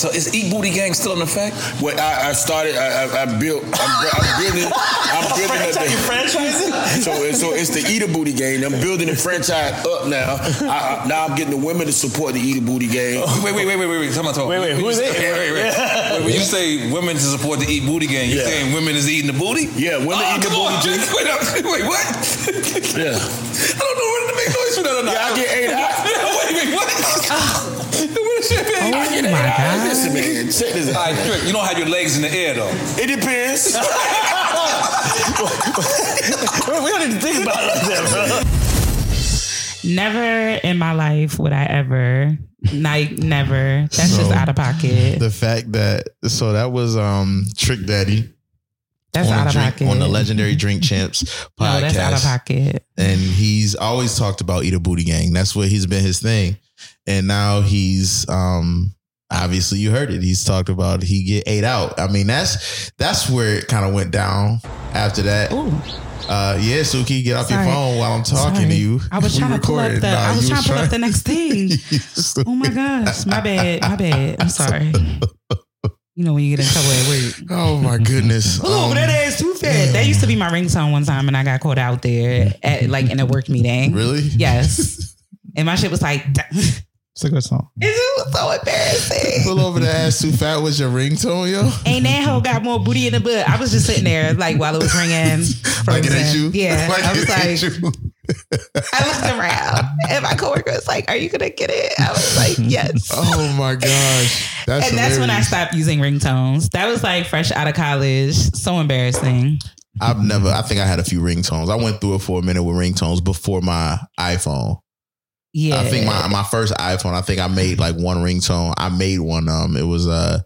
So is Eat Booty Gang still in effect? Well, I, I started. I, I, I built. I'm, I'm building. I'm building up the franchising? So, so it's the Eat a Booty Gang. I'm building the franchise up now. I, I- now I'm getting the women to support the Eat a Booty Gang. Wait, wait, wait, wait, wait, wait. Come on, talk. Wait, wait, who is it? Wait, wait, wait. wait when you say women to support the Eat Booty Gang, you Yeah. saying women is eating the booty? Yeah, women oh, eat the come booty, G. Wait, up. wait, what? Yeah. I don't know whether to make noise for that or not. Yeah, I get eight out. wait, wait, what? what is shit, man? I get Oh eight my. God. Listen, man. Check this out. right, Trick, you don't have your legs in the air though. It depends. We don't need to think about it like that, bro. Never in my life would I ever, like, never. That's just out of pocket. The fact that so that was um Trick Daddy That's out of drink, pocket. on the Legendary Drink Champs no, podcast. that's out of pocket. and he's always talked about Eat a Booty Gang. That's what he's been his thing. And now he's um obviously you heard it. He's talked about he get ate out. I mean, that's that's where it kind of went down after that. Ooh, Uh yeah, Suki, get off Sorry. your phone while I'm talking sorry. to you. I was trying to pull up the. Nah, I was trying to pull up the next thing. Oh my gosh, my bad, my bad. I'm sorry. You know when you get in trouble at work. Oh my goodness. Pull over Um, that ass too fast. That used to be my ringtone one time, and I got caught out there at like in a work meeting. really? Yes, and my shit was like, it It's a good song. was so embarrassing. Pull over the ass too fat was your ringtone, yo. Ain't that hoe got more booty in the butt? I was just sitting there like while it was ringing. Like it ain't frozen. you? Yeah, Like I was it ain't like, you? I looked around, and my coworker was like, "Are you gonna get it?" I was like, "Yes." Oh my gosh. That's and that's when I stopped using ringtones. That was like fresh out of college. So embarrassing. I've never. I think I had a few ringtones. I went through it for a minute with ringtones before my iPhone. Yeah. I think my my first iPhone. I think I made like one ringtone. I made one. Um, it was uh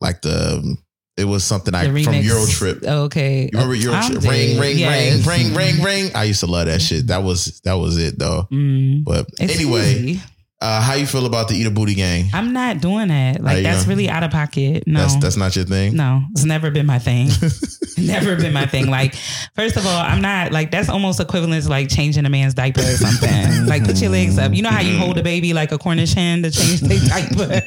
like the it was something I from remix. Eurotrip. Okay. You remember Eurotrip? Ring, ring, Yes. ring, ring, ring, ring. I used to love that shit. That was that was it though. Mm. But anyway. Uh, how you feel about the Eat a Booty Gang? I'm not doing that. Like you that's know? really out of pocket. No. That's that's not your thing. no, it's never been my thing. never been my thing. Like, first of all, I'm not like that's almost equivalent to like changing a man's diaper or something. like, put your legs up. You know how you hold a baby like a Cornish hen to change their diaper?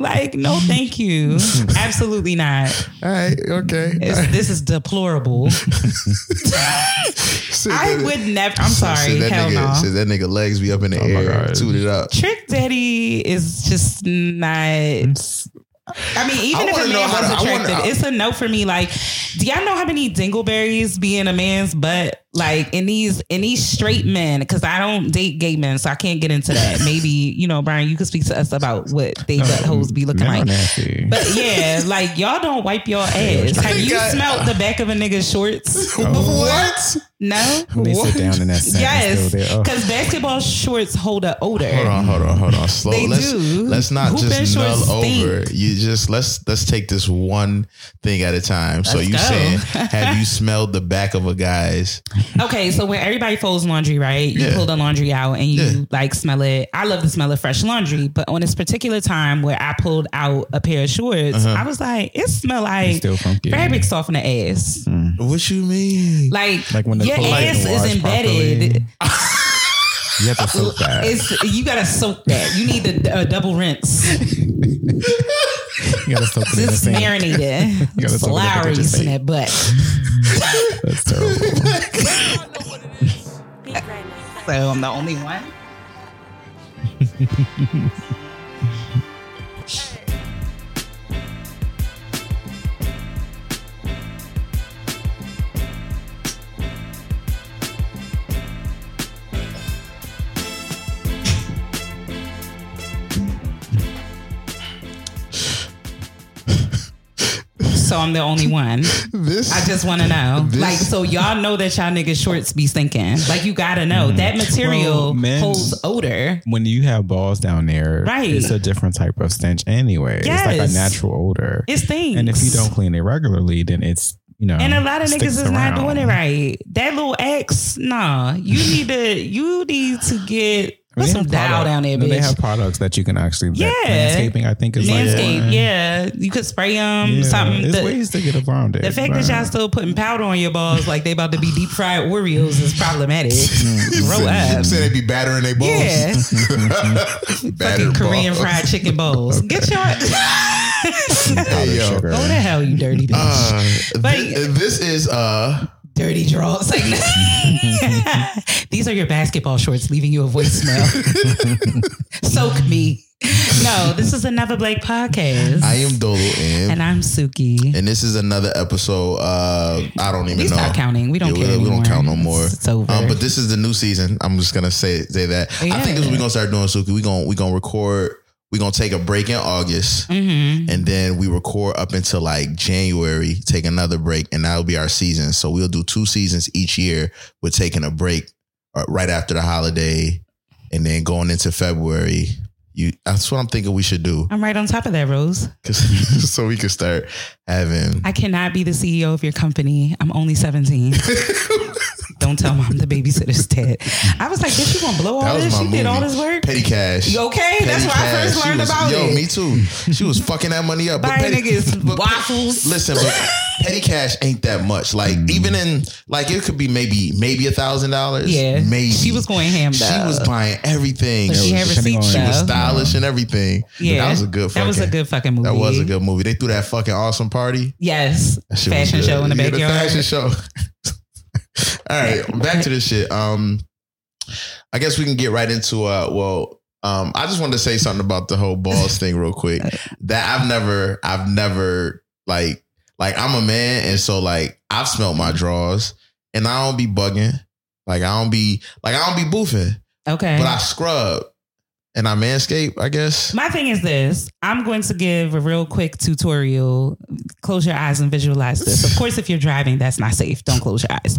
like, no, thank you. Absolutely not. All right, okay. It's, this is deplorable. I would never. I'm sorry. Shit, that Hell nigga, no. shit, that nigga legs be up in the Oh my air, God. tooted up. Trick Daddy is just not. I mean, even I if a man was wanna- it's a no for me. Like, do y'all know how many dingleberries be in a man's butt? Like in these in these straight men, because I don't date gay men, so I can't get into that. Maybe you know, Brian, you could speak to us about what they oh, buttholes be looking like. nasty. But yeah, like y'all don't wipe your ass. Have you I- smelled the back of a nigga's shorts? What? No. when they sit down in that Yes, there. Oh. because basketball shorts hold an odor. Hold on, hold on, hold on. Slow. They let's do. let's not Hooping just null over. stink. You just let's let's take this one thing at a time. so Let's you go. saying have you smelled the back of a guy's? Okay, so when everybody folds laundry, right? You Yeah. pull the laundry out and you Yeah. like smell it. I love the smell of fresh laundry, but on this particular time where I pulled out a pair of shorts, Uh-huh. I was like, it smell like still fabric softener in the ass. What you mean? Like, Like when the your clothes ass is embedded. You have to soak that. It's you gotta soak that. You need a, a double rinse. You gotta soak it in the It's sand. marinated. You gotta soak it in the Lawry's in detergent. that butt. That's terrible. So I'm the only one. I'm the only one. This I just want to know. This- like, so y'all know that y'all niggas shorts be stinking. Like, you gotta know mm. that material Well, holds odor. when you have balls down there, Right. it's a different type of stench anyway. It's like a natural odor. It stinks. and if you don't clean it regularly, then it's you know. and a lot of niggas sticks is not doing it right. That little X, nah. You need to. You need to get I mean, put they some have dial product- down there, no, bitch. They have products that you can actually. that Yeah. landscaping. I think is Manscaped, like yeah. You could spray them. Yeah, something. There's The, ways to get around it. the fact that y'all still putting powder on your balls like they about to be deep fried Oreos is problematic. Mm. Grow up. Say they be battering their balls. Yeah. Battered Fucking Korean balls. fried chicken bowls. Get your Powdered yo. Go to hell, you dirty bitch. Uh, But- thi- this is uh dirty draws. Like, these are your basketball shorts leaving you a voicemail. Soak me. No, this is another Blake podcast. I am Dolo and and I'm Suki. and this is another episode. Uh, I don't even We know. stop counting. We don't Yeah, care we, we don't count no more. It's over. Um, but this is the new season. I'm just gonna say say that. I think this is what we're gonna start doing, Suki. We gonna we gonna record. We gonna take a break in August, Mhm. and then we record up until like January. Take another break, and that'll be our season. So we'll do two seasons each year. We're taking a break uh, right after the holiday, and then going into February. You, that's what I'm thinking we should do, I'm right on top of that, Rose. so we can start having. I cannot be the CEO of your company. I'm only 17. Don't tell mom the babysitter's dead. I was like, bitch, you gonna blow all this? She did all this work? Petty cash. You okay? That's Petty where I first learned was- about yo, it. me too. She was fucking that money up. Buying Petty- niggas but- waffles. Listen, but petty cash ain't that much. Like mm. even in like it could be maybe maybe a thousand dollars. Yeah. maybe She was going ham, She was buying everything. But she She had receipts on- was though. stylish and everything. Yeah, that was a good. Fucking, That was a good fucking movie. That was a good movie. They threw that fucking awesome party. Yes, That shit was fashion show in the Yeah, backyard. fashion show. All right, back to this shit. Um, I guess we can get right into uh. Well, um, I just wanted to say something about the whole balls thing real quick. That I've never, I've never like, like I'm a man, and so like I've smelt my drawers, and I don't be bugging. Like I don't be, like I don't be boofing, Okay. but I scrub and I manscape. I guess. My thing is this. I'm going to give a real quick tutorial. Close your eyes and visualize this. Of course, if you're driving, that's not safe. Don't close your eyes.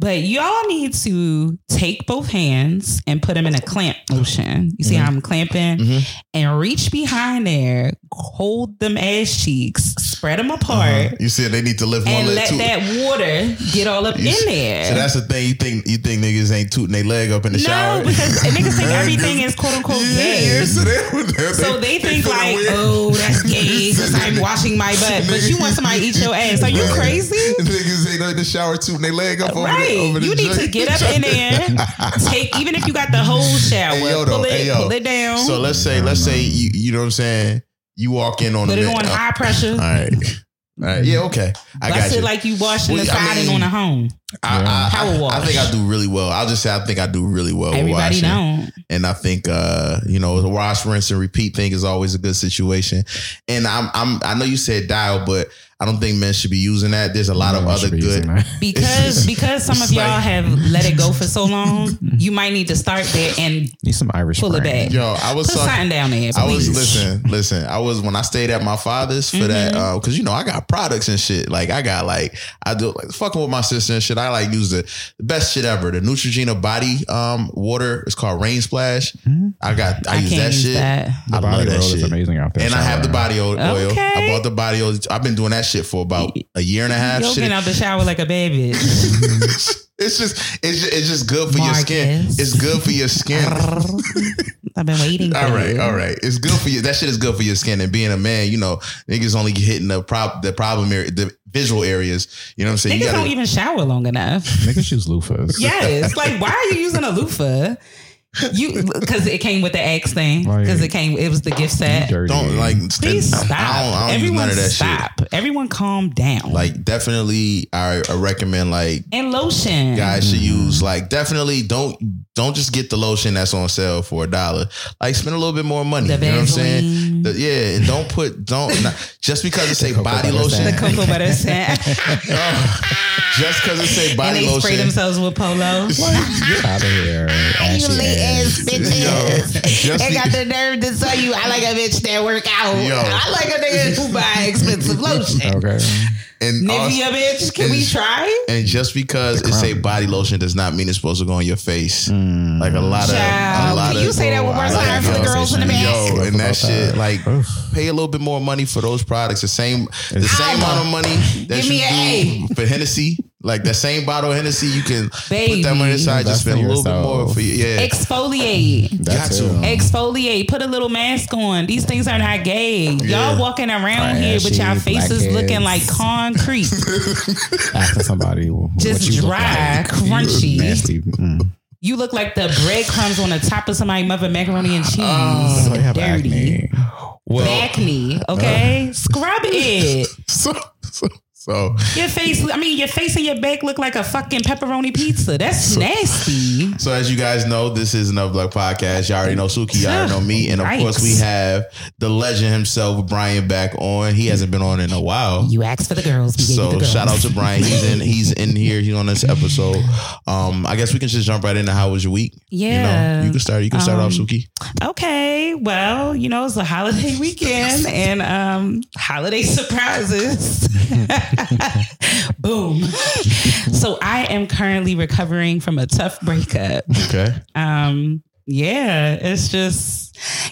But y'all need to take both hands and put them in a clamp motion. You see how I'm clamping? Mhm. And reach behind there, hold them ass cheeks, spread them apart, You see, they need to lift one and leg let that water get all up You in see- there. So that's the thing. You think you think niggas ain't tooting their leg up in the no, shower? No, because niggas think everything is quote unquote gay. Yeah, so they, So they think feel like, oh, that's gay because I'm washing my butt. But you want somebody to eat your ass. Are you crazy? niggas ain't in the shower tooting their leg up over Right. the, over the You need to get up in there. Take even if you got the whole shower, Hey, yo, pull it, Hey, pull it down, So let's say, let's say you, you know what I'm saying. You walk in on put a it on uh, high pressure. All right, all right, yeah, okay, I Bust got it you. like you washing Well, the I siding mean, on a home. I, I, Power I, wash. I think I do really well. I'll just say I think I do really well. with Everybody washing. don't. and I think uh, you know the wash, rinse, and repeat thing is always a good situation. And I'm I'm I know you said dial, but I don't think men should be using that. There's a lot of No one other be good. Because because some of y'all like- have let it go for so long, you might need to start there and Need some Irish pull it spring. back. Yo, I was Put something down there. I was please. listen, listen. I was when I stayed at my father's for that Mm-hmm. because you know I got products and shit. Like I got like I do like fucking with my sister and shit. I like use the, the best shit ever. The Neutrogena body um water. It's called Rain Splash. I got I, I use that use shit. that. The I body love that oil shit. is amazing out there. And I have the body oil. oil. Okay. I bought the body oil. I've been doing that shit for about a year and a half. You'll Shit. get out the shower like a bad bitch. It's just it's just, it's just good for your skin. It's good for your skin. I've been waiting. For All right, you. all right. It's good for you. That shit is good for your skin. And being a man, you know, niggas only hitting the prob the problem area, the visual areas. You know what I'm saying? Niggas you don't even shower long enough. Niggas use loofahs. Yes, like why are you using a loofah? You because it came with the X thing. Like, Because it came, it was the gift set. Don't like. Please stop. I don't, I don't use Everyone none of that stop. Everyone calm down. Like definitely, I, I recommend like and lotion. guys should mm-hmm. use like definitely don't don't just get the lotion that's on sale for a dollar. Like spend a little bit more money. The you know what I'm saying? Vaseline. The- yeah, and don't put don't not, just because it say cocoa body butter lotion. the cocoa butter scent. Oh, just because it say body and body they spray lotion. themselves with polo. Get out of here. Ashy ass. Yo, just They be- got the nerve to tell you I like a bitch that work out. Yo. I like a nigga who buy expensive lotion. Okay. And also- Nivea bitch, can we try? And just because it say body lotion does not mean it's supposed to go on your face. Like a lot of, a lot can of. you say that one more I time for the girls in the back? Yo, and that About shit, like, Oof. pay a little bit more money for those products. The same, the same amount of money that give you me an do for Hennessy. Like that same bottle of Hennessy, you can Baby. put that money aside. Just Invest spend a in little bit more for you. Yeah, Exfoliate. got to. Exfoliate. Put a little mask on. These things are not gay. Yeah. Y'all walking around Trashy, here with y'all faces blackheads. looking like concrete. Asking somebody what Just you look dry, like. crunchy. Nasty. Mm. You look like the breadcrumbs on the top of somebody's mother macaroni and cheese. So they have Dirty. acne. Well- back knee. Okay, scrub it. So, so, so Your face. I mean, your face and your back look like a fucking pepperoni pizza. That's nasty. So as you guys know, this is another Black podcast. You all already know Suki, you all already know me, and of Yikes. course we have the legend himself, Brian, back on. He hasn't been on in a while. You asked for the girls. We gave you So the girls. shout out to Brian. He's in. He's in here. He's on this episode. Um, I guess we can just jump right into how was your week. Yeah. you know, you can start. You can start off, Um, Suki. Okay, well, you know, it's a holiday weekend and um holiday surprises. Boom. so I am currently recovering from a tough breakup. Okay. Um yeah, it's just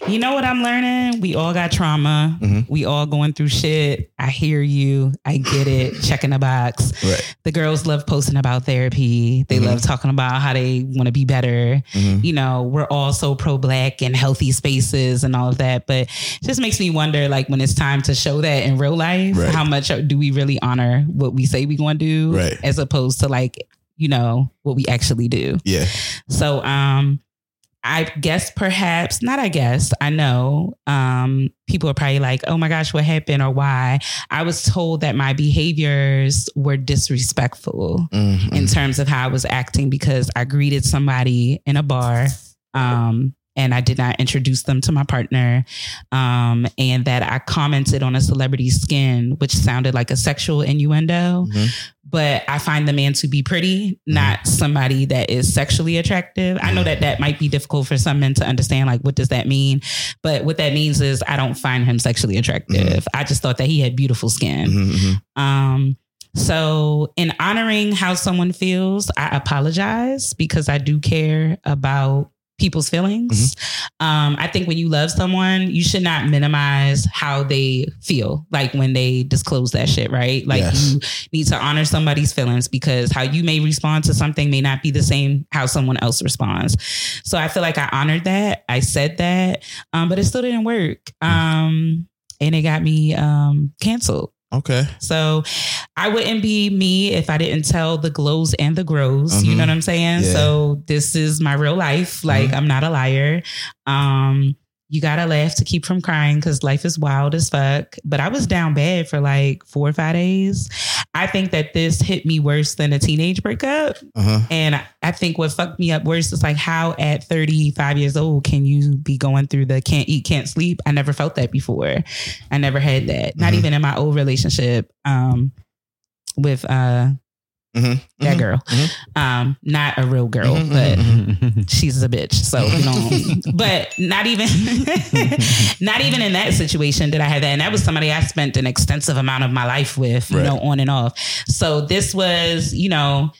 you know what I'm learning? We all got trauma. Mhm. We all going through shit. I hear you. I get it. Checking the box. Right. The girls love posting about therapy. They Mhm. love talking about how they want to be better Mhm. you know, we're all so pro black and healthy spaces and all of that. But it just makes me wonder, like, when it's time to show that in real life, Right. how much do we really honor what we say we going to do Right. as opposed to like, you know, what we actually do. Yeah. So, um, I guess perhaps not. I guess I know. Um, people are probably like, "Oh my gosh, what happened?" or "Why?" I was told that my behaviors were disrespectful Mhm. in terms of how I was acting because I greeted somebody in a bar. Um, and I did not introduce them to my partner. Um, and that I commented on a celebrity's skin, which sounded like a sexual innuendo. Mhm. But I find the man to be pretty, not somebody that is sexually attractive. I know that that might be difficult for some men to understand. Like, what does that mean? But what that means is I don't find him sexually attractive. I just thought that he had beautiful skin. Mhm, mhm. Um, so in honoring how someone feels, I apologize because I do care about people's feelings. Um, I think when you love someone, you should not minimize how they feel, like when they disclose that shit, right? Like Yes. you need to honor somebody's feelings because how you may respond to something may not be the same how someone else responds. So I feel like I honored that. I said that, um, but it still didn't work. Um, and it got me um, canceled. Okay. So I wouldn't be me if I didn't tell the glows and the grows. You Mhm. know what I'm saying? Yeah. So this is my real life. Like I'm not a liar. Um, you gotta laugh to keep from crying because life is wild as fuck. But I was down bad for like four or five days. I think that this hit me worse than a teenage breakup. Uh huh. And I- think what fucked me up worse is like how at 35 years old can you be going through the can't eat, can't sleep? I never felt that before. I never had that. Not Mhm. even in my old relationship um with uh Mhm. that Mhm. girl. Mhm. Um not a real girl, Mhm, but Mhm. she's a bitch. So you know, but not even not even in that situation did I have that. And that was somebody I spent an extensive amount of my life with, you know, on and off. So this was, you know,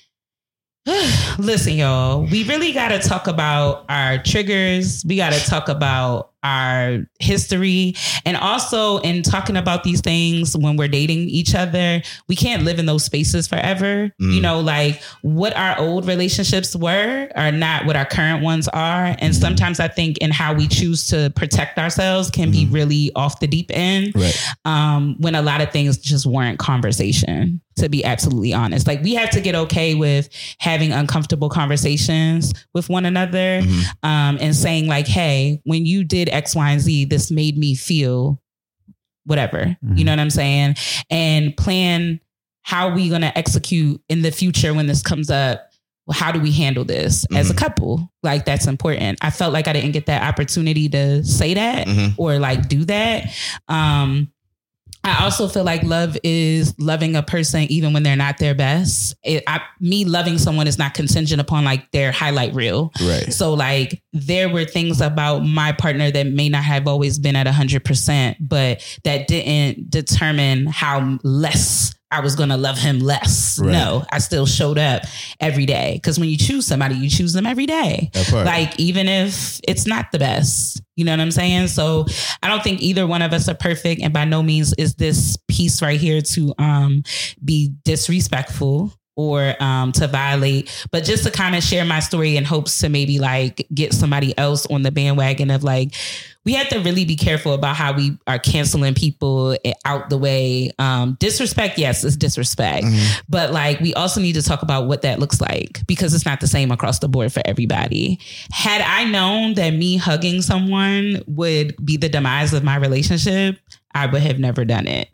listen, y'all, we really got to talk about our triggers. We got to talk about our history. And also, in talking about these things when we're dating each other, we can't live in those spaces forever. Mm. You know, like what our old relationships were are not what our current ones are. And sometimes I think in how we choose to protect ourselves can be really off the deep end Right. um, when a lot of things just weren't conversation, to be absolutely honest. Like we have to get okay with having uncomfortable conversations with one another Mhm. um, and saying, like, hey, when you did X, Y, and Z, this made me feel whatever. You Mhm. know what I'm saying? And plan how we gonna execute in the future when this comes up. How do we handle this as a Mhm. couple? Like that's important. I felt like I didn't get that opportunity to say that Mhm. or like do that. Um, I also feel like love is loving a person even when they're not their best. It, I, me loving someone is not contingent upon like their highlight reel. Right. So like there were things about my partner that may not have always been at hundred percent, but that didn't determine how less I was going to love him less. Right. No, I still showed up every day. Because when you choose somebody, you choose them every day like even if it's not the best you know what i'm saying so i don't think either one of us are perfect and by no means is this piece right here to um be disrespectful or um, to violate, but just to kind of share my story in hopes to maybe like get somebody else on the bandwagon of like, we have to really be careful about how we are canceling people out the way. Um, disrespect, yes, it's disrespect, but like we also need to talk about what that looks like because it's not the same across the board for everybody. Had I known that me hugging someone would be the demise of my relationship, I would have never done it.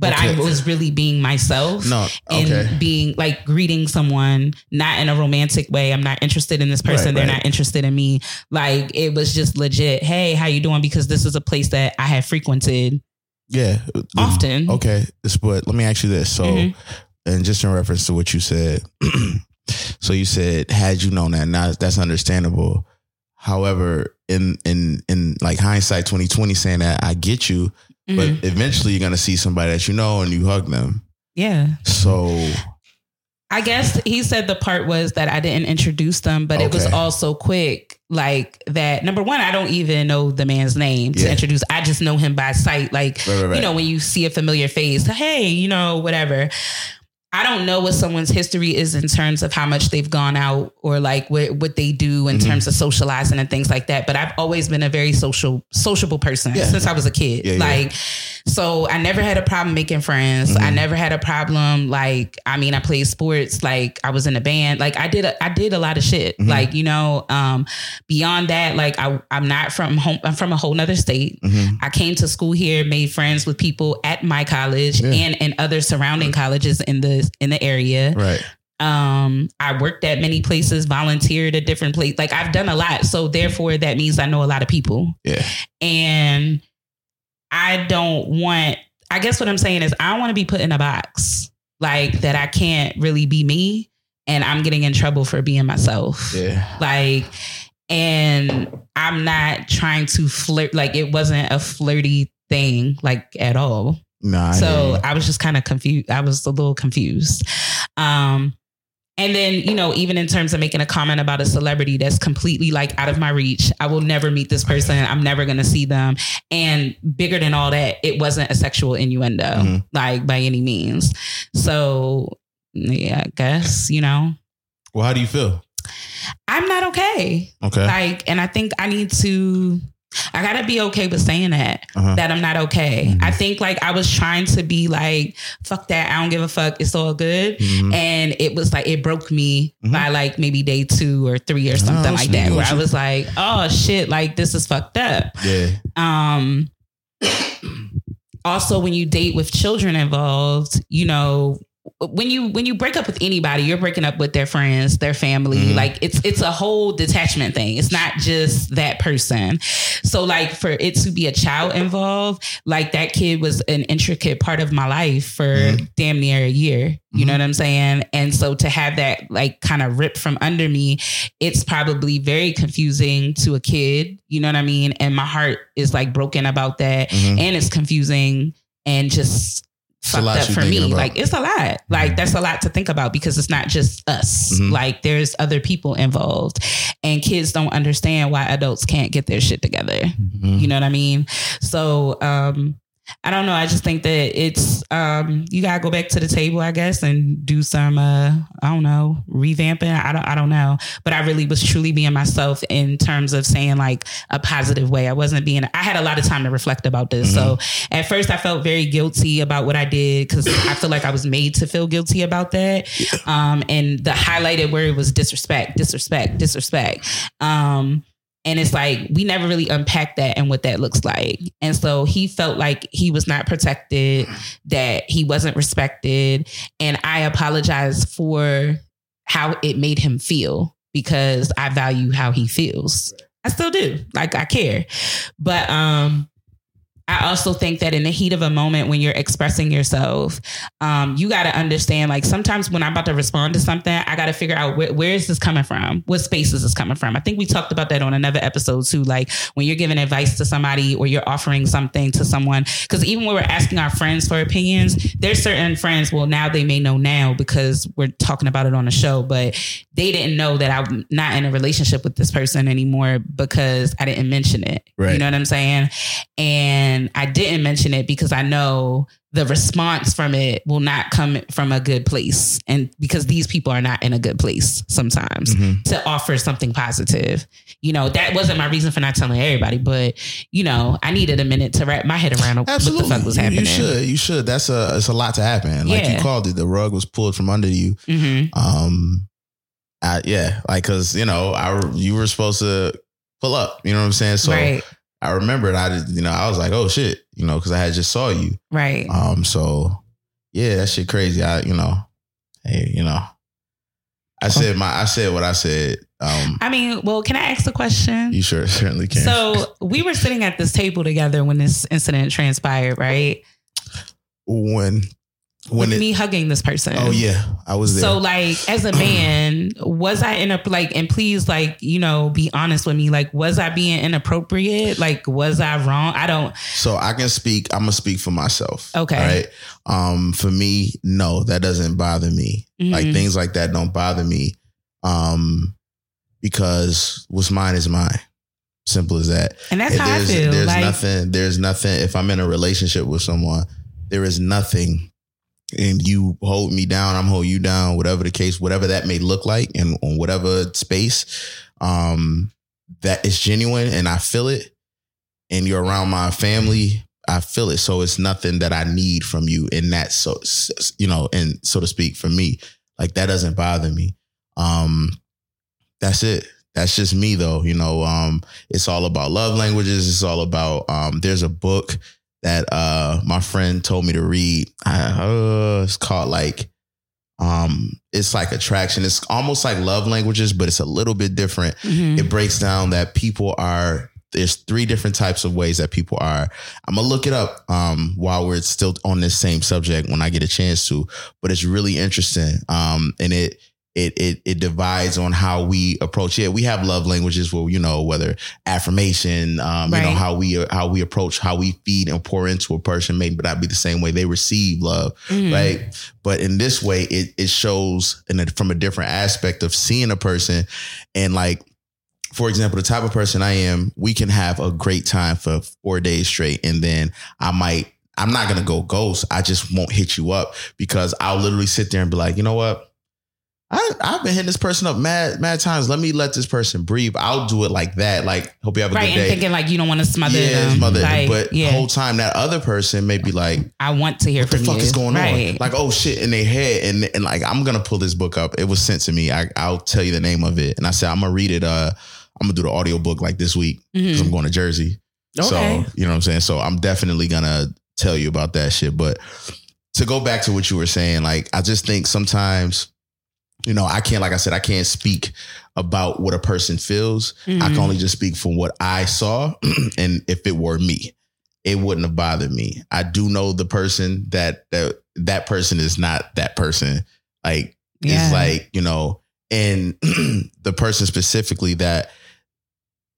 But I was really being myself No, and okay. being like greeting someone not in a romantic way. I'm not interested in this person. Right, They're right. not interested in me. Like it was just legit. Hey, how you doing? Because this is a place that I have frequented Yeah. often. Okay. But let me ask you this. So, Mhm. and just in reference to what you said, so you said, had you known that, now that's understandable. However, in in in like hindsight, twenty twenty, saying that I get you, Mhm. but eventually you're gonna see somebody that you know and you hug them. yeah. So I guess he said the part was that I didn't introduce them, but it was Okay. also quick. Like that. Number one, I don't even know the man's name to Yeah. introduce. I just know him by sight. Like Right, right, right. you know, when you see a familiar face, hey, you know, whatever. I don't know what someone's history is in terms of how much they've gone out or like what what they do in Mm-hmm. terms of socializing and things like that. But I've always been a very social sociable person Yeah. since I was a kid. Yeah, yeah. like so I never had a problem making friends. Mm-hmm. I never had a problem like I mean I played sports, like I was in a band, like I did a, I did a lot of shit. Mm-hmm. Like, you know, um beyond that, like I I'm not from home I'm from a whole nother state. Mm-hmm. I came to school here, made friends with people at my college and in other surrounding colleges in the in the area. right. Um, I worked at many places, volunteered at different places. Like I've done a lot, so therefore that means I know a lot of people. Yeah. And I don't want. I guess what I'm saying is I don't want to be put in a box like that. I can't really be me, and I'm getting in trouble for being myself Yeah. like and i'm not trying to flirt like it wasn't a flirty thing like at all Nah. I so i was just kind of confused i was a little confused um and then you know even in terms of making a comment about a celebrity that's completely like out of my reach i will never meet this person i'm never going to see them and bigger than all that it wasn't a sexual innuendo Mhm. like by any means so yeah i guess you know well, how do you feel? i'm not okay Okay. like and i think i need to i gotta be okay with saying that Uh-huh. that i'm not okay Mhm. i think like i was trying to be like fuck that i don't give a fuck it's all good Mhm. and it was like it broke me Mhm. by like maybe day two or three or something I like that where i was like oh shit like this is fucked up Yeah. um also when you date with children involved you know when you when you break up with anybody you're breaking up with their friends their family Mhm. like it's it's a whole detachment thing it's not just that person so like for it to be a child involved like that kid was an intricate part of my life for Mhm. damn near a year you know Mhm. what i'm saying and so to have that like kind of ripped from under me it's probably very confusing to a kid you know what i mean and my heart is like broken about that Mhm. and it's confusing and just fucked up for me. about. Like it's a lot. Like that's a lot to think about because it's not just us. Mhm. Like there's other people involved, and kids don't understand why adults can't get their shit together. Mhm. You know what I mean? So um, I don't know. I just think that it's um, you gotta go back to the table, I guess, and do some uh, I don't know revamping. I don't I don't know, but I really was truly being myself in terms of saying like a positive way. I wasn't being. I had a lot of time to reflect about this. So at first, I felt very guilty about what I did because I feel like I was made to feel guilty about that. Um, and the highlighted word was disrespect, disrespect, disrespect. Um, and it's like we never really unpacked that and what that looks like. And so he felt like he was not protected, that he wasn't respected. And I apologize for how it made him feel because I value how he feels. I still do. Like I care. But um I also think that in the heat of a moment when you're expressing yourself, um, you got to understand like sometimes when I'm about to respond to something, I got to figure out where, where is this coming from? What space is this coming from? I think we talked about that on another episode too. Like when you're giving advice to somebody or you're offering something to someone, because even when we're asking our friends for opinions, there's certain friends, well, now they may know now because we're talking about it on the show, but they didn't know that I'm not in a relationship with this person anymore because I didn't mention it. Right. You know what I'm saying? And and I didn't mention it because I know the response from it will not come from a good place. And because these people are not in a good place sometimes Mhm. to offer something positive. You know, that wasn't my reason for not telling everybody, but you know, I needed a minute to wrap my head around Absolutely, what the fuck was happening. You should, you should. That's a, it's a lot to happen. Like Yeah. you called it, the rug was pulled from under you. hmm Um, I, yeah, like because you know, I you were supposed to pull up. You know what I'm saying? So right, I remembered. I did, you know, I was like, oh shit, you know, because I had just saw you. right. Um, so yeah, that shit crazy. I, you know, hey, you know, I said my, I said what I said. Um, I mean, well, can I ask a question? you sure certainly can. So we were sitting at this table together when this incident transpired, right? when, when With it, me hugging this person. oh yeah, I was there. So like as a man, was I in a like and please like, you know, be honest with me. Like, was I being inappropriate? Like, was I wrong? I don't So I can speak. I'm gonna speak for myself. Okay. Right. Um. For me, no, that doesn't bother me. Like Mhm. things like that don't bother me. Um. Because what's mine is mine. Simple as that. and that's And how I there's feel. there's like nothing. There's nothing. If I'm in a relationship with someone, there is nothing. And you hold me down, I'm hold you down, whatever the case, whatever that may look like, and on whatever space, um, that is genuine, and I feel it. And you're around my family, I feel it. So it's nothing that I need from you in that, so you know, and so to speak, for me, like that doesn't bother me. Um, that's it. That's just me, though. You know, um, it's all about love languages. It's all about. Um, there's a book that uh my friend told me to read. I, uh, it's called like um it's like attraction. It's almost like love languages, but it's a little bit different. Mhm. It breaks down that people are there's three different types of ways that people are. I'm gonna look it up um while we're still on this same subject when I get a chance to, but it's really interesting. Um and it it it it divides on how we approach it. We have love languages where you know whether affirmation, um, you know how we how we approach how we feed and pour into a person may not be the same way they receive love, Mhm. right? But in this way, it it shows in a, from a different aspect of seeing a person and like. For example, the type of person I am, we can have a great time for four days straight, and then I might I'm not gonna go ghost. I just won't hit you up because I'll literally sit there and be like, you know what? I, I've been hitting this person up mad, mad times. Let me let this person breathe. I'll do it like that. Like, hope you have a Right, good and day. thinking like you don't want to smother yeah, them. mother. Like, but yeah, whole time that other person may be like, I want to hear what the fuck you. is going right. on? Like, oh shit, in their head. And and like, I'm gonna pull this book up. It was sent to me. I, I'll tell you the name of it. And I said, I'm gonna read it. Uh, I'm gonna do the audio book like this week because Mhm. I'm going to Jersey. Okay. So, you know what I'm saying? So I'm definitely gonna tell you about that shit. But to go back to what you were saying, like I just think sometimes, you know, I can't, like I said, I can't speak about what a person feels. I Mhm. can only just speak from what I saw. and if it were me, it wouldn't have bothered me. I do know the person that that that person is not that person. Like Yeah. it's like, you know, and the person specifically that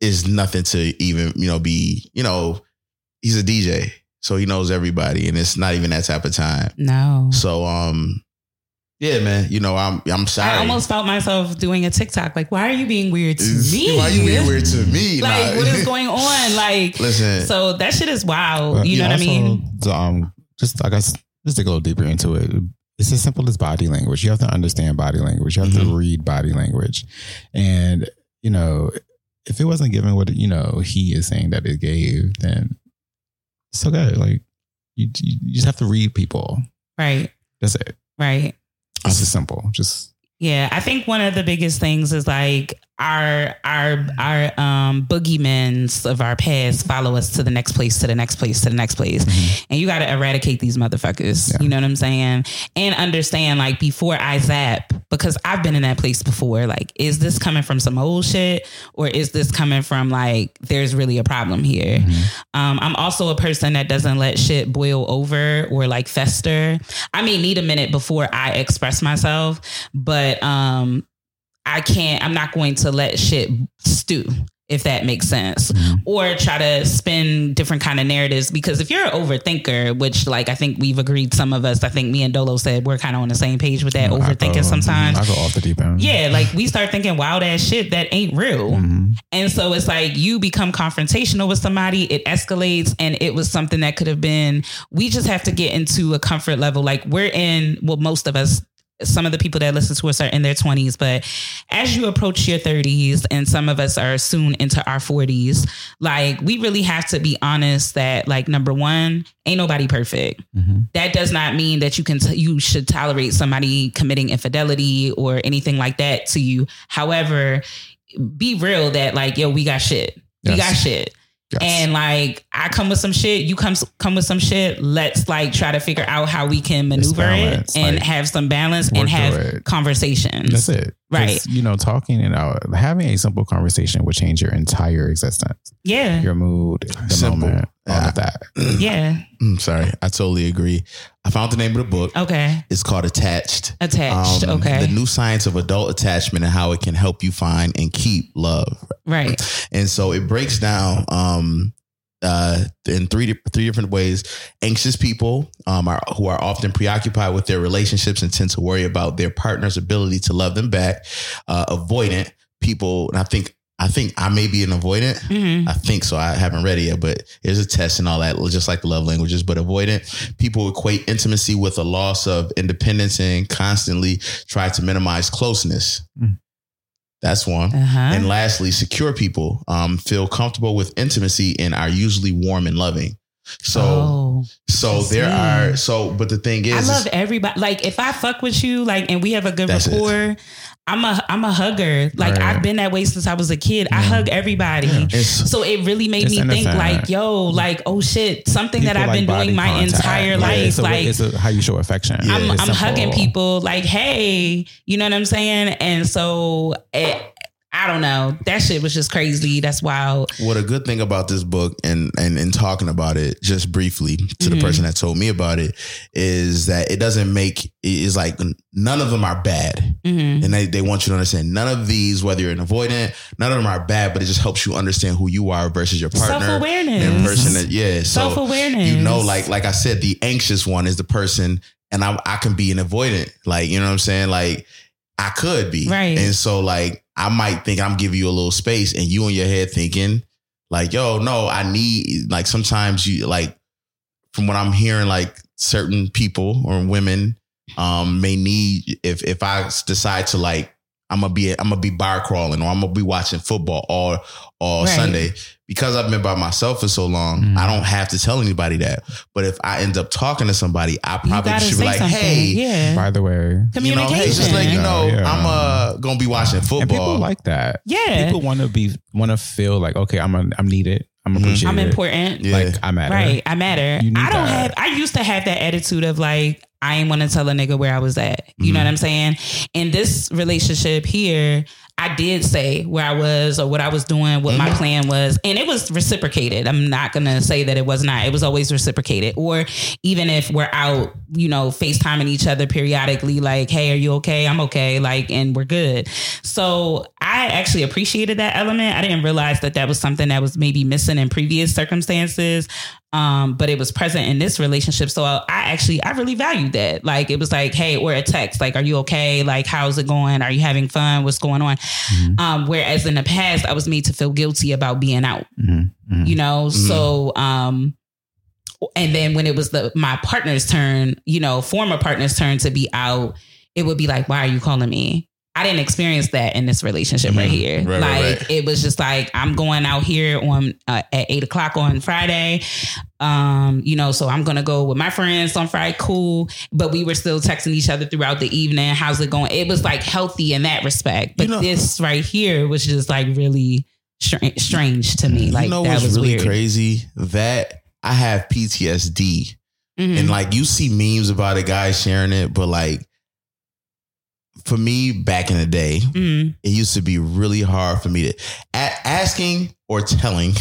is nothing to even, you know, be, you know, he's a DJ. So he knows everybody and it's not even that type of time. no. So um yeah, man, you know, I'm I'm sorry. I almost felt myself doing a TikTok. Like, why are you being weird to It's- me? Why are you being weird to me? Like, Nah. what is going on? Like, Listen, so that shit is wild. But, you know what I mean? the, Um, just I guess just to go deeper into it, it's as simple as body language. You have to understand body language. You have Mhm. to read body language, and you know, if it wasn't given what you know he is saying that it gave, then it's okay. Like you, you you just have to read people. Right. That's it. Right. It's just simple. Just Yeah, I think one of the biggest things is like our our our um boogeymans of our past follow us to the next place, to the next place, to the next place. And you gotta eradicate these motherfuckers. Yeah. You know what I'm saying? And understand like before I zap, because I've been in that place before, like, is this coming from some old shit? Or is this coming from like there's really a problem here? Um, I'm also a person that doesn't let shit boil over or like fester. I may need a minute before I express myself, but um, I can't. I'm not going to let shit stew. if that makes sense Mm-hmm. or try to spin different kind of narratives because if you're an overthinker which like i think we've agreed some of us i think me and dolo said we're kind of on the same page with that I overthinking go- sometimes I go off the deep end. yeah like we start thinking wild ass shit that ain't real Mhm. and so it's like you become confrontational with somebody, it escalates, and it was something that could have been. We just have to get into a comfort level. Like we're in, well, most of us, some of the people that listen to us are in their 20s, but as you approach your 30s, and some of us are soon into our 40s, like we really have to be honest that, like, number one, ain't nobody perfect Mhm. that does not mean that you can t- you should tolerate somebody committing infidelity or anything like that to you. However, be real that like yo, we got shit. We got shit. Yes. And like I come with some shit, you come come with some shit. Let's like try to figure out how we can maneuver balance, it and like, have some balance and have it. conversations. That's it, Right. You know, talking and out, having a simple conversation would change your entire existence, Yeah. your mood, the Simple. moment, all Yeah. of that. Yeah. Mm, sorry, I totally agree. I found the name of the book. Okay. It's called Attached. Attached. Um, okay. The new science of adult attachment and how it can help you find and keep love. right. And so it breaks down um, uh, in three three different ways. Anxious people um, are who are often preoccupied with their relationships and tend to worry about their partner's ability to love them back. Uh, avoidant people, and I think I think I may be an avoidant. hmm I think so. I haven't read it yet, but there's a test and all that, just like the love languages. But avoidant people equate intimacy with a loss of independence and constantly try to minimize closeness. Mm. That's one. Uh-huh. And lastly, secure people um, feel comfortable with intimacy and are usually warm and loving. So, oh. so there are so, but the thing is, I love everybody. Like if I fuck with you, like and we have a good rapport, it. Rapport, I'm a I'm a hugger. Like Right. I've been that way since I was a kid. I hug everybody. it's, So it really made It's me think like, yo, like, oh shit, something that I've like been doing my contact. entire Yeah, life. it's a- like it's a- how you show affection. I'm, It's I'm hugging people like, hey, you know what I'm saying? And so it, I don't know. That shit was just crazy. That's wild. what a good thing about this book and and in talking about it just briefly to the Mhm. person that told me about it is that it doesn't make it is like none of them are bad hmm and they, they want you to understand none of these whether you're an avoidant none of them are bad but it just helps you understand who you are versus your partner. Self-awareness. and person that yeah so Self awareness. you know like like i said the anxious one is the person and i i can be an avoidant like you know what i'm saying like i could be Right. and so like i might think i'm giving you a little space and you in your head thinking like yo no i need like sometimes you like from what i'm hearing like certain people or women um may need if if i decide to like i'm gonna be i'm gonna be bar crawling or i'm gonna be watching football all all Right. sunday because i've been by myself for so long Mhm. i don't have to tell anybody that but if i end up talking to somebody i probably should be like something. hey yeah. By the way, you know, Communication. hey, just let you know, Yeah. I'm uh gonna be watching football. and people like that. yeah. People want to be want to feel like okay, I'm a, I'm needed. I'm Mhm. appreciated. I'm important. Yeah. Like I matter. Right. I matter. You need I don't that. have I used to have that attitude of like, I ain't want to tell a nigga where I was at. You know Mhm. what I'm saying? In this relationship here, I did say where I was or what I was doing, what my Mhm. plan was, and it was reciprocated. I'm not gonna say that it was not. It was always reciprocated. Or even if we're out, you know, FaceTiming each other periodically, like, hey, are you okay? I'm okay. Like, and we're good. So I actually appreciated that element. I didn't realize that that was something that was maybe missing in previous circumstances. Um, but it was present in this relationship. So I actually, I really valued that. Like it was like, hey, or a text, like, are you okay? Like, how's it going? Are you having fun? What's going on? Mhm. Um, whereas in the past, I was made to feel guilty about being out Mhm. Mhm. you know Mhm. so um and then when it was the my partner's turn you know former partner's turn to be out it would be like why are you calling me I didn't experience that in this relationship right Mhm. here. Right, like right, right. it was just like I'm going out here on uh, at eight o'clock on Friday. Um, you know, so I'm gonna go with my friends on Friday. Cool, but we were still texting each other throughout the evening. How's it going? It was like healthy in that respect. But You know- this right here was just like really stra- strange to me. Like you know that what's was really weird. crazy? That I have PTSD. Mhm. And like you see memes about a guy sharing it, but like for me back in the day, Mhm. it used to be really hard for me to a- asking or telling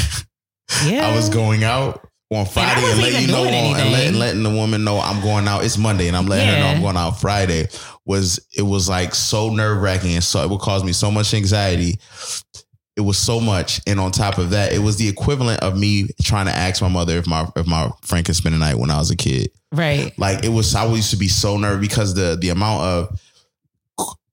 Yeah, I was going out on Friday and, wasn't letting you know on, and letting, letting the woman know I'm going out. It's Monday and I'm letting her know I'm going out Friday. Was it was like so nerve wracking and so it would cause me so much anxiety. it was so much, and on top of that, it was the equivalent of me trying to ask my mother if my if my friend could spend the night when I was a kid. Right. Like it was, I used to be so nervous because the the amount of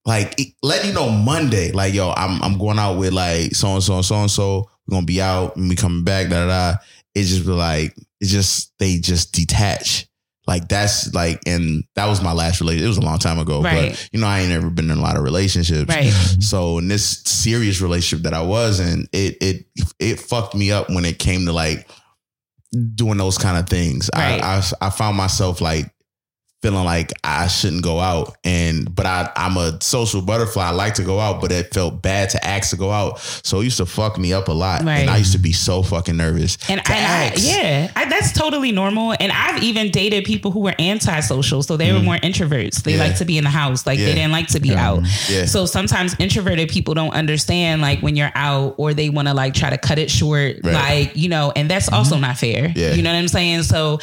like it- letting you know Monday, like yo, I'm I'm going out with like so and so and so and so. We're gonna be out and we coming back. Da da da. It just be like it just they just detach. Like that's like, and that was my last relationship. It was a long time ago, Right. but you know, I ain't never been in a lot of relationships. Right. So in this serious relationship that I was in, it it it fucked me up when it came to like doing those kind of things. Right. I, I I found myself like feeling like I shouldn't go out, and but I I'm a social butterfly. I like to go out, but it felt bad to ask to go out. So it used to fuck me up a lot, Right. and I used to be so fucking nervous. And, and I, yeah, I, that's totally normal. And I've even dated people who were antisocial, so they were more introverts. They Mm. Yeah. like to be in the house, like Yeah. they didn't like to be out. Yeah. So sometimes introverted people don't understand, like when you're out, or they want to like try to cut it short, Right. like you know, and that's also not fair. Yeah. You know what I'm saying? So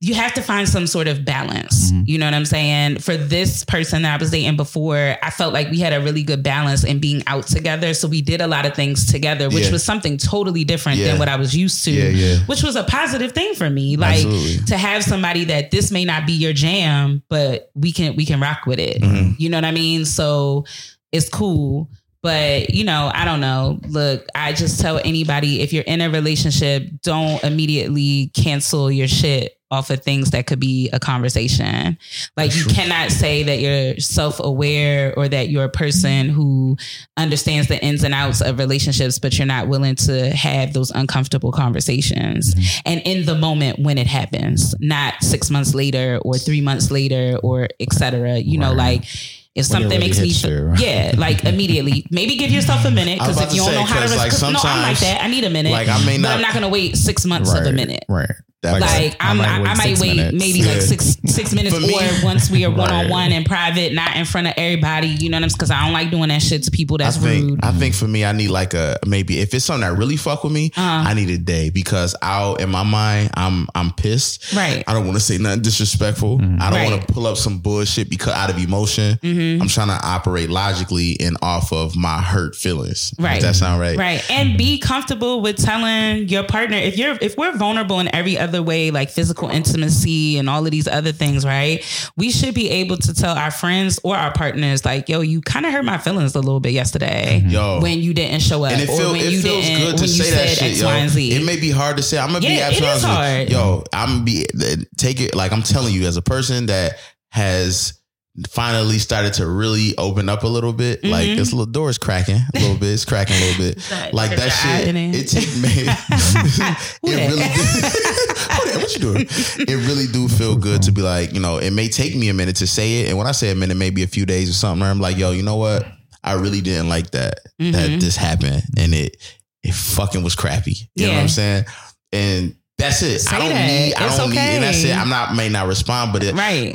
you have to find some sort of balance. You know what I'm saying? For this person that I was dating before, I felt like we had a really good balance in being out together. So we did a lot of things together, which Yeah. was something totally different Yeah. than what I was used to, yeah. which was a positive thing for me. Like Absolutely. to have somebody that this may not be your jam, but we can we can rock with it. Mm-hmm. You know what I mean? So it's cool. But you know, I don't know. Look, I just tell anybody if you're in a relationship, don't immediately cancel your shit off of things that could be a conversation. Like you cannot say that you're self-aware or that you're a person who understands the ins and outs of relationships, but you're not willing to have those uncomfortable conversations. Mm-hmm. And in the moment when it happens, not six months later or three months later or et cetera. You know, Right. like if something makes me you. yeah, like immediately. Maybe give yourself a minute because if you don't know say, how to 'cause, like, respond, no, I'm like that. I need a minute. like, I may but not- I'm not gonna wait six months of a minute. Right. That's- Like I'm, I, I might wait minutes. maybe like six six minutes, For me- or once we are one on one Right. in private, not in front of everybody. You know what I'm? Saying? Because I don't like doing that shit to people. That's I think rude. I think for me, I need like a maybe if it's something that really fuck with me, Uh-huh. I need a day because I'll in my mind I'm I'm pissed. Right. I don't want to say nothing disrespectful. I don't Right. Mm-hmm. want to pull up some bullshit because out of emotion. I'm trying to operate logically and off of my hurt feelings. Does Right. that sound right? Right. And be comfortable with telling your partner if you're if we're vulnerable in every other way, like physical intimacy and all of these other things, right? We should be able to tell our friends or our partners, like, yo, you kind of hurt my feelings a little bit yesterday mm-hmm. Yo. when you didn't show up. And it, or when it you feels didn't good to say that shit, X, yo. Y, and Z. It may be hard to say. I'm gonna be Yeah, it absolutely is honest with hard. Yo, I'm gonna be take it like I'm telling you as a person that has finally started to really open up a little bit. Like Mm-hmm. this little door is cracking a little bit. It's cracking a little bit. That- like that that shit. it. Take me. It really. That? What you doing? It really do feel good to be like you know. It may take me a minute to say it, and when I say a minute, maybe a few days or something. I'm like, yo, you know what? I really didn't like that Mm-hmm. that this happened, and it it fucking was crappy. You know what I'm saying? And that's it. Say I don't that. need. I It's don't need. And that's it. I'm not may not respond, but it. Right.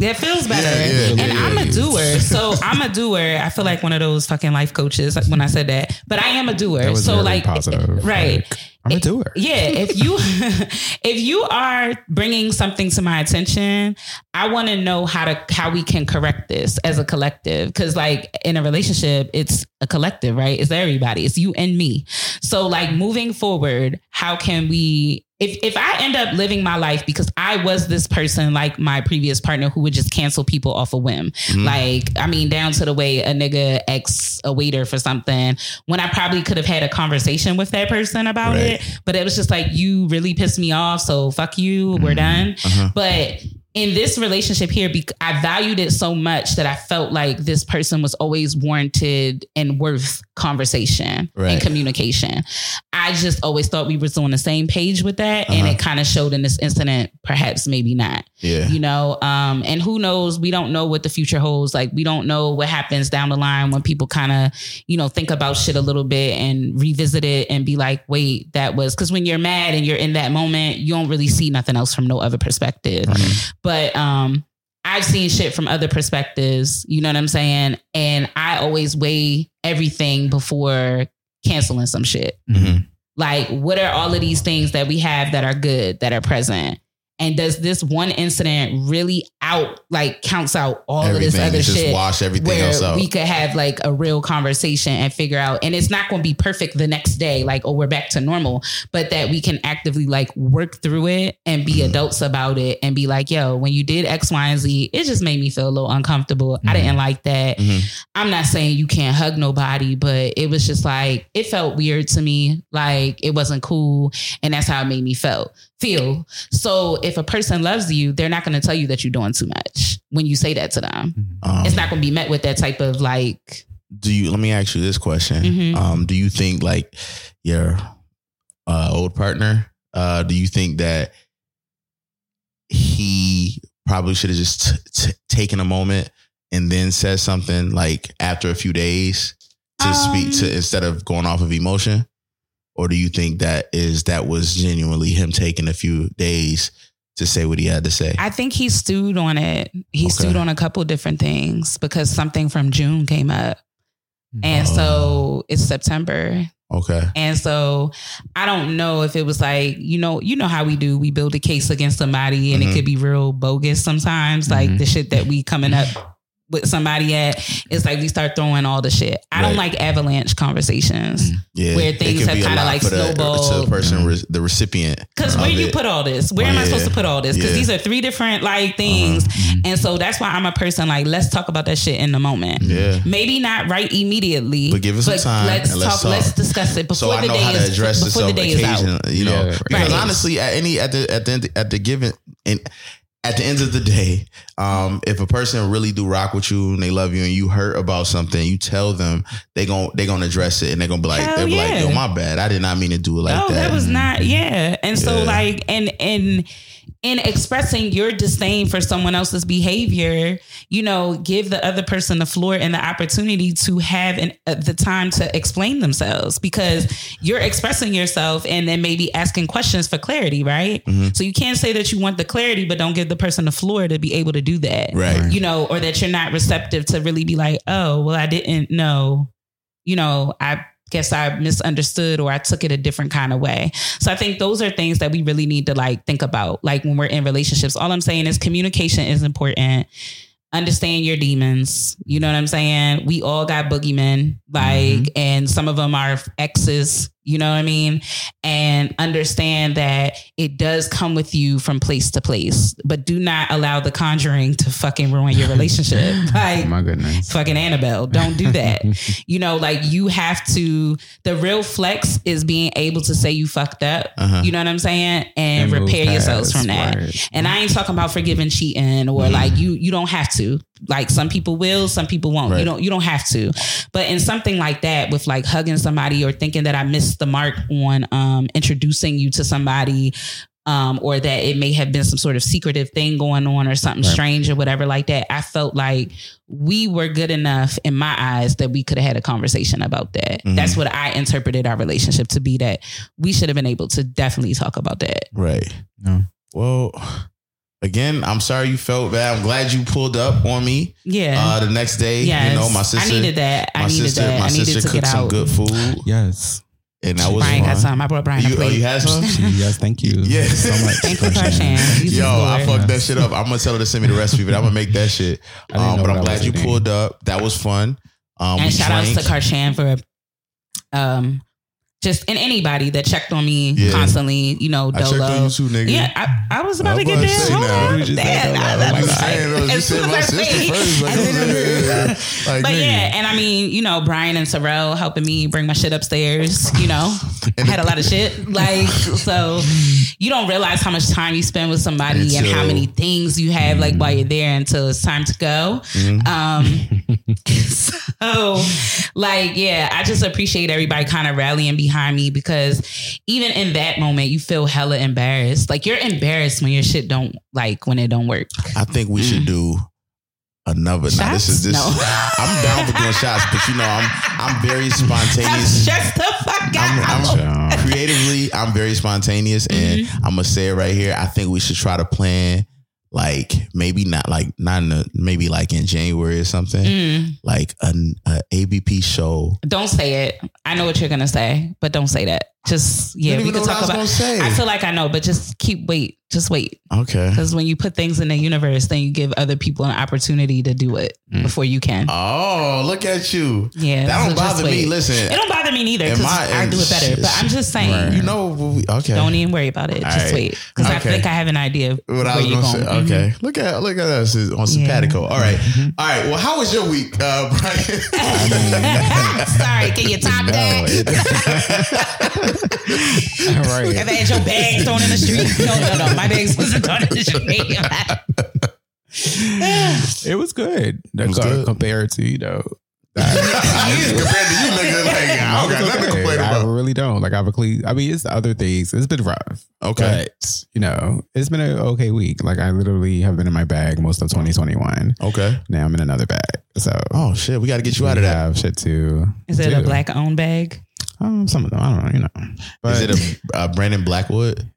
That feels better. Yeah, yeah, and yeah, I'm a doer. So I'm a doer. I feel like one of those fucking life coaches when I said that. But I am a doer. So like positive. Eh, right. Like, I'm a doer. Yeah, if you if you are bringing something to my attention, I want to know how to how we can correct this as a collective cuz like in a relationship it's a collective, right? It's everybody. It's you and me. So like moving forward, how can we if if I end up living my life because I was this person like my previous partner who would just cancel people off a whim. Like, I mean, down to the way a nigga ex a waiter for something when I probably could have had a conversation with that person about Right. it. But it was just like, you really pissed me off. So fuck you. We're done. Uh-huh. But in this relationship here, I valued it so much that I felt like this person was always warranted and worth conversation Right. and communication. I just always thought we was on the same page with that. And Uh-huh. it kind of showed in this incident, perhaps maybe not Yeah. you know um and who knows we don't know what the future holds like we don't know what happens down the line when people kind of you know think about shit a little bit and revisit it and be like wait that was because when you're mad and you're in that moment you don't really see nothing else from no other perspective but um I've seen shit from other perspectives, you know what I'm saying? And I always weigh everything before canceling some shit. Mhm. Like, what are all of these things that we have that are good, that are present? And does this one incident really out like counts out all of this other just shit wash everything where else out. we could have like a real conversation and figure out and it's not going to be perfect the next day like oh we're back to normal but that we can actively like work through it and be Mm-hmm. adults about it and be like yo when you did x y and z it just made me feel a little uncomfortable i didn't like that Mhm. i'm not saying you can't hug nobody but it was just like it felt weird to me like it wasn't cool and that's how it made me felt feel so if a person loves you they're not going to tell you that you're doing too much when you say that to them. Um, it's not going to be met with that type of like do you let me ask you this question. Mhm. um do you think like your uh old partner uh do you think that he probably should have just t- t- taken a moment and then said something like after a few days to speak Um, to instead of going off of emotion? Or do you think that is that was genuinely him taking a few days to say what he had to say I think he stewed on it. He Okay. stewed on a couple different things because something from June came up. And Oh. so it's September. okay And so I don't know if it was like, you know, you know how we do. We build a case against somebody and Mhm. it could be real bogus sometimes. Like Mhm. the shit that we coming up with somebody at, it's like we start throwing all the shit. I don't like avalanche conversations. Mm. yeah where things have kinda like for the- to the snowballed. person mm. re- the recipient Because where do you it. put all this? Where Oh, am I supposed to put all this? Because Yeah. Uh-huh. these are three different like things. Uh-huh. Mm-hmm. And so that's why I'm a person like, let's talk about that shit in the moment. yeah Maybe not right immediately. But give us some time Let's and talk, let's talk. Let's discuss it so before I the know day how to is address before the day is out. you know, Yeah, because right. honestly, at any at the at the at the given and at the end of the day, um, if a person really do rock with you and they love you and you hurt about something, you tell them they gon' they gonna address it and they're gonna be like Hell they'll be like, yeah. yo, my bad, I did not mean to do it like oh, that. that. was not yeah. And so like and and in expressing your disdain for someone else's behavior, you know, give the other person the floor and the opportunity to have an, uh, the time to explain themselves because you're expressing yourself and then maybe asking questions for clarity, right? Mhm. So you can't say that you want the clarity, but don't give the person the floor to be able to do that. Right. You know, or that you're not receptive to really be like, oh, well, I didn't know, you know, I guess I misunderstood or I took it a different kind of way. So I think those are things that we really need to like think about, like when we're in relationships. All I'm saying is communication is important. Understand your demons. You know what I'm saying? We all got boogeymen, like, mm-hmm. and some of them are exes. You know what I mean? And understand that it does come with you from place to place, but do not allow the conjuring to fucking ruin your relationship. Like, Oh my goodness. fucking Annabelle. Don't do that. you know, like you have to, the real flex is being able to say you fucked up. Uh-huh. You know what I'm saying? And, move repair yourselves from that. And I ain't talking about forgiving cheating or Mhm. like you, you don't have to. Like some people will, some people won't. Right. You don't, you don't have to. But in something like that, with like hugging somebody or thinking that I missed the mark on um, introducing you to somebody um, or that it may have been some sort of secretive thing going on or something Right. strange or whatever like that. I felt like we were good enough in my eyes that we could have had a conversation about that. Mhm. That's what I interpreted our relationship to be that we should have been able to definitely talk about that. Right. No. Well, again, I'm sorry you felt bad. I'm glad you pulled up on me Yeah. uh, the next day. yes. You know, my sister. I needed that. I my needed sister, that. my I needed sister to get cooked some out. good food, Yes. and that was Brian fun. got some. I brought Brian a You, oh, you had some? yes. Thank you. Yeah. So much. Thank you, Karshan. Karshan. Yo, I fucked that shit up. I'm gonna tell her to send me the recipe, but I'm gonna make that shit. Um, but I'm glad you pulled up. That was fun. Um, and shout outs to drank. Karshan for um just and anybody that checked on me Yeah. constantly, you know, I checked on you too, nigga. Yeah, I, I was about I'm to get there. Hold on. You just said Damn, I- I'm I- just I- saying, though, you as soon as I say- like, as soon as- Like, but nigga. yeah, and I mean, you know, Brian and Sorrell helping me bring my shit upstairs. You know, I had a lot of shit. Like, so you don't realize how much time you spend with somebody and how many things you have like while you're there until it's time to go. Mhm. Um, so like, yeah, I just appreciate everybody kind of rallying behind me because even in that moment, you feel hella embarrassed. Like you're embarrassed when your shit don't like when it don't work. I think we should do another. Now, this is this. Mm. No. I'm down for doing shots, but you know, I'm I'm very spontaneous. Shut the fuck I'm, up. I'm Um, creatively, I'm very spontaneous, and Mm-hmm. I'm gonna say it right here. I think we should try to plan, like maybe not like not in the, maybe like in January or something, Mm. like an a ABP show. Don't say it. I know what you're gonna say, but don't say that. Just yeah, we can talk I about. say. I feel like I know, but just keep wait, just wait, Okay. because when you put things in the universe, then you give other people an opportunity to do it Mm. before you can. Oh, look at you. Yeah, That don't bother me. Listen, It don't bother me neither because I- I, do it better. shit. But I'm just saying, Right. you know, okay. don't even worry about it. All Just right. wait because I think I have an idea what I was going. say. Okay, look at look at us on simpatico. All right, all right. Well, how was your week, uh, Brian? Sorry, can you top No, that? it- right. Have had your bags thrown in the street? No, no, no. My bags wasn't thrown in the street. it was good. It was good. compared to you know. Compared to you, nigga, like I don't got It's nothing to okay. I really don't. Like I've a clean. I mean, it's other things. It's been rough. Okay, But you know, it's been an okay week. Like I literally have been in my bag most of 2021. okay. Now I'm in another bag. So Oh shit, we got to get you out of we that. Have shit too. Is it a black owned bag? Um, some of them. I don't know. You know. But, Is it a uh, Brandon Blackwood?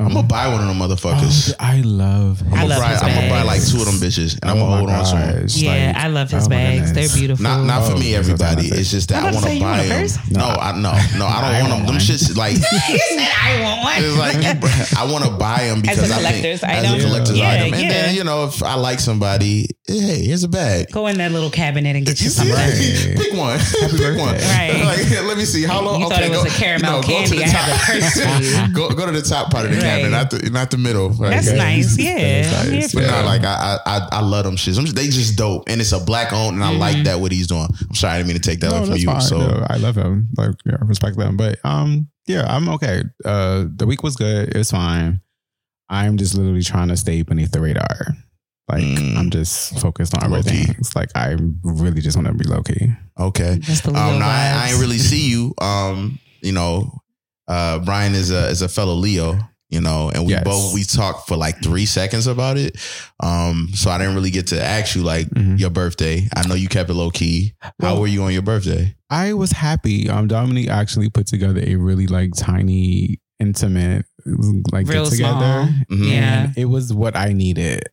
I'm um, gonna buy one of them motherfuckers. oh, I love. I I'm love gonna buy, his I'm gonna buy like two of them bitches, and I'm Oh gonna my hold on to them. Yeah, like, I love his oh bags. They're beautiful. Not not for Oh, me, everybody. It's just that I'm I about to want say, to buy them. No, I no no I I don't want them. want Them one. shits like he said, "I want one." it's like I want to buy them because As a I think collector's as item? a collector's Yeah, item, and yeah. then you know if I like somebody, hey, here's a bag. Go in that little cabinet and get you something. Right. Pick one. Pick one. Right. Like, let me see how long. You thought okay, it was go, a caramel no, go to candy. the I have top. a purse you. go go to the top part of the Right. not the not the middle. Like, That's okay. nice. Yeah, That's nice. But that. no, like I, I I love them shits. I'm just- they just dope, and it's a black owned, and I like that what he's doing. I'm sorry, I didn't mean to take that No, away from you. fine. So No, I love him. Like, yeah, I respect them. But um, yeah, I'm okay. Uh, the week was good. It was fine. I'm just literally trying to stay beneath the radar. Like, Mm. I'm just focused on other Low-key. things. Like, I really just want to be low key. okay, Just the Leo um, no, I, I ain't really see you. Um, you know, uh, Brian is a is a fellow Leo. You know, and we Yes. both we talked for like three seconds about it. Um, so I didn't really get to ask you like Mhm. your birthday. I know you kept it low key. How Well- were you on your birthday? I was happy. Um, Dominique actually put together a really like tiny, intimate, like Real get together. small. Mhm. Yeah. And it was what I needed.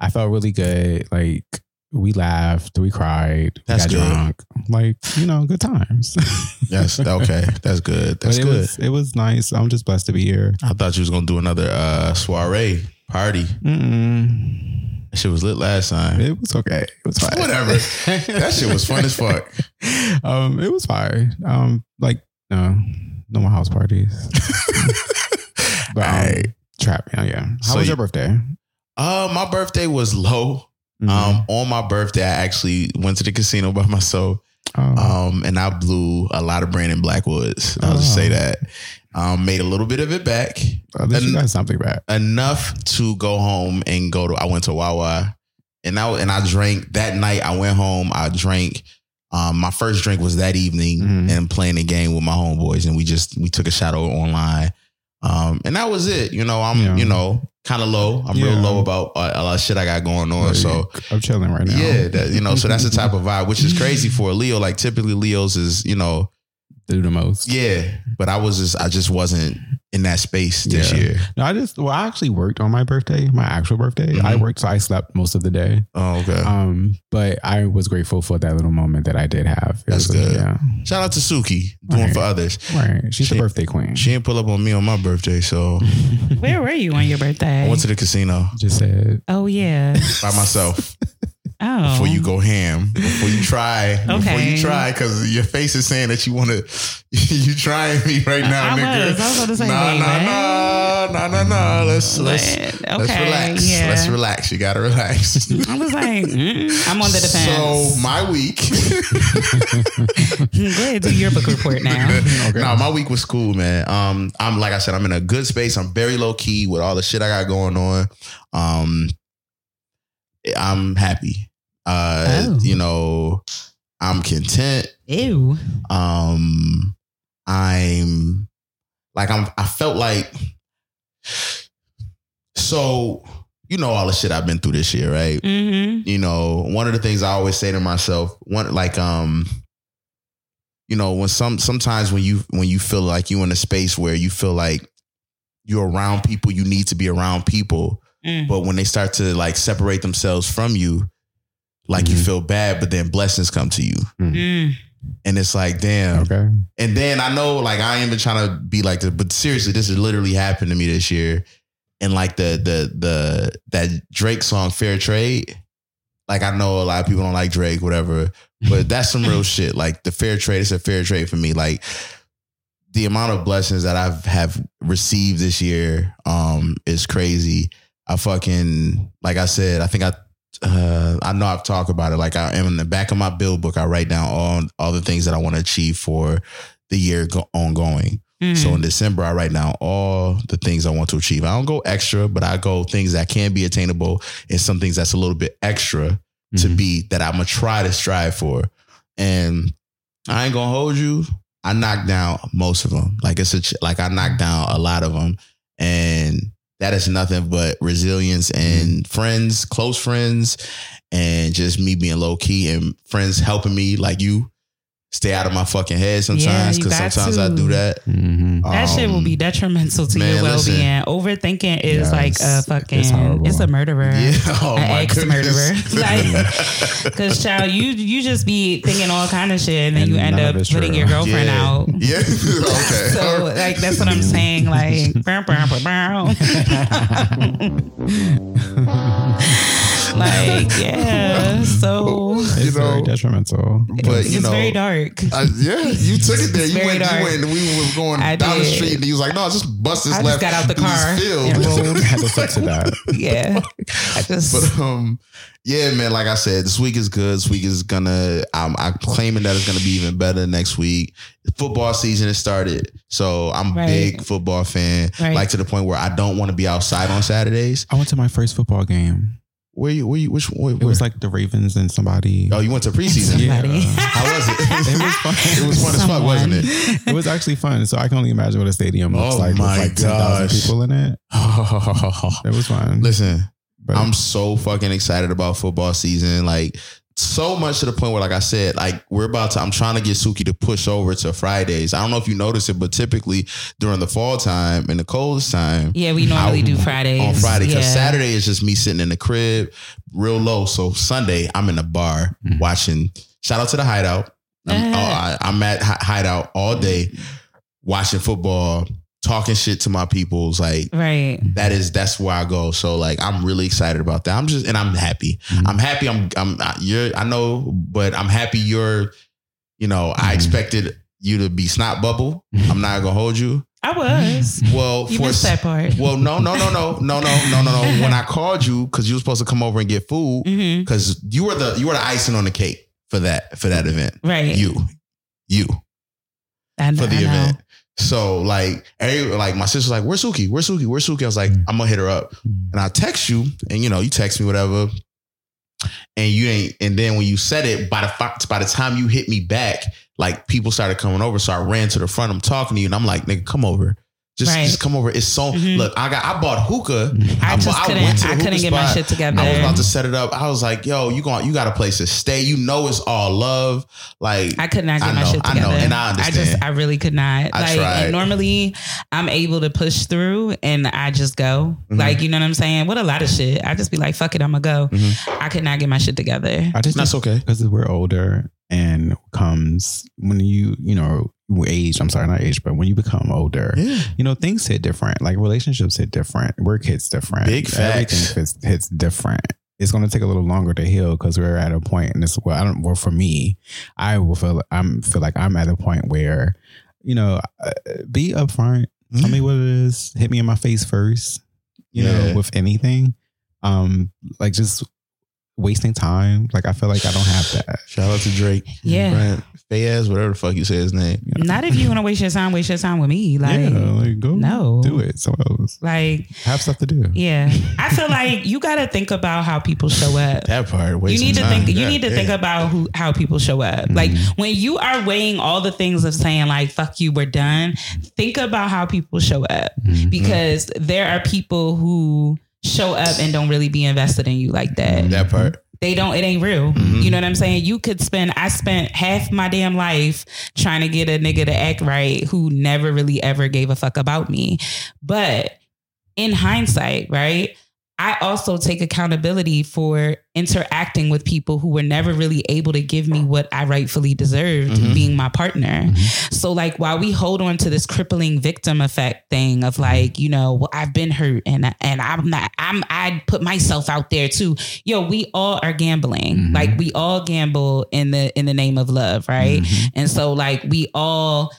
I felt really good. Like we laughed, we cried, we got good. drunk. Like, you know, good times. Yes, okay, that's good. That's it good. was it was nice. I'm just blessed to be here. I thought you was gonna do another uh soiree party. Mm-mm. That shit was lit last time. It was okay. It was fine. Whatever. that shit was fun as fuck. Um, it was fine. Um, like no, no more house parties. But um, Alright. trap. Yeah, yeah. How So was you- your birthday? Uh, my birthday was low. Mhm. Um, on my birthday, I actually went to the casino by myself. Oh. Um, and I blew a lot of Brandon Blackwoods. I'll just Oh. say that. Um, made a little bit of it back, At least you got something back. enough to go home and go to. I went to Wawa, and I and I drank that night. I went home. I drank. Um, my first drink was that evening, Mhm. and playing the game with my homeboys, and we just we took a shot over online. Um, and that was it. You know, I'm Yeah. you know kind of low. I'm real low about uh, a lot of shit I got going on. So I'm chilling right now. yeah, that, you know, so that's the type of vibe, which is crazy for a Leo. Like typically Leos is, you know, do the most. yeah. But I was just, I just wasn't in that space this Yeah. year. No, I just well, I actually worked on my birthday, my actual birthday. I Mhm. worked, so I slept most of the day. Oh, okay. Um, but I was grateful for that little moment that I did have. It That's was, good. Yeah, Shout out to Suki doing Right. for others. right. She's She- the birthday queen. She didn't pull up on me on my birthday, so Where were you on your birthday? I went to the casino just said, oh yeah. by myself Oh. before you go ham. Before you try. Before you try, because your face is saying that you want to. You trying me right now, I nigga. was. I was about to say, nah, wait, nah, what? nah, nah, nah, nah. Let's let's But, let's relax. yeah. Let's relax. You gotta relax. I was like, mm, I'm on the defense. So my week, Go ahead, do your book report now. Okay. no, my week was cool, man. Um, I'm like I said, I'm in a good space. I'm very low key with all the shit I got going on. Um, I'm happy. Uh, Oh. you know, I'm content. Ew. Um, I'm like I'm. I felt like so. You know all the shit I've been through this year, right? Mm-hmm. you know, one of the things I always say to myself, one like um, you know, when some sometimes when you when you feel like you in a space where you feel like you're around people, you need to be around people, Mm. but when they start to like separate themselves from you, like you Mhm. feel bad, but then blessings come to you. Mm. And it's like, damn. Okay. And then I know, like, I ain't been trying to be like this, but seriously, this has literally happened to me this year. And like the the the that Drake song "Fair Trade," like I know a lot of people don't like Drake, whatever, but that's some real shit. Like the fair trade is a fair trade for me. Like the amount of blessings that I've have received this year um is crazy. I fucking like I said, I think I uh I know I've talked about it. Like I am in the back of my bill book, I write down all all the things that I want to achieve for the year go- ongoing. Mm. So in December, I write down all the things I want to achieve. I don't go extra, but I go things that can be attainable and some things that's a little bit extra to Mhm. be that I'm gonna try to strive for. And I ain't gonna hold you. I knocked down most of them. Like it's a ch- like I knocked down a lot of them, and that is nothing but resilience and mm-hmm. friends, close friends, and just me being low key and friends helping me like you stay out of my fucking head sometimes because got sometimes I do that. Mhm. That shit will Um, be detrimental to man, your well being. Overthinking is Yes, like a fucking. It's, horrible. a murderer. Yeah, oh An my ex-murderer. Like, Cause child, you you just be thinking all kind of shit, and then And you end up of putting true. your girlfriend yeah. out. Yeah, okay. So like that's what I'm saying. Like, like yeah. So It's You know, very detrimental. but it's you know, very dark. Uh, yeah, you took it there. You went, you went. We was going I down the street, and he was like, "No, just bust this I left." just got out the car field." and rolled. had to stick to that. Yeah, I just But um, yeah, man. Like I said, this week is good. This week is gonna. I'm, I'm claiming that it's gonna be even better next week. Football season has started, so I'm a Right. big football fan. Right. Like to the point where I don't want to be outside on Saturdays. I went to my first football game. Where you? Where you? Which? Where, It was like the Ravens and somebody. oh, you went to preseason. Yeah. How was it? It was fun. It was fun as fuck, wasn't it? It was actually fun. So I can only imagine what a stadium looks Oh like my with like 10,000 people in it. It was fun. Listen, But I'm so fucking excited about football season. Like so much to the point where, like I said, like we're about to. I'm trying to get Suki to push over to Fridays. I don't know if you notice it, but typically during the fall time and the coldest time. Yeah, we normally I- do Fridays on Friday because Yeah. Saturday is just me sitting in the crib, real low. So Sunday I'm in the bar Mhm. watching. Shout out to the Hideout. I'm, oh, I, I'm at Hideout all day watching football, talking shit to my peoples. Like Right. that is that's where I go. So like I'm really excited about that. I'm just and I'm happy. Mhm. I'm happy. I'm I'm you're I know, but I'm happy you're. You know, I Mhm. expected you to be snot bubble. I'm not gonna hold you. I was. Well, You for missed that part. well, no, no, no, no, no, no, no, no, no. When I called you because you were supposed to come over and get food because you were the you were the icing on the cake for that for that event. Right. You, you I know, for the I know. So like, every, like my sister's like, "Where's Suki? Where's Suki? Where's Suki?" I was like, Mm. "I'm gonna hit her up," and I text you, and you know, you text me whatever, and you ain't. And then when you said it, by the by the time you hit me back, like people started coming over, so I ran to the front. I'm talking to you, and I'm like, "Nigga, come over." Just, Right. just come over. It's so Mhm. look. I got. I bought hookah. I bu- just couldn't. went to the I couldn't hookah get my shit together. I was about to set it up. I was like, "Yo, you going? You got a place to stay. You know, it's all love. Like, I could not get I my know, shit I know, together. and I just, understand. I just, I really could not. I like, tried. and normally I'm able to push through and I just go. Mhm. Like, you know what I'm saying? What a lot of shit, I just be like, fuck it, I'm gonna go. Mhm. I could not get my shit together. I just that's okay. because we're older and comes when you you know age. I'm sorry, not age, but when you become older, Yeah, you know things hit different. Like relationships hit different. Work hits different. Big facts. Everything hits, hits different. It's going to take a little longer to heal because we're at a point in this. Well, I don't. Well, for me, I will feel. I'm feel like I'm at a point where, you know, uh, be upfront. Tell me what it is. Hit me in my face first. You Yeah. know, with anything, um, like just wasting time. Like I feel like I don't have that. Shout out to Drake. Yeah. Brent Faiyaz, whatever the fuck you say his name. you know? Not if you want to waste your time, waste your time with me. Like, yeah, like go no. do it. So else like, have stuff to do. yeah. I feel like you got to think about how people show up. That part. you need to time. think you need to yeah. think about who how people show up like when you are weighing all the things of saying like fuck you we're done think about how people show up Mhm. because there are people who show up and don't really be invested in you like that. That part. they don't it ain't real. Mhm. you know what i'm saying? You could spend i spent half my damn life trying to get a nigga to act right who never really ever gave a fuck about me. But in hindsight right I also take accountability for interacting with people who were never really able to give me what I rightfully deserved Mm-hmm. being my partner. Mm-hmm. So like while we hold on to this crippling victim effect thing of mm-hmm. like, you know, well, I've been hurt and and I'm not I'm I put myself out there too. Yo, we all are gambling. Mm-hmm. Like we all gamble in the in the name of love, right? And so like we all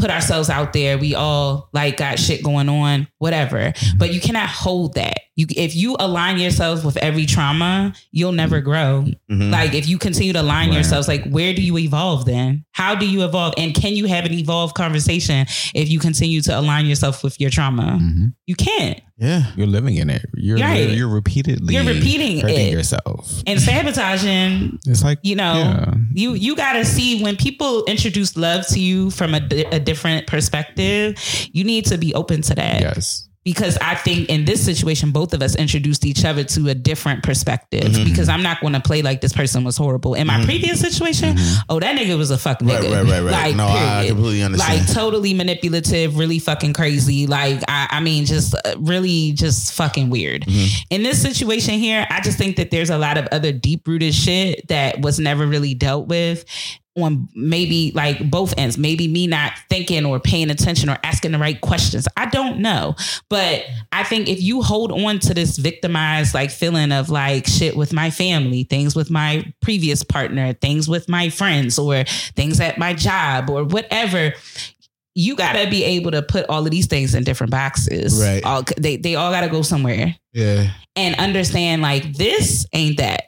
put ourselves out there. We all like got shit going on, whatever. But you cannot hold that. You if you align yourselves with every trauma, you'll never grow. Mhm. Like if you continue to align Right. yourselves, like where do you evolve then? How do you evolve? And can you have an evolved conversation if you continue to align yourself with your trauma? Mhm. You can't. Yeah. You're living in it. You're Right. you're repeatedly You're repeating hurting it. yourself. And sabotaging It's like you know yeah. you you got to see when people introduce love to you from a, di- a different perspective you need to be open to that yes. Because i think in this situation both of us introduced each other to a different perspective Mm-hmm. because i'm not going to play like this person was horrible in my previous situation oh that nigga was a fuck nigga Mm-hmm. Right, right, right, right. No, I completely understand. like totally manipulative really fucking crazy like i, I mean just uh, really just fucking weird Mm-hmm. in this situation here i just think that there's a lot of other deep rooted shit that was never really dealt with on maybe like both ends. Maybe me not thinking or paying attention or asking the right questions. I don't know. But i think if you hold on to this victimized like feeling of like shit with my family things with my previous partner things with my friends or things at my job or whatever you got to be able to put all of these things in different boxes. Right. all, they, they all got to go somewhere. Yeah. and understand like this ain't that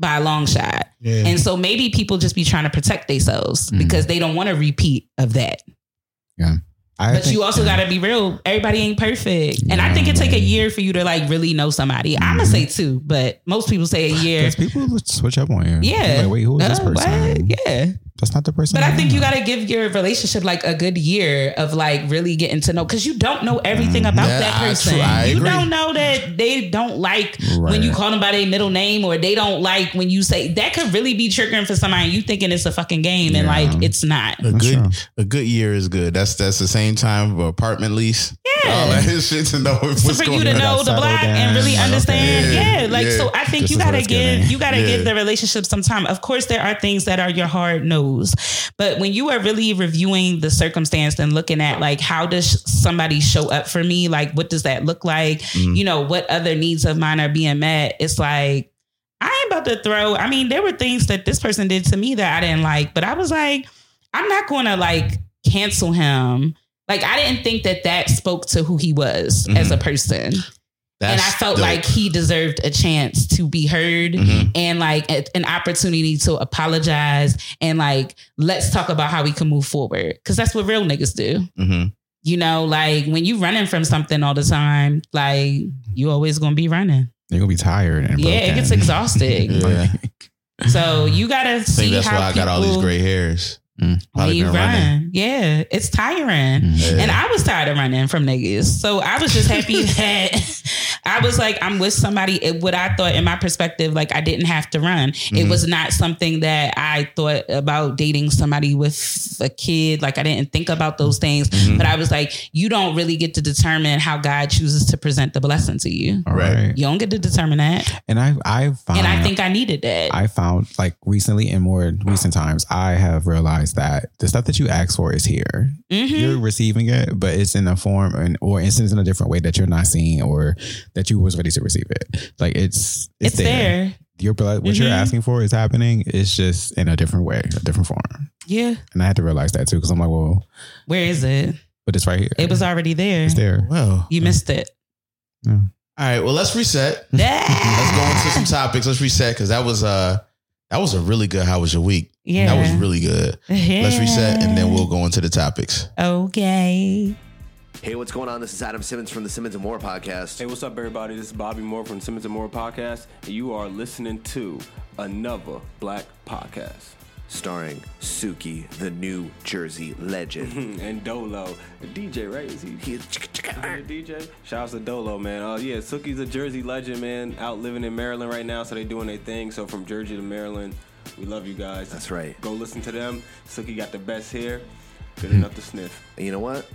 by a long shot. Yeah. And so maybe people just be trying to protect themselves Mhm. because they don't want to repeat of that. I But think- you also got to be real. Everybody ain't perfect. And I think it take a year for you to like really know somebody. I'm going to say two, but most people say a year. Because people switch up on you. Yeah. Like, wait, who is this Uh, what? person? Yeah. That's not the person. But I think you got to give your relationship like a good year of like really getting to know because you don't know everything about Yeah, that I- person. true. I you agree. don't know that they don't like when you call them by their middle name or they don't like when you say that could really be triggering for somebody. You thinking it's a fucking game and like it's not. A That's good true. a good year is good. That's that's the same time of apartment lease. Yeah. All that shit to know what's So for going you to know the block and really understand, okay. yeah, Yeah, like yeah. so. I think This you gotta give you gotta Yeah. give the relationship some time. Of course, there are things that are your hard nose, but when you are really reviewing the circumstance and looking at like how does somebody show up for me, like what does that look like? Mhm. You know, what other needs of mine are being met? It's like I ain't about to throw. I mean, there were things that this person did to me that I didn't like, but I was like, I'm not going to like cancel him. Like I didn't think that that spoke to who he was as a person and I felt dope. like he deserved a chance to be heard Mhm. and like a- an opportunity to apologize and like let's talk about how we can move forward because that's what real niggas do. Mhm. You know, like when you running from something all the time, like you always gonna be running. You're gonna be tired and Yeah, it gets broken. exhausting. Yeah. so you gotta I see think that's how why I got all these gray hairs. Mm. when you been run. running. Yeah, it's tiring. Mm. Yeah. And I was tired of running from niggas. So I was just happy that I was like, I'm with somebody. It, what I thought in my perspective, like I didn't have to run. It Mhm. was not something that I thought about dating somebody with a kid. Like I didn't think about those things. Mhm. But I was like, you don't really get to determine how God chooses to present the blessing to you. All Right. right. You don't get to determine that. And I I found And I think I needed that. I found like recently in more recent times, I have realized that the stuff that you ask for is here. Mhm. You're receiving it, but it's in a form and or it's in a different way that you're not seeing or that you was ready to receive it. Like it's It's there. Your blood, what you're Mhm. asking for is happening. It's just in a different way, a different form. Yeah. And I had to realize that too, because I'm like, well, Where is it? but it's right here. It was already there. It's there. Well, You missed it. all right. Well, let's reset. Let's go into some topics. Let's reset because that was uh that was a really good. How was your week? Yeah. That was really good. Let's reset and then we'll go into the topics. Okay. Hey, what's going on? This is Adam Simmons from the Simmons and More podcast. Hey, what's up, everybody? This is Bobby Moore from Simmons and More Podcast, and you are listening to another Black Podcast. starring Suki, the New Jersey legend. and Dolo, DJ, right? Is he? He- Is he a DJ? Shouts to Dolo, man. Uh, yeah, Suki's a Jersey legend, man. Out living in Maryland right now, so they doing their thing. So from Jersey to Maryland, we love you guys. That's right. Go listen to them. Suki got the best hair. Hmm. Good enough to sniff. And you know what?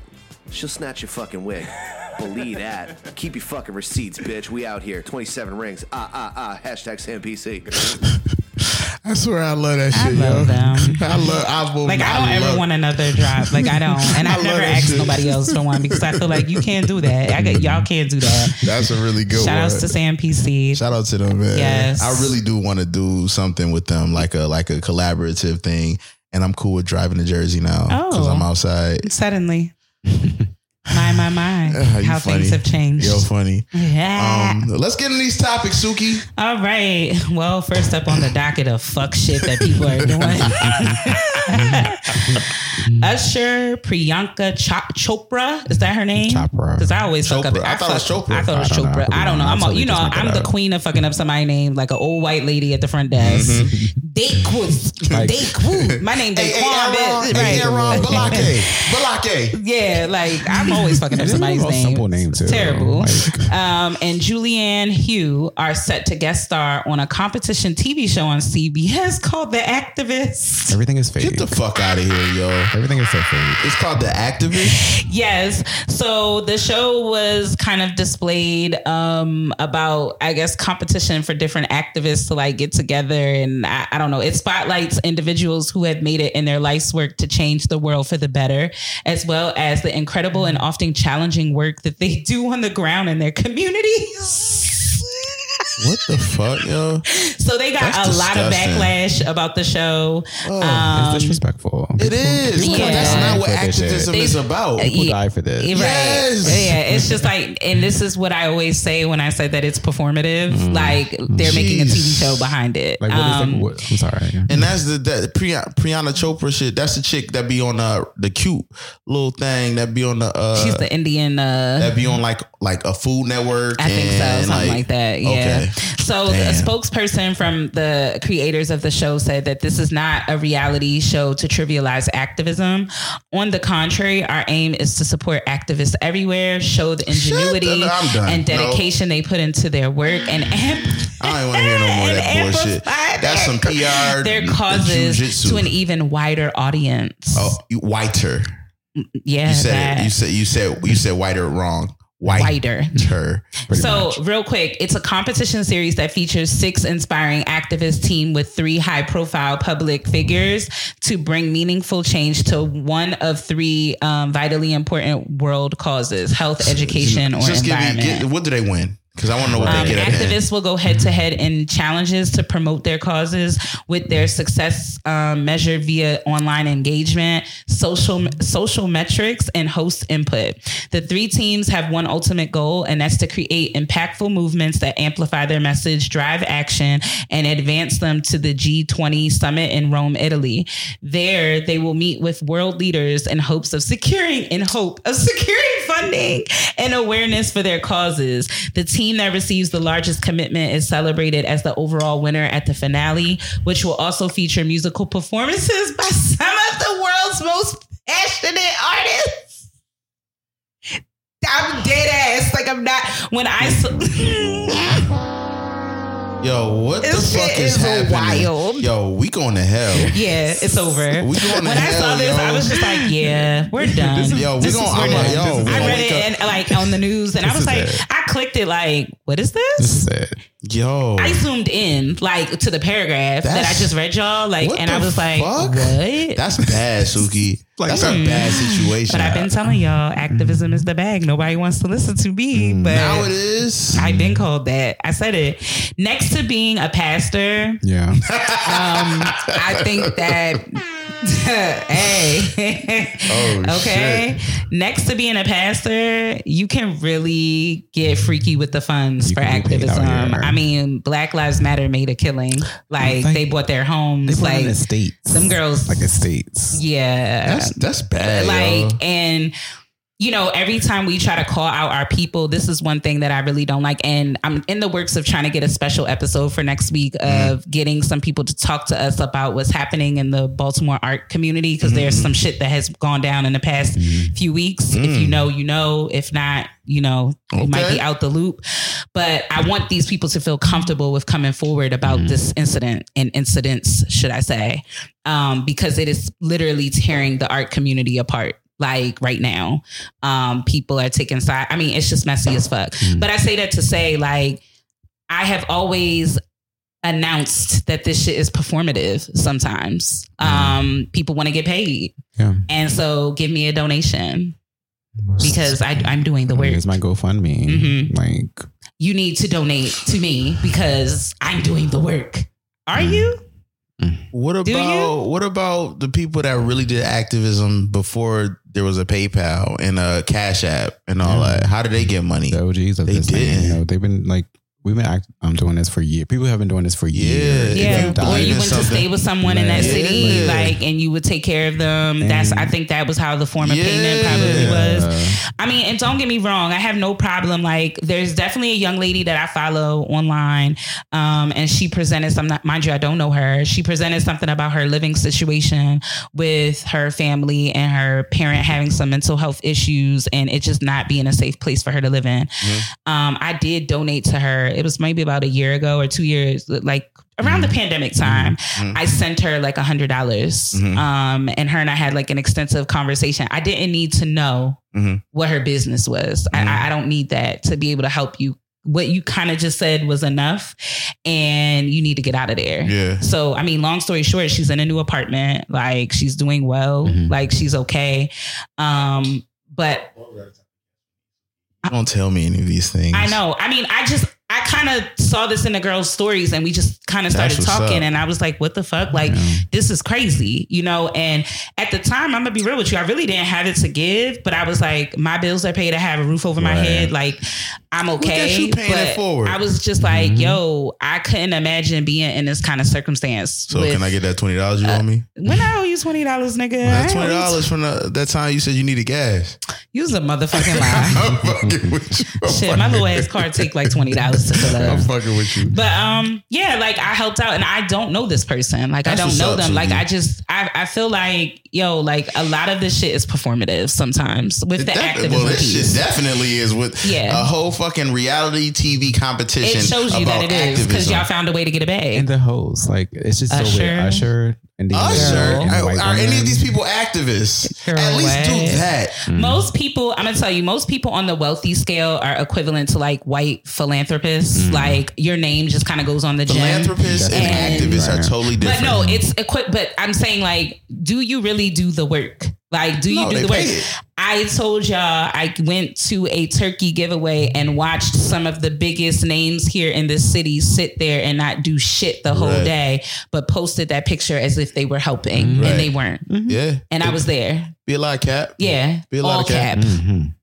She'll snatch your fucking wig. Believe that. Keep your fucking receipts, bitch. We out here. 27 rings. Ah, ah, ah. Hashtag SamPC. I swear I love that shit, I love yo. them. I love. I will, Like I don't ever love- want another drop. Like I don't, and I I've never asked shit. nobody else for one because I feel like you can't do that. I get, y'all can't do that. That's a really good Shout one. outs to Sam PC. Shout out to them, man. Yes. I really do want to do something with them, like a like a collaborative thing. And I'm cool with driving to Jersey now because Oh. I'm outside. Suddenly, my my my, how things have changed. Yo, funny. Yeah. Um, let's get in these topics, Suki. All right. Well, first up on the docket of fuck shit that people are doing. Usher Priyanka Cho- Chopra is that her name? Chopra. Because I always fuck up. Chopra. I thought it was Chopra. I thought it was I don't know. Chopra. I don't know. I'm a, you know I'm the queen of fucking up somebody's name like an old white lady at the front desk. Mm-hmm. Daquis. Like- Daquis. My name Hey, hey, Aaron, bitch. Aaron Right. Balake. Balake. Yeah, like I'm always fucking up somebody's name. simple name, too. It's terrible. Like- um, and Julianne Hugh are set to guest star on a competition TV show on CBS called The Activist. Everything is fake. Get the fuck out of here, yo. Everything is so fake. It's called The Activist. Yes. So the show was kind of displayed um, about, I guess, competition for different activists to like get together. And I, I don't know, it spotlights individuals who have made it in their life's work to change the world for the better, as well as the incredible and often challenging work that they do on the ground in their communities. What the fuck, yo? So they got That's a lot of backlash about the show. Oh, Um, It's disrespectful. It is. People Yeah. That's not what for this shit. activism They- is about. People Yeah. die for this. Right. Yes. Yeah. It's just like, and this is what I always say when I say that it's performative. Like they're making a TV show behind it. Like, what is Um, the, what, I'm sorry. And that's the that Priya, Priyana Chopra shit. That's the chick that be on the the cute little thing that be on the uh she's the Indian. Uh, that be on like like a Food Network. I think so, and, something like, that. Yeah. Okay. So Damn. a spokesperson from the creators of the show said that this is not a reality show to trivialize activism. On the contrary, our aim is to support activists everywhere, show the ingenuity and dedication they put into their work, and amp- I don't want to hear no more of that bullshit. That's some PR. Their causes jujitsu. to an even wider audience. oh, whiter. Mm, yeah, You said that. it. You said you said you said whiter wrong. Wider. Whiter. So, real quick, it's a competition series that features six inspiring activist team with three high profile public figures to bring meaningful change to one of three um, vitally important world causes health, education, or Just give me. environment. Get, what do they win? Because I want to know what Um, they get activists will go head to head in challenges to promote their causes with their success um, measured via online engagement, social social metrics, and host input. The three teams have one ultimate goal, and that's to create impactful movements that amplify their message, drive action, and advance them to the G20 summit in Rome, Italy. There, they will meet with world leaders in hopes of securing in hope of securing funding and awareness for their causes. The team that receives the largest commitment is celebrated as the overall winner at the finale, which will also feature musical performances by some of the world's most passionate artists. I'm dead ass. Like I'm not when I Yo, what the fuck is, is happening? wild. Yo, we going to hell. Yeah, it's over. We going to when I hell, saw this, yo. I was just like, yeah, we're done. Yo, we This gonna. is- I'm like, yo, I read it and like on the news, and I was like, it. I clicked it like, what is this? This is it. Yo, I zoomed in like to the paragraph that I just read y'all, like, What and I the was like, fuck? what? that's bad, Suki. Like, That's a bad situation. But I've been telling y'all, activism is the bag. Nobody wants to listen to me, but Mm. now it is. I've been called that. I said it. Next to being a pastor, Yeah. um, I think that hey, Oh, okay. Next to being a pastor, you can really get freaky with the funds You for can get paid out activism. I mean, Black Lives Matter made a killing. Like they bought their They homes. in like estates. Some girls- Like estates. yeah, That's that's bad. like yo. and you know every time we try to call out our people this is one thing that i really don't like. And i'm in the works of trying to get a special episode for next week of mm-hmm. getting some people to talk to us about what's happening in the baltimore art community because there's mm-hmm. some shit that has gone down in the past mm-hmm. few weeks. If you mm. know you know. If not you know you might be out the loop. But i want these people to feel comfortable with coming forward about this incident and incidents should i say. Um, because it is literally tearing the art community apart like right now. Um, people are taking side. I mean, it's just messy as fuck. But I say that to say, like, I have always announced that this shit is performative sometimes. Um, people want to get paid. Yeah. And so give me a donation because I, I'm doing the work. Here's my GoFundMe. Mhm. Like, You need to donate to me because I'm doing the work. Are you? What Do you? about what about the people that really did activism before there was a PayPal and a Cash App and all Yeah. that? How did they get money? the OGs They this thing, did. you know, they've been like, we've been act, um, doing this for years. People have been doing this for years. Yeah. Yeah, or you went to stay with someone in that city, Yeah. like, and you would take care of them. That's, I think, that was how the form of payment probably was. I mean, and don't get me wrong, I have no problem. Like, there's definitely a young lady that I follow online, um, and she presented some. Mind you, I don't know her. She presented something about her living situation with her family and her parent having some mental health issues, and it just not being a safe place for her to live in. Um, I did donate to her. It was maybe about a year ago or two years, like around the pandemic time. I sent her like a hundred dollars. Mhm. Um, and her and I had like an extensive conversation. I didn't need to know Mhm. what her business was. I, I don't need that to be able to help you. What you kind of just said was enough, and you need to get out of there. Yeah. So, I mean, long story short, she's in a new apartment. Like, she's doing well. Mhm. Like, she's okay. Um, but Don't tell me any of these things. I know. I mean, I just kind of saw this in the girls' stories, and we just kind of started talking, up. and I was like, "What the fuck? Like, this is crazy," you know. And at the time, I'm gonna be real with you, I really didn't have it to give, but I was like, my bills are paid. I have a roof over my head. Like, I'm okay. you paying it but forward. I was just like, mm-hmm. yo, I couldn't imagine being in this kind of circumstance. So with- can I get that twenty dollars you owe me? Uh, when I owe you twenty dollars, nigga. I That's ain't twenty owe you dollars from the, that time you said you needed gas. You was a motherfucking lie. I'm with you. I'm Shit, my little ass car take like twenty dollars to fill you. I'm fucking with you. But um, yeah, like I helped out, and I don't know this person. Like That's I don't know them. Like. I just, I, I feel like yo, like a lot of this shit is performative sometimes with the Def- activism well, this piece. shit definitely is with Yeah. a whole fucking reality TV competition. it shows you that about it is because y'all found a way to get a bag. and the hoes, like, it's just so Usher. weird. Usher and the Usher, and the are, are any of these people activists? Girl, At least what? do that. Mm. Most people, I'm gonna tell you, most people on the wealthy scale are equivalent to like white philanthropists. Mm. Like your name just kind of goes on the gym. Philanthropists and, And- activists are totally different. But no, it's equip. But I'm saying like, do you really do the work? Like, do you No, do the work? it. I told y'all I went to a turkey giveaway and watched some of the biggest names here in the city sit there and not do shit the whole Right. day, but posted that picture as if they were helping, Right. and they weren't. yeah, And I was there. be a lot, of Cap. Yeah, Be a lot all of cap. cap. Mhm.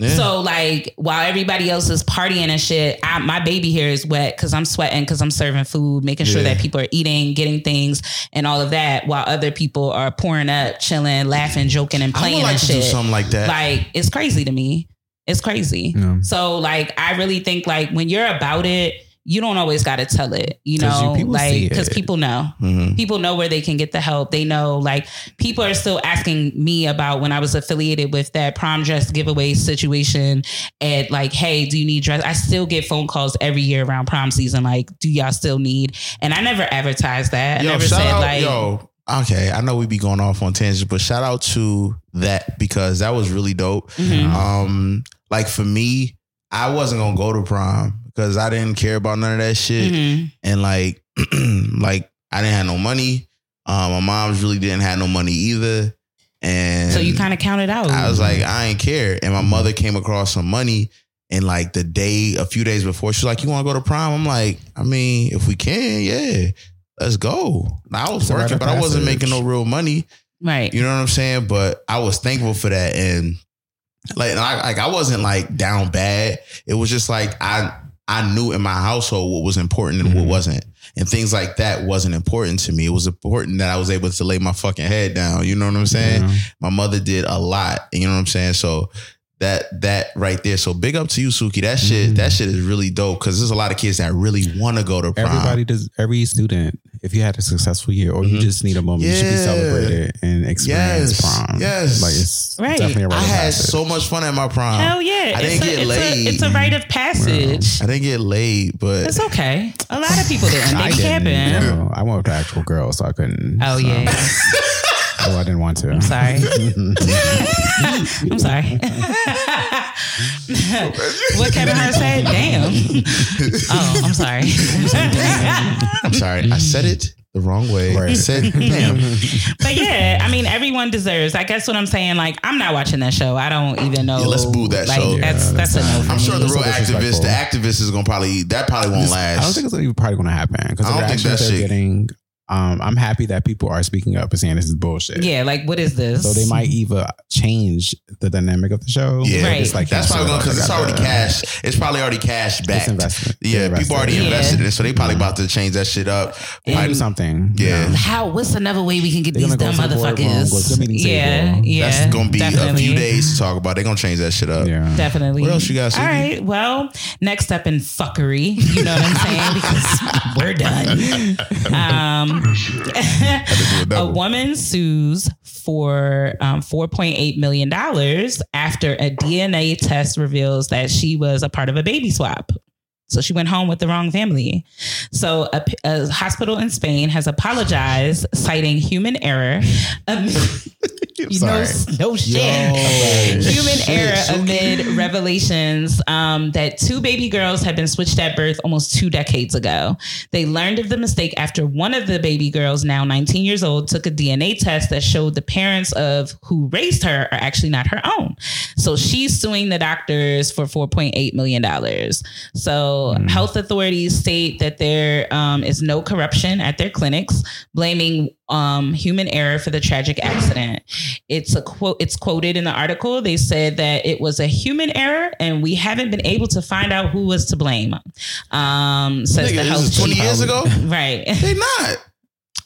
Yeah. So like while everybody else is partying and shit, I, my baby hair is wet because I'm sweating because I'm serving food, making sure Yeah. that people are eating, getting things, and all of that, while other people are pouring up, chilling, laughing, joking, and I playing would like and to shit. do something like that. Like it's crazy to me. It's crazy. Yeah. So like I really think like when you're about it, you don't always got to tell it. You- know, people like because people know Mhm. people know where they can get the help. They know, like, people are still asking me about when I was affiliated with that prom dress giveaway situation. And like, hey, do you need dress? I still get phone calls every year around prom season. Like, do y'all still need? And I never advertised that. I Yo, never said out, like, yo. Okay, I know we be going off on tangents, but shout out to that because that was really dope. Mhm. Um, like for me, I wasn't gonna go to prom because I didn't care about none of that shit, Mhm. and like, like I didn't have no money. Um, my mom's really didn't have no money either, and so you kind of counted out. I was like, I ain't care. And my mother came across some money. And like the day, a few days before, she's like, You want to go to prom? I'm like, I mean, if we can, yeah, let's go. I was It's working, but I wasn't making no real money. right. You know what I'm saying? But I was thankful for that. And like, I, like I wasn't like down bad. It was just like I I knew in my household what was important and what Mhm. wasn't. And things like that wasn't important to me. It was important that I was able to lay my fucking head down. You know what I'm saying? Yeah. My mother did a lot. You know what I'm saying? So that that right there. So big up to you, Suki. That shit, Mhm. that shit is really dope because there's a lot of kids that really want to go to prom. Everybody does. Every student, if you had a successful year, or you Mhm. just need a moment, you should be celebrated and experience Yes. prom. Yes. like it's Right. definitely a rite I of had passage. so much fun at my prom. Hell yeah. I it's didn't a, get it's laid. A, it's a rite of passage. I didn't get laid, but It's okay. A lot of people didn't. They I didn't. capping. no. I went with the actual girl, so I couldn't. Oh so. yeah. Oh, I didn't want to. I'm Sorry. I'm sorry. what Kevin Hart said? Damn. Oh, I'm sorry. I'm sorry. I said it the wrong way. I said, damn. but yeah, I mean, everyone deserves. I guess what I'm saying. Like, I'm not watching that show. I don't even know. Yeah, let's boo that like, show. That's Yeah, that's that's a no. I'm sure the real so activists, disrespectful. the activist is gonna probably that probably won't last. I don't think it's even probably going to happen because I the don't think reactions that they're shit- getting. Um, I'm happy that people are speaking up and saying this is bullshit. Yeah, like what is this? So they might even change the dynamic of the show. yeah, Right. It's like that's probably because it's already that. cash. It's probably already cash back. investment. Yeah, It's people already invested. invested in it, so they probably about to change that shit up. They Probably- do something. Yeah. How? What's another way we can get They're these gonna dumb go to the motherfuckers? go to the meeting yeah, table. yeah. That's gonna be definitely. a few days to talk about. They're gonna change that shit up. Yeah. Definitely. What else you got, All Suki? Well, next up in fuckery, you know what I'm saying? Because we're done. Um, a woman sues for um, 4.8 million dollars after a DNA test reveals that she was a part of a baby swap. So she went home with the wrong family. So a, a hospital in Spain has apologized, citing human error. you know, Sorry. no shit. Human error amid revelations um, that two baby girls had been switched at birth almost two decades ago. They learned of the mistake after one of the baby girls, now 19 years old, took a DNA test that showed the parents of who raised her are actually not her own. So she's suing the doctors for 4.8 million dollars. So health authorities state that there um, is no corruption at their clinics, blaming um, human error for the tragic accident. It's a quote. It's quoted in the article. They said that it was a human error, and we haven't been able to find out who was to blame. Um, says Nigga, the this health is 20 chief. years ago? right? They not.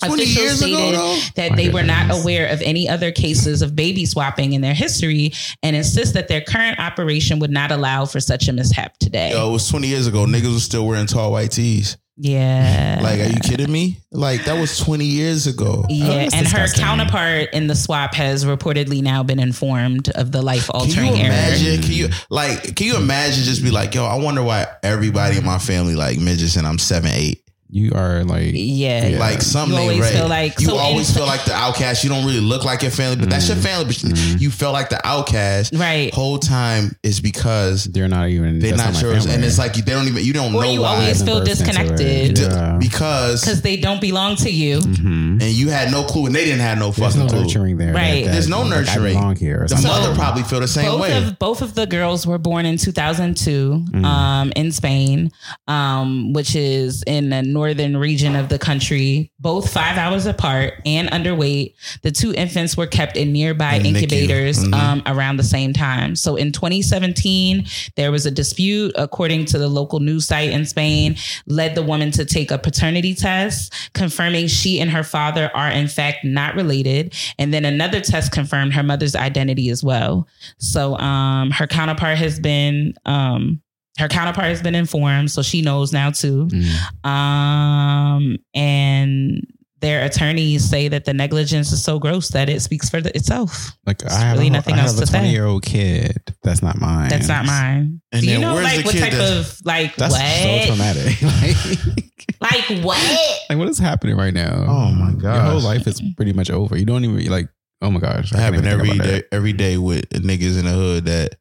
20 Officials years ago, stated though? that they were not aware of any other cases of baby swapping in their history, and insist that their current operation would not allow for such a mishap today. Yo, it was 20 years ago. Niggas was still wearing tall white tees. Yeah. Like, are you kidding me? Like, that was 20 years ago. Yeah, that's and her counterpart in the swap has reportedly now been informed of the life Can altering you error. imagine? Can you like? Can you imagine? Just be like, yo, I wonder why everybody in my family like midgets, and I'm seven, eight. You are like Yeah, Like something You always right. feel like- you so always feel like the outcast. You don't really look like your family, but that's your family. But you felt like the outcast. Right. Whole time is because they're not even. they're not my yours, and it's like you, they don't even. You don't Or know you why. always feel Burst into it. disconnected. Yeah. because because they don't belong to you. Mhm. and you had no clue, and they didn't have no There's fucking no clue. nurturing there. Right. There's no like, nurturing. belong here. The something. mother probably feel the same both way. of both of the girls were born in 2002 um, in Spain, um, which is in the northern region of the country. Both five hours apart and underweight. The two infants were kept in nearby incubators Mhm. um, around the same time. So in 2017, there was a dispute, according to the local news site in Spain, led the woman to take a paternity test, confirming she and her father are in fact not related. And then another test confirmed her mother's identity as well. So um, her counterpart has been um, her counterpart has been informed, so she knows now too. Mm. Um, and their attorneys say that the negligence is so gross that it speaks for the, itself. Like I have, really a, nothing I have else a to say. 20 year old kid. That's not mine. That's not mine. And Do you then know like what type that- of like That's what? so traumatic. like, like what? like, what is happening right now? Oh my god! Your whole life is pretty much over. You don't even like. Oh my gosh, It I can't happen even think every about day. it. Every day with niggas in the hood that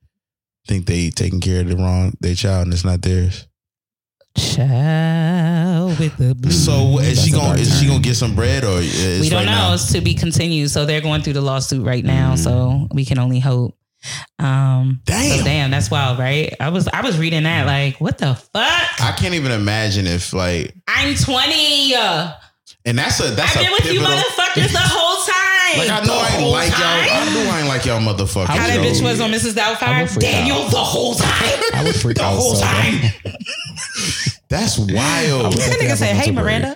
think they taking care of the wrong their child and it's not theirs. Child with the blue. So is she That's a gonna is she gonna get some bread or we don't right know. now? It's to be continued. So they're going through the lawsuit right now. So we can only hope. Um, Damn. So damn, that's wild, right? I was I was reading that like, what the fuck? I can't even imagine if like I'm 20. I've and that's a that's been a with you motherfuckers the whole time. Like I know The I ain't whole like y'all. time? I knew I ain't like y'all motherfuckers. How that yo. bitch was on Mrs. I Doubtfire? Daniel out. the whole time. I would freak the out whole so time. bad. That's wild. would That definitely nigga have said, "Hey. Miranda."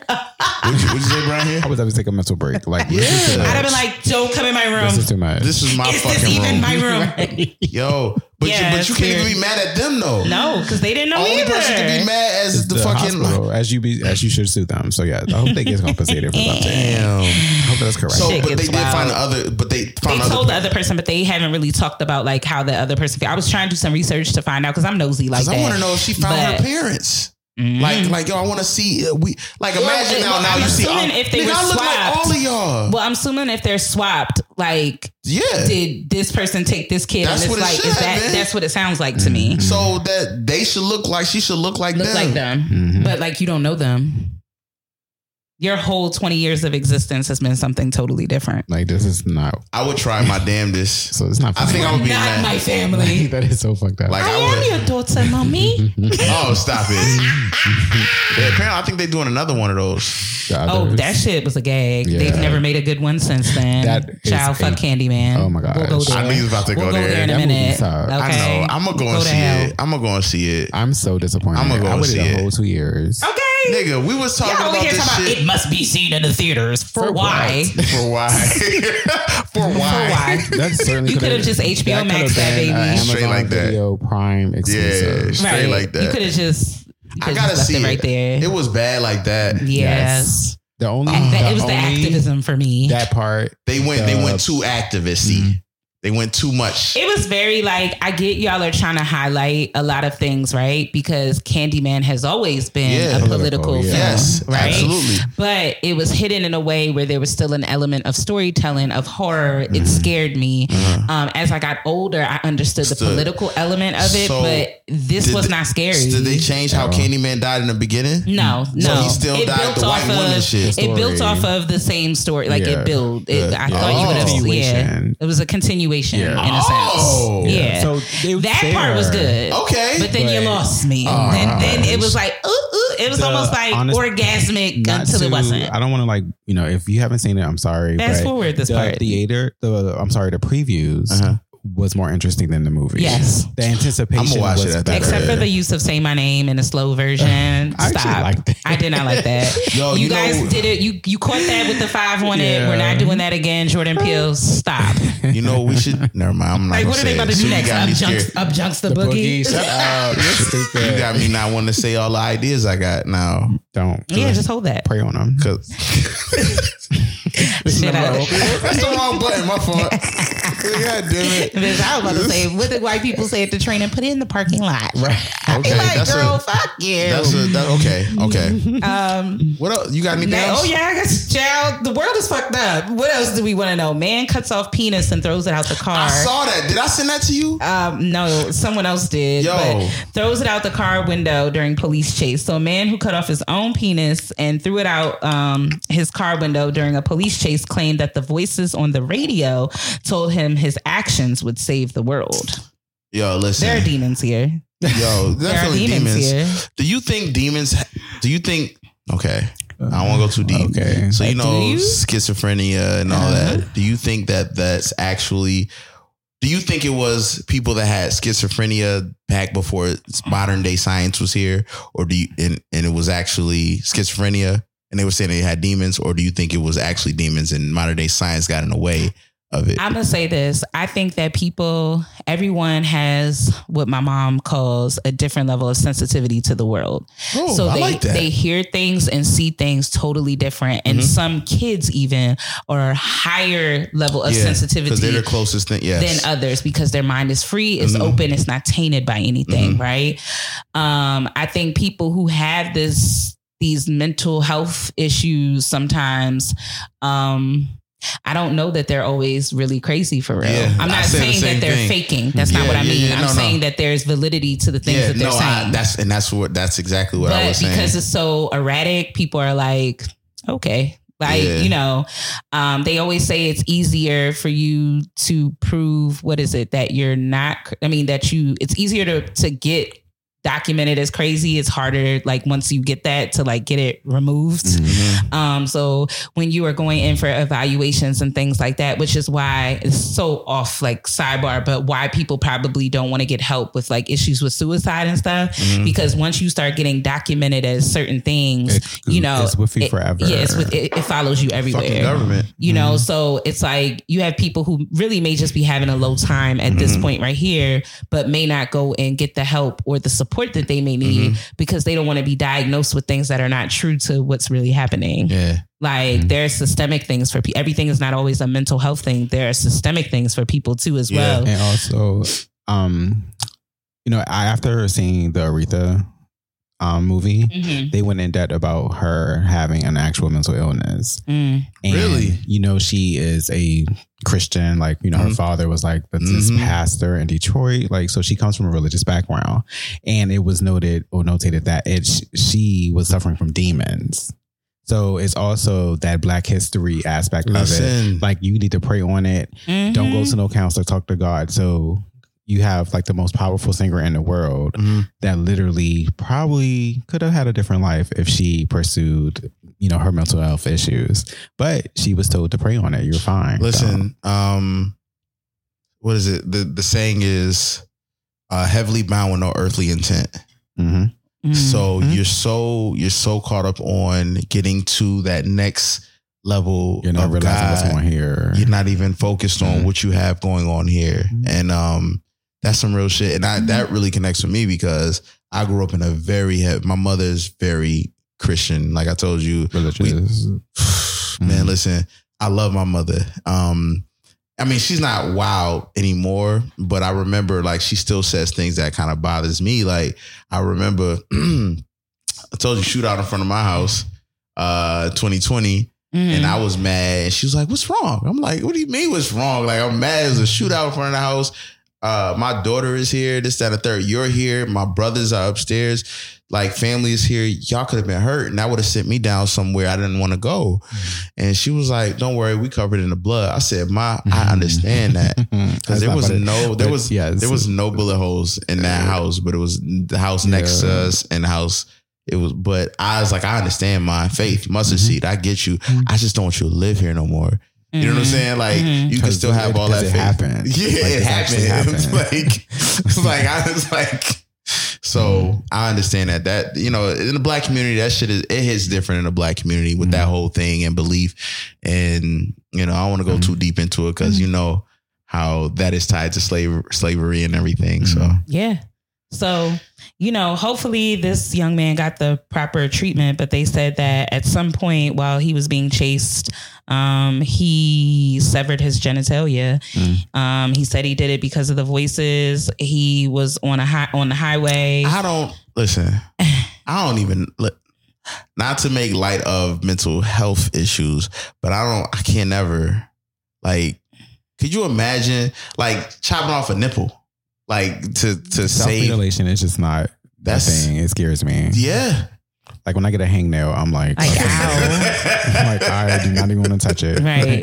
What'd you, what'd you say, Brian? Here? I would to take a mental break. Like, Yeah. this I'd have been like, "Don't come in my room. This is too much. This is my Is fucking this even room. my room?" Yo, but Yeah, you, but you can't even be mad at them though. no, because they didn't know Only either. person to be mad as It's the, the, fucking. hospital, as you be as you should sue them. So yeah, I hope they get compensated for that. Damn. I hope that's correct. So, Shit but they gets did find the other. But they They found other. told the other person, but they haven't really talked about like how the other person. feel. I was trying to do some research to find out because I'm nosy like Because that. I want to know if she found her But- parents. Like, like yo, I want to see. Uh, we like imagine well, now. Now I'm you see. assuming all- if they nigga, were I look like swapped- all of y'all. Well, I'm assuming if they're swapped, like, yeah. did this person take this kid? That's and what it's it like, should is that have been. that's what it sounds like to me. so that they should look like she should look like Look them. like them, Mhm. but like you don't know them. Your whole 20 years of existence has been something totally different. Like this is not. I would try my damnedest. So it's not. I think I would be Not mad. my family. that is so fucked up. Like I I am would. your daughter, mommy. Oh, stop it. yeah, apparently, I think they're doing another one of those. The Oh, that shit was a gag. Yeah. They've never made a good one since then. That is Child, fuck a- Candyman. Oh my god! We'll go. I knew you was about to we'll go go there. there in a That movie minute. Okay. I know. I'm gonna go and Go to see hell. it. I'm gonna go and see it. I'm so disappointed. I'ma go I and waited see a it. whole two years. Okay. Nigga, we was talking Y'all over about here this talking about it must be seen in the theaters. For, For why? for why? for For why? why? That certainly You could've- could've just HBO that Max could've that been a baby. Straight Amazon like that. Video Prime exclusive. Yeah, straight like that. You could have just. You I could've gotta just left see it right there. It was bad like that. yes. The only And that, the it was the only- activism for me. That part. They went. They went too activisty. Mm-hmm. They went too much. It was very like I get y'all are trying to highlight a lot of things, right? Because Candyman has always been Yeah. a political, Political, film, yes, right? absolutely. But it was hidden in a way where there was still an element of storytelling of horror. It scared me. Um, as I got older, I understood the Stood. political element of it, So, but this was they- not scary. Did they change how Oh. Candyman died in the beginning? No, no. So he still it died the off white woman of, shit. It built off of the same story. Like Yeah. it built. It, Yeah. I thought you Oh. would have. Yeah, it was a continuation Yeah. in a sense. Oh. yeah. So they was that part was good. Okay. But then you lost me. Oh, then, then it was like, ooh, ooh. It was The almost like honest- orgasmic Not until to- it wasn't. I don't want to like you know if you haven't seen it, I'm sorry. Fast forward this the part. Theater, the I'm sorry, the previews Uh-huh. Was more interesting than the movie. Yes. the anticipation I'ma watch was it at the better. Except for the use of "Say My Name" in a slow version. I Stop. that. I did not like that. Yo, you, you guys know- did it. You you caught that with the five on it. We're not doing that again. Jordan Peele, stop. You know we should. Never mind. I'm not. Like, gonna what are they about it. to do So next? got me Upjunks, scared. the, the boogie. boogie. Shut up. You're stupid. You got me not wanting to say all the ideas I got now. Don't. Yeah, just hold that. pray on them. Cause Shit, I- that's the wrong button. My fault. God damn it. Bitch, I was about to say, what did white people say at the train and put it in the parking lot? Right. Okay, like, that's girl, a. fuck you. That's a. That, okay. Okay. um, What else? You got anything now- else? oh yeah, I guess, child, the world is fucked up. What else do we want to know? Man cuts off penis and throws it out the car. I saw that. Did I send that to you? Um, no, someone else did. Yo. But throws it out the car window during police chase. So a man who cut off his own penis and threw it out um, his car window during a police chase claimed that the voices on the radio told him his actions would save the world. Yo, listen. There are demons here. Yo, There are definitely demons, demons. here. Do you think demons? Do you think? Okay, I don't want to go too deep. Okay. so you know you? schizophrenia and all Uh-huh. that. Do you think that that's actually? Do you think it was people that had schizophrenia back before modern day science was here, or do you and, and it was actually schizophrenia and they were saying they had demons, or do you think it was actually demons and modern day science got in the way of it? I'm gonna say this. I think that people, everyone has what my mom calls a different level of sensitivity to the world. Oh, so they like they hear things and see things totally different, and Mhm. some kids even are higher level of Yeah, sensitivity because they're the closest thing. Yes, than others because their mind is free, it's Mhm. open, it's not tainted by anything, Mhm. right? Um, I think people who have this these mental health issues sometimes um I don't know that they're always really crazy for real. Yeah, I'm not say the saying same that they're thing. faking. That's not what I yeah, mean. yeah, I'm no, no. saying that there's validity to the things yeah, that they're no, saying. I, that's and that's what that's exactly what I was saying. because it's so erratic, people are like, okay. Like, Yeah. you know, um, they always say it's easier for you to prove what is it that you're not I mean that you it's easier to to get documented as crazy. It's harder like once you get that to like get it removed. Mhm. Um, so when you are going in for evaluations and things like that, which is why it's so off, like sidebar, but why people probably don't want to get help with like issues with suicide and stuff, Mhm. because once you start getting documented as certain things, It- you know, it's with you it- forever. Yeah, it's with, it, it follows you everywhere. Fucking government. You know, so it's like you have people who really may just be having a low time at this Mhm. point right here, but may not go and get the help or the support that they may need Mm-hmm. because they don't want to be diagnosed with things that are not true to what's really happening. Yeah. Like Mhm. there are systemic things for people. Everything is not always a mental health thing. There are systemic things for people too as Yeah. well. And also, um, you know, I, after seeing the Aretha um, movie, Mhm. they went in depth about her having an actual mental illness. Mm. And, Really? You know, she is a Christian. Like, you know, her Mhm. father was like the, this Mhm. pastor in Detroit. Like, so she comes from a religious background. And it was noted or notated that it she was suffering from demons. So it's also that Black history aspect of it. Like, you need to pray on it. Don't go Mhm. to no counselor. Talk to God. So you have like the most powerful singer in the world Mhm. that literally probably could have had a different life if she pursued, you know, her mental health issues. But she was told to pray on it. You're fine. listen. Um, what is it? The the saying is, uh, heavily bound with no earthly intent. So, mhm. Mhm. So you're so you're so caught up on getting to that next level you're not of realizing God. what's on here. You're not even focused on Mhm. what you have going on here, Mhm. and um, that's some real shit. And I that really connects with me because I grew up in a very my mother's very Christian. Like I told you, religious. man, Mhm. listen, I love my mother. Um, I mean, she's not wild anymore, but I remember like she still says things that kind of bothers me. Like I remember, I told you shootout in front of my house, uh, 2020, Mhm. and I was mad. And she was like, "What's wrong?" I'm like, "What do you mean? What's wrong?" Like I'm mad. It was a shootout in front of the house. Uh, my daughter is here. This, that, and the third. You're here. My brothers are upstairs. Like family is here. Y'all could have been hurt, and that would have sent me down somewhere I didn't want to go. And she was like, "Don't worry, we covered in the blood." I said, "My, I understand that." Because there was no, there was, yes, there was no bullet holes in that house, but it was the house next to us and the house. It was, but I was like, I understand my faith, mustard Mhm. seed. I get you. I just don't want you to live here no more. You know what I'm Mhm. saying? Like Mhm. you can still have it- all that because faith. happened. Yeah, Like, it it's actually happened. happened. like, it's like I was like, so mm-hmm. I understand that. That you know, in the black community, that shit is it hits different in the black community with that mm-hmm. whole thing and belief. And you know, I don't want to go too mm-hmm. deep into it because you know how that is tied to slave slavery and everything. So. Yeah. So, you know, hopefully this young man got the proper treatment, but they said that at some point while he was being chased, um, he severed his genitalia. Um, he said he did it because of the voices. He was on a high on the highway. I don't listen. I don't even li- not to make light of mental health issues, but I don't. I can't never like. Could you imagine like chopping off a nipple, like to to Self save? mutilation is just not that That's- thing. It scares me. Yeah. Like when I get a hangnail, I'm like, Like, ow. I'm like I do not even want to touch it. Right.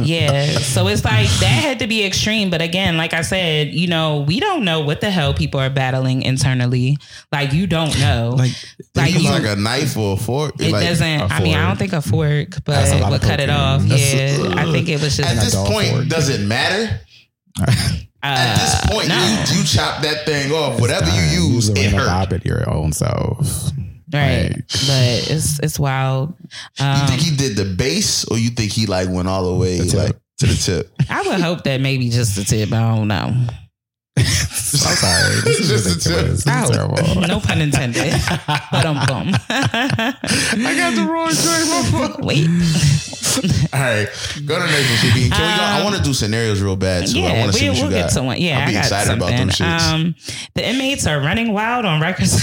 yeah. So it's like that had to be extreme. But again, like I said, you know, we don't know what the hell people are battling internally. Like you don't know. like They Like use you- like a knife or a fork. it like, doesn't. I mean, I don't think a fork, but That's a would cut it off. That's- yeah, I think it was just. At this dog point, fork. does it matter? Uh, At this point, no. you, you chop that thing off. Whatever Fine. you use, Use it a hurt. knob at your own self. right? Right. But it's it's wild. You Um, think he did the base, or you think he like went all the way The like to the tip? I would hope that maybe just the tip. I don't know. I'm sorry. This is Just a ridiculous. This Ow. is terrible. No pun intended. but um bum. I got the wrong joint. Wait. All right, go to the next one. Shippy. Can we go? I Um, want to do scenarios real bad too. I Yeah, want to see we, what you we'll got. get to one. Yeah, I'll be I got excited something. about them shits. Um, the inmates are running wild on Rikers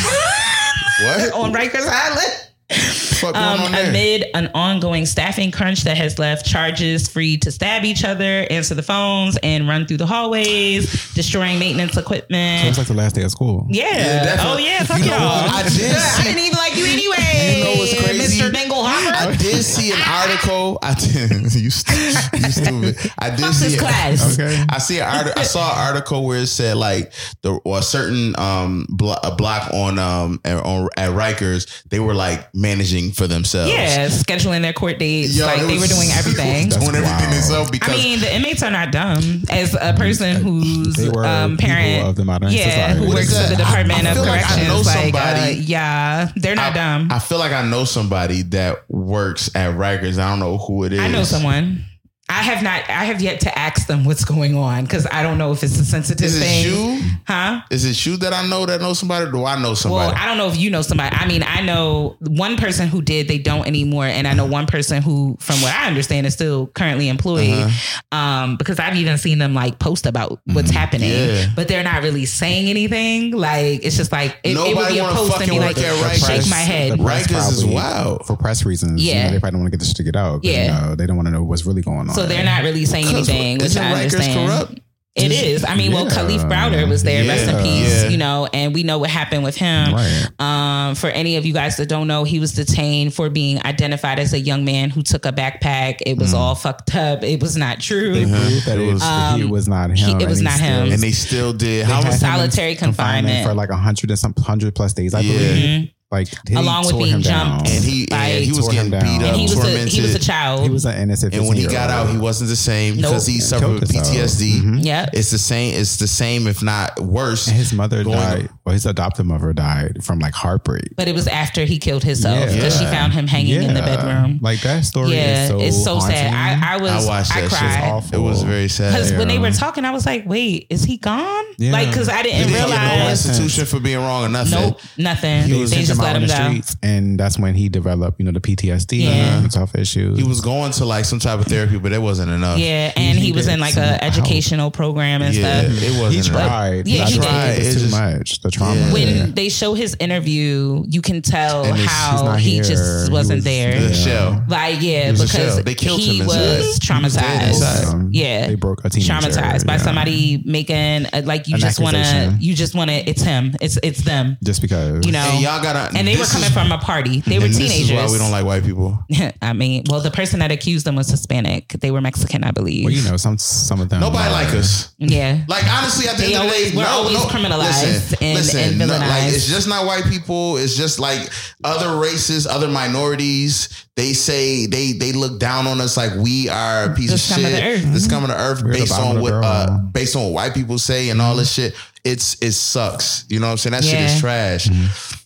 what? on Rikers Island. Fuck going Um, on there? amid an ongoing staffing crunch that has left charges free to stab each other, answer the phones, and run through the hallways, destroying maintenance So equipment. it's like the last day of school. yeah. Yeah, oh yeah. Fuck You y'all. I did I didn't even like you anyway. You know what's crazy? Mr. Dingle Hopper. I did see an article. I did. You, st- you stupid. I did Fuck see this it. class. Okay. I see an article. I saw an article where it said like the or a certain um blo- a block on um at, on at Rikers they were like managing for themselves. Yeah, scheduling their court dates. Yo, like it they were doing everything. doing everything wild. themselves I mean, the inmates are not dumb. As a person who's They were um, parent of the modern yeah, society. who What works for the that? I- Department I of feel like I Corrections. know Like, somebody- uh, yeah, they're not I, dumb. I feel like I know somebody that works at Rikers. I don't know who it is. I know someone. I have not. I have yet to ask them what's going on because I don't know if it's a sensitive Is it thing. you? Huh? Is it you that I know that know somebody? Or do I know somebody? Well, I don't know if you know somebody. I mean, I know one person who did. They don't anymore, and I know one person who, from what I understand, is still currently employed. Uh-huh. Um, because I've even seen them like post about what's happening, Mm-hmm. Yeah. but they're not really saying anything. Like it's just like it, it would Nobody be a wanna post and fucking be like, work at shake my head. The press Rikers is wild. for press reasons. Yeah. you know, they probably don't want to get this to get out. 'cause, Yeah. you know, they don't want to know what's really going on. So they're not really saying anything, which I Rikers understand. corrupt? It is. I mean, well, Kalief Browder was there. Rest in Yeah. peace. Yeah. You know, and we know what happened with him. Right. Um, for any of you guys that don't know, he was detained for being identified as a young man who took a backpack. It was mm. all fucked up. It was not true. They uh-huh. proved that It it, was- he um, was not he- him. it was not he him. still- and they still did. they How had much? Solitary confinement. for like a hundred and some hundred plus days, I Yeah. believe. Mm-hmm. Like he Along with being him down. jumped. And he Like, and he was getting him beat down. up, and he was a tormented. he was a child. He was an innocent. and when he got out, he wasn't the same Nope. because he suffered Killed himself. PTSD. Mhm. Yep. It's the same. It's the same, if not worse. And his mother Going- died. Well, his adoptive mother died from like heartbreak. but it was after he killed himself because she found him hanging in the bedroom. Like that story yeah, is so it's so sad. I, I was I watched I that shit. cried. awful. It was very sad. Because when they were talking, I was like, "Wait, is he gone?" Yeah. Like, because I didn't didn't get no realize. institution for being wrong or nothing. Nope, nothing. He they just let him in the go. streets, and that's when he developed, you know, the PTSD, Yeah. mental health issues. He was going to like some type of therapy, but it wasn't enough. Yeah, and he, he was in like an educational program and Yeah, stuff. it wasn't he enough. tried. Yeah, he tried. did. It was too much. The trauma. Yeah. When they show his interview, you can tell And how he here. just wasn't was- there. The Yeah. shell. Like, yeah, was because. They killed he him was inside. He was traumatized. Um, Yeah, they broke a teenager. traumatized by yeah. somebody making uh, like you An just want to, you just want to. It's him. It's it's them. just because You know. And y'all gotta. and they were coming is- from a party. They were and teenagers. This is why we don't like white people. I mean, well, the person that accused them was Hispanic. They were Mexican, I believe. Well, you know, some some of them. Nobody are- like us. yeah. Like honestly, at the They end of the day, we're no, always no, criminalized listen, and- listen, and no, like it's just not white people. It's just like other races, other minorities. They say they they look down on us like we are a piece The of scum of shit. the earth. The mm-hmm. scum of the earth, We're based bottom on what uh, based on what white people say and all this mm-hmm. shit. It's it sucks. You know what I'm saying? That shit is trash. Mm-hmm.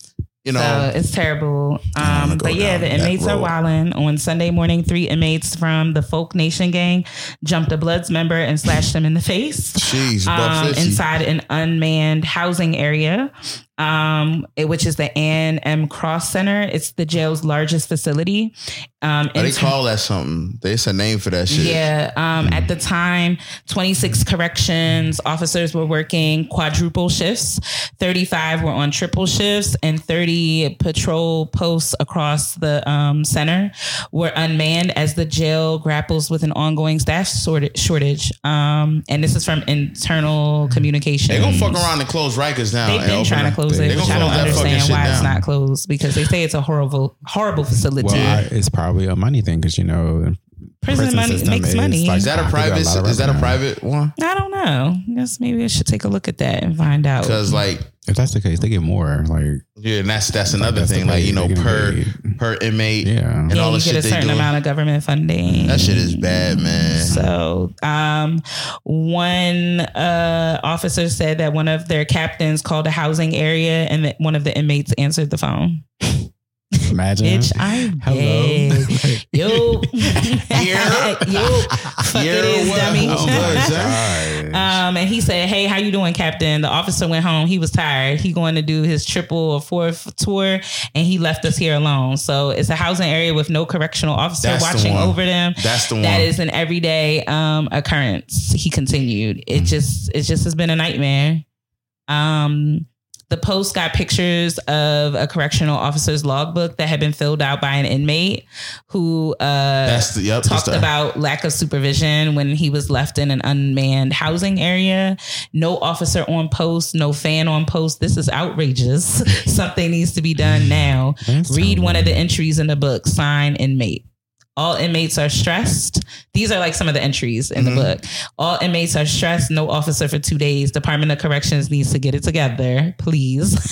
You know. So it's terrible. Um, but yeah, the inmates are wilding. On Sunday morning, three inmates from the Folk Nation gang jumped a Bloods member and slashed him in the face. Jeez, Um, inside an unmanned housing area, um, it- which is the Ann M. Kross Center. It's the jail's largest facility. Um, Oh, they in- call that something. There's a name for that shit. yeah. Um, at the time, 26 corrections officers were working quadruple shifts, 35 were on triple shifts, and 30 patrol posts across the um, center were unmanned as the jail grapples with an ongoing staff shortage. Um, and this is from internal communication. They're gonna fuck around and close Rikers now. They've been trying to it. Close it, which I don't understand why it's not closed because they say it's a horrible, horrible facility. Well, I, it's probably a money thing because you know, Prison money makes is money. like- Is that a private? lot of Is that a private one? I don't know. I guess maybe I should take a look at that and find out. Because like, If that's the case, they get more. Like, yeah, and that's that's another That's thing. Like you know, per paid. per inmate, yeah. and yeah, all you the get shit a certain amount of government funding. That shit is bad, man. So, um, one uh, officer said that one of their captains called a housing area, and that one of the inmates answered the phone. Imagine. Bitch, I'm Hello. dead. Yo, yo, fuck Yeah, it is, what? dummy. Oh. Um, and he said, "Hey, how you doing, Captain?" The officer went home. He was tired. He going to do his triple or fourth tour, and he left us here alone. So it's a housing area with no correctional officer That's watching one. over them. That's the one. That is an everyday um, occurrence. He continued. It just it just has been a nightmare. Um, the post got pictures of a correctional officer's logbook that had been filled out by an inmate who uh, the yep. talked about lack of supervision when he was left in an unmanned housing area. No officer on post, no fan on post. This is outrageous. Something needs to be done now. That's Read one of the entries in the book. Sign inmate. All inmates are stressed. These are like some of the entries in Mhm. the book. All inmates are stressed. No officer for two days. Department of Corrections needs to get it together, please.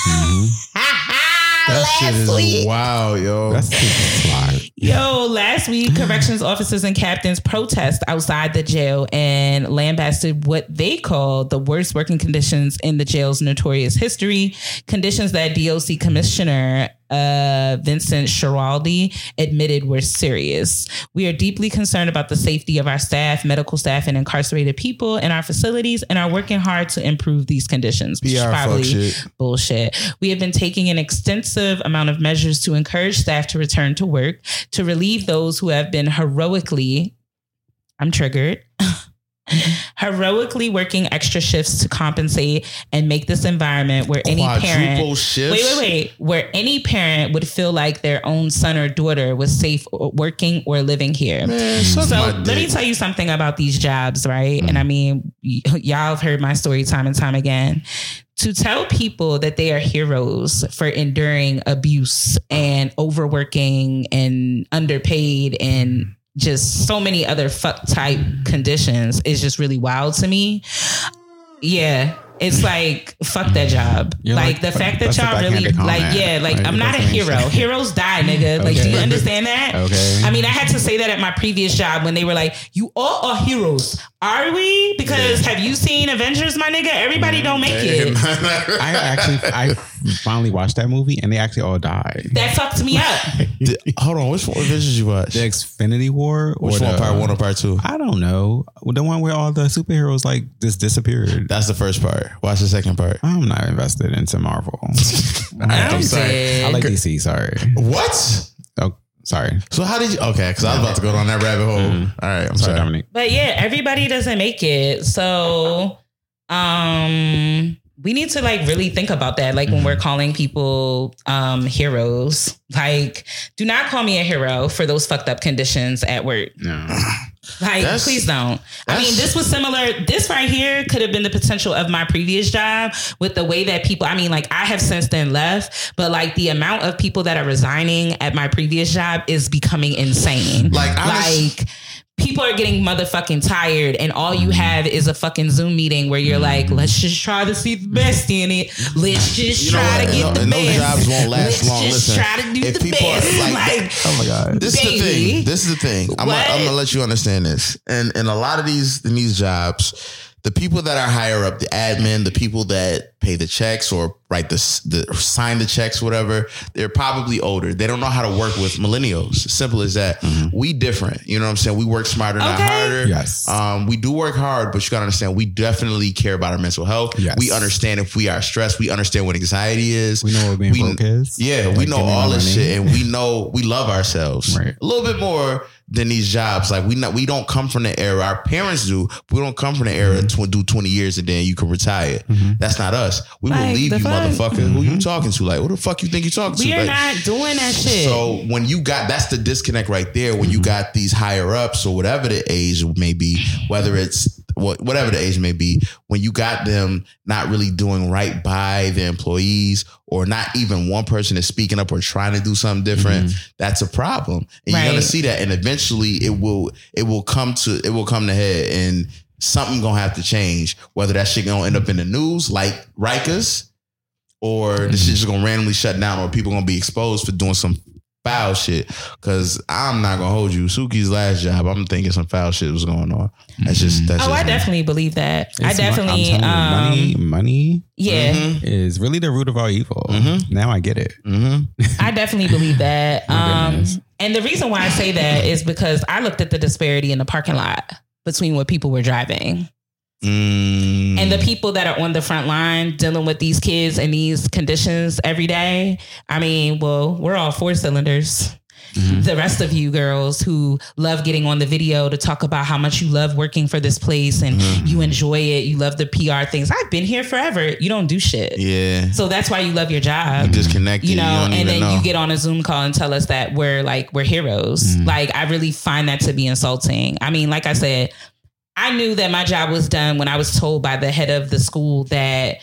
That shit is week. wow, yo. That's super fly. Yo, last week, corrections officers and captains protest outside the jail and lambasted what they called the worst working conditions in the jail's notorious history. Conditions that DOC Commissioner uh, Vincent Schiraldi, admitted we're serious. We are deeply concerned about the safety of our staff, medical staff, and incarcerated people in our facilities, and are working hard to improve these conditions. which is PR probably bullshit. We have been taking an extensive amount of measures to encourage staff to return to work, to relieve those who have been heroically, I'm triggered, heroically working extra shifts to compensate and make this environment where any Quadruple parent shifts? wait wait wait where any parent would feel like their own son or daughter was safe working or living here Man, so let me dick. Mm-hmm. tell you something about these jobs, right? And I mean, y- y'all have heard my story time and time again. To tell people that they are heroes for enduring abuse and overworking and underpaid and just so many other fuck type conditions is just really wild to me. Yeah. It's like fuck that job. You're like, like- the fact that y'all really like comment. yeah, like Like, I'm not a hero. Heroes die, nigga. Like do you understand that? Okay. I mean, I had to say that at my previous job when they were like, "You all are heroes, are we?" Because have you seen Avengers, my nigga? Everybody don't make it. I actually, I finally watched that movie, and they actually all died. That fucked me up. Did- hold on, which one Avengers you watch? The Infinity War, or Which one, the- part one or part two? I don't know. The one where all the superheroes like just disappeared. That's the first part. Watch the second part. I'm not invested into Marvel. I'm sorry. dead. I like DC. Sorry. What? Oh, sorry. So how did you? Okay, because I was about to go down that rabbit hole. Mm-hmm. All right, I'm Sorry, sorry. Dominique. But yeah, everybody doesn't make it. So um we need to like really think about that like when we're calling people um heroes like do not call me a hero for those fucked up conditions at work No. Like, That's- please don't. I mean, this was similar. This right here could have been the potential of my previous job with the way that people, I mean, like, I have since then left, but like the amount of people that are resigning at my previous job is becoming insane. Like, honest- like, people are getting motherfucking tired, and all you mm-hmm. have is a fucking Zoom meeting where you're like, mm-hmm. let's just try to see the best in it. Let's just You know try what? to get And the those best. jobs won't last let's long. Just Listen, try to do if the people are best. like- like Oh my god. This is the thing. This is the thing. I'm gonna, I'm gonna let you understand this. And in a lot of these in these jobs, the people that are higher up, the admin, the people that pay the checks or write the, the sign the checks, whatever, they're probably older. They don't know how to work with millennials. Simple as that. We different. You know what I'm saying? We work smarter, not harder. Yes. Um, we do work hard, but you gotta understand we definitely care about our mental health. Yes. We understand if we are stressed. We understand what anxiety is. We know what being broke is. Yeah, we know all this money. shit, and we know we love ourselves Right. a little bit more than these jobs. Like we not, we don't come from the era. Our parents do. But we don't come from the era Mm-hmm. to do twenty years and then you can retire. That's not us. We will leave you, fuck? motherfucker. Who Mm-hmm. you talking to? Like, what the fuck you think you talking we to? We are Like, not doing that shit. so when you got that's the disconnect right there. When Mm-hmm. you got these higher ups or whatever the age may be, whether it's what whatever the age may be, when you got them not really doing right by the employees or not even one person is speaking up or trying to do something different, mm-hmm. that's a problem. And you're gonna see that, and eventually it will it will come to it will come to head, and something gonna have to change. Whether that shit gonna end up in the news like Rikers or the shit mm-hmm. just gonna randomly shut down, or people gonna be exposed for doing some foul shit. Cause I'm not gonna hold you. Suki's last job, I'm thinking some foul shit was going on. That's just that's oh, just I me. definitely believe that. I It's mo- I'm definitely, telling you, um, money, money yeah, is really the root of all evil. Mhm. Now I get it. Mhm. I definitely believe that. Um, and the reason why I say that is because I looked at the disparity in the parking lot between what people were driving Mm. and the people that are on the front line dealing with these kids and these conditions every day. I mean, well, we're all four cylinders. Mm-hmm. The rest of you girls who love getting on the video to talk about how much you love working for this place and mm-hmm. you enjoy it, you love the PR things. I've been here forever. You don't do shit. yeah, So that's why you love your job. You disconnected. You know, don't and then know. you get on a Zoom call and tell us that we're like we're heroes. Mm. Like I really find that to be insulting. I mean, like I said, I knew that my job was done when I was told by the head of the school that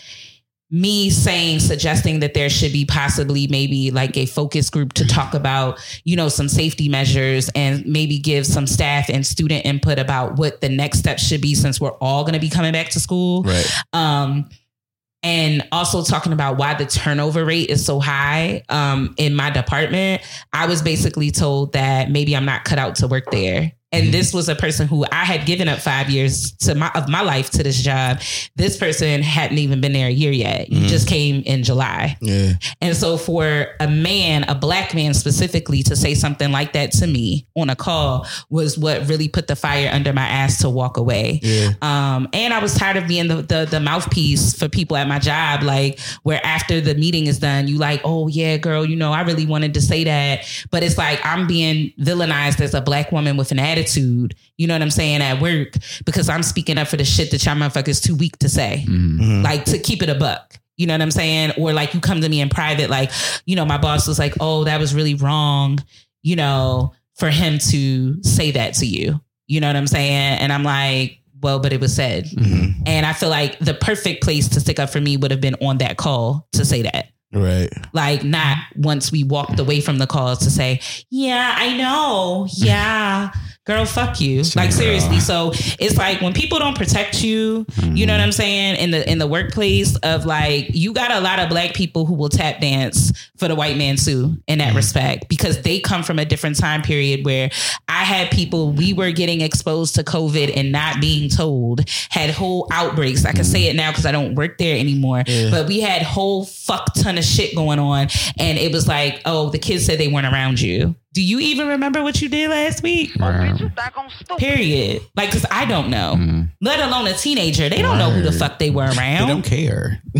me saying suggesting that there should be possibly maybe like a focus group to talk about you know some safety measures and maybe give some staff and student input about what the next steps should be since we're all going to be coming back to school right. um and also talking about why the turnover rate is so high um in my department i was basically told that maybe i'm not cut out to work there And this was a person who I had given up five years to my of my life to this job. This person hadn't even been there a year yet. You just came in July. Yeah. And so for a man, a black man specifically, to say something like that to me on a call was what really put the fire under my ass to walk away. Yeah. Um, and I was tired of being the, the the mouthpiece for people at my job, like where after the meeting is done, you like, oh yeah, girl, you know, I really wanted to say that, but it's like I'm being villainized as a black woman with an attitude. You know what I'm saying at work because I'm speaking up for the shit that y'all motherfuckers too weak to say, mm-hmm. Mm-hmm. like to keep it a buck. You know what I'm saying? Or like you come to me in private, like, you know, my boss was like, oh, that was really wrong, you know, for him to say that to you. You know what I'm saying? And I'm like, well, but it was said. Mm-hmm. And I feel like the perfect place to stick up for me would have been on that call to say that. Right. Like not once we walked away from the calls to say, yeah, I know. Yeah. Girl, fuck you. Like seriously. So it's like when people don't protect you, you know what I'm saying, in the in the workplace of like you got a lot of black people who will tap dance for the white man too in that mm. respect because they come from a different time period where I had people we were getting exposed to COVID and not being told, had whole outbreaks. I can say mm. it now because I don't work there anymore. But we had whole fuck ton of shit going on. And it was like, oh, the kids said they weren't around you. Do you even remember what you did last week? Period. Like, cause I don't know. Mm-hmm. Let alone a teenager. They don't know who the fuck they were around. They don't care.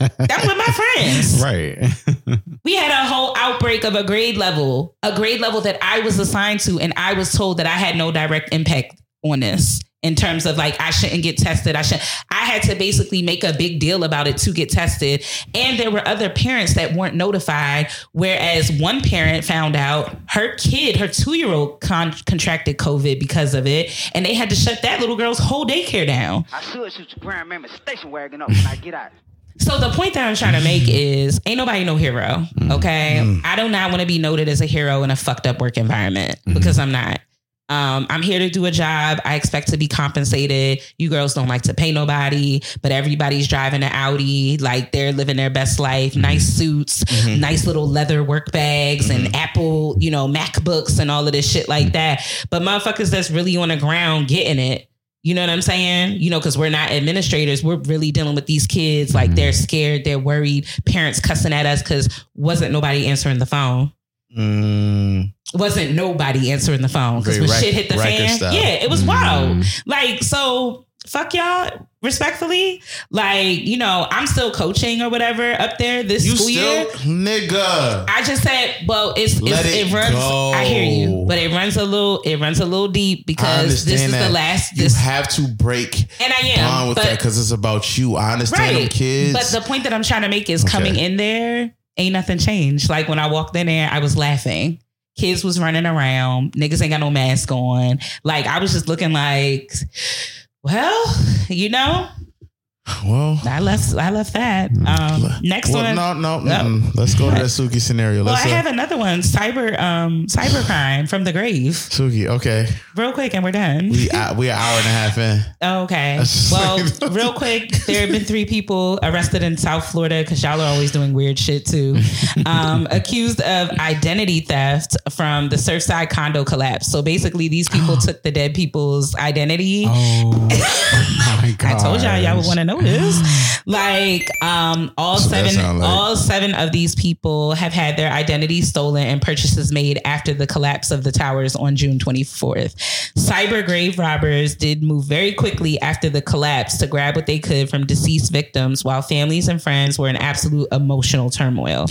I'm with my friends. right. We had a whole outbreak of a grade level, a grade level that I was assigned to, and I was told that I had no direct impact on this in terms of like I shouldn't get tested. I should I had to basically make a big deal about it to get tested. And there were other parents that weren't notified. Whereas one parent found out her kid, her two-year-old con- contracted COVID because of it, and they had to shut that little girl's whole daycare down. I should shoot your grandmammy station wagon up when I get out. So the point that I'm trying to make is ain't nobody no hero. Mm. Okay. Mm. I do not want to be noted as a hero in a fucked up work environment because mm-hmm. I'm not. Um, I'm here to do a job. I expect to be compensated. You girls don't like to pay nobody, but everybody's driving an Audi, like they're living their best life. Mm-hmm. Nice suits, mm-hmm. nice little leather work bags, and mm-hmm. Apple, you know, MacBooks and all of this shit like that. But motherfuckers that's really on the ground getting it. You know what I'm saying? You know, because we're not administrators. We're really dealing with these kids. Like they're scared, they're worried. Parents cussing at us because wasn't nobody answering the phone. Mm, Wasn't nobody answering the phone because when Riker- shit hit the fan, style. yeah, it was wild. Like so, fuck y'all. Respectfully, like you know, I'm still coaching or whatever up there this you school year. nigga. I just said, well, it's, it's it it, runs. go. I hear you, but it runs a little. It runs a little deep because this is the last. You This have to break and I am bond with but that because it's about you. I understand them kids. But the point that I'm trying to make is coming in there, ain't nothing changed. Like when I walked in there, I was laughing. Kids was running around. Niggas ain't got no mask on. Like I was just looking like, well, you know, well, I left. I left that. Um, next well, one. no, no, No. mm-mm. Let's go to that Suki scenario. Well, Let's I uh, have another one. Cyber, um, cyber crime from the grave. Suki. Okay, Real quick, and we're done. we uh, we an hour and a half in. Okay. That's Well, real quick, there have been three people arrested in South Florida because y'all are always doing weird shit too. Um, accused of identity theft from the Surfside condo collapse. So basically, these people took the dead people's identity. Oh my god. I told y'all y'all would want to know this. Like, um, all So seven, like- all seven of these people have had their identities stolen and purchases made after the collapse of the towers on June 24th. Cyber grave robbers did move very quickly after the collapse to grab what they could from deceased victims, while families and friends were in absolute emotional turmoil.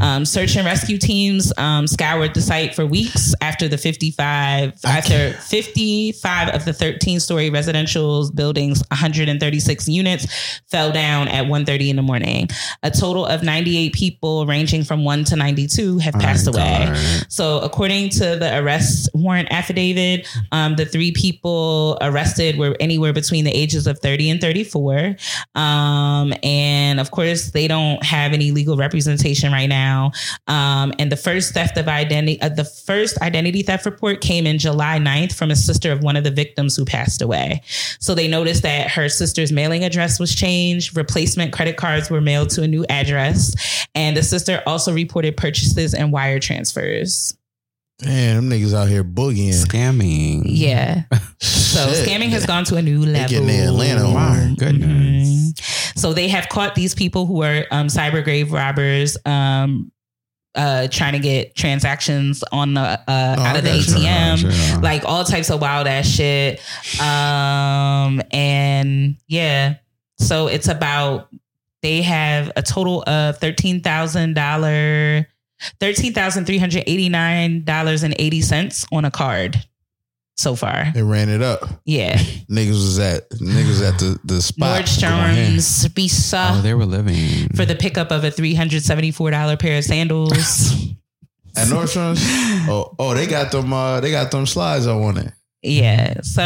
Um, search and rescue teams um, scoured the site for weeks after the 55 after 55 of the 13 story residential buildings 136 units fell down at 1.30 in the morning. A total of 98 people ranging from 1 to 92 have passed away. God. so according to the arrest warrant affidavit um, the three people arrested were anywhere between the ages of 30 and 34 um, and of course they don't have any legal representation right now. Um, and the first theft of identity uh, the first identity theft report came in july 9th from a sister of one of the victims who passed away. So they noticed that her sister's mailing address was changed replacement credit cards were mailed to a new address and the sister also reported purchases and wire transfers Damn, them niggas out here boogieing. Scamming. Yeah. So Shit. scamming has gone to a new They level. getting their Atlanta My on. goodness. Mhm. So they have caught these people who are um, cyber grave robbers, um, uh, trying to get transactions on the uh, out of the okay, sure, ATM, sure. like all types of wild ass shit. Um, and yeah, so it's about they have a total of thirteen thousand dollar. Thirteen thousand three hundred eighty nine dollars and eighty cents on a card so far. They ran it up. Yeah, Niggas was at niggas at the the spot. Nordstrom's Visa Oh, they were living. for the pickup of a three hundred seventy four dollar pair of sandals. At Nordstrom's. Oh, oh, they got them. Uh, they got them slides I wanted. Yeah, so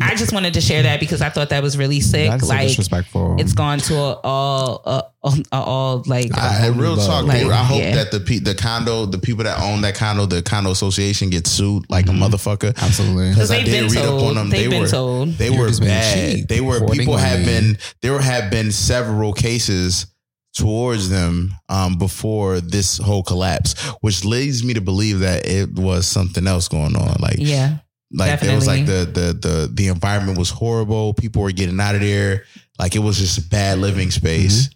I just wanted to share that because I thought that was really sick. That's so like disrespectful. it's gone to a, all uh, uh, all like I, I- real talk. Like, I hope yeah. that the pe- the condo, the people that own that condo, the condo association gets sued like a motherfucker. Absolutely. Because I they've did been read up on them. They've they been were told. they were bad. They were people have money. been there have been several cases towards them um, before this whole collapse, which leads me to believe that it was something else going on. Like yeah, like there was like the the the the environment was horrible. People were getting out of there. Like it was just a bad living space.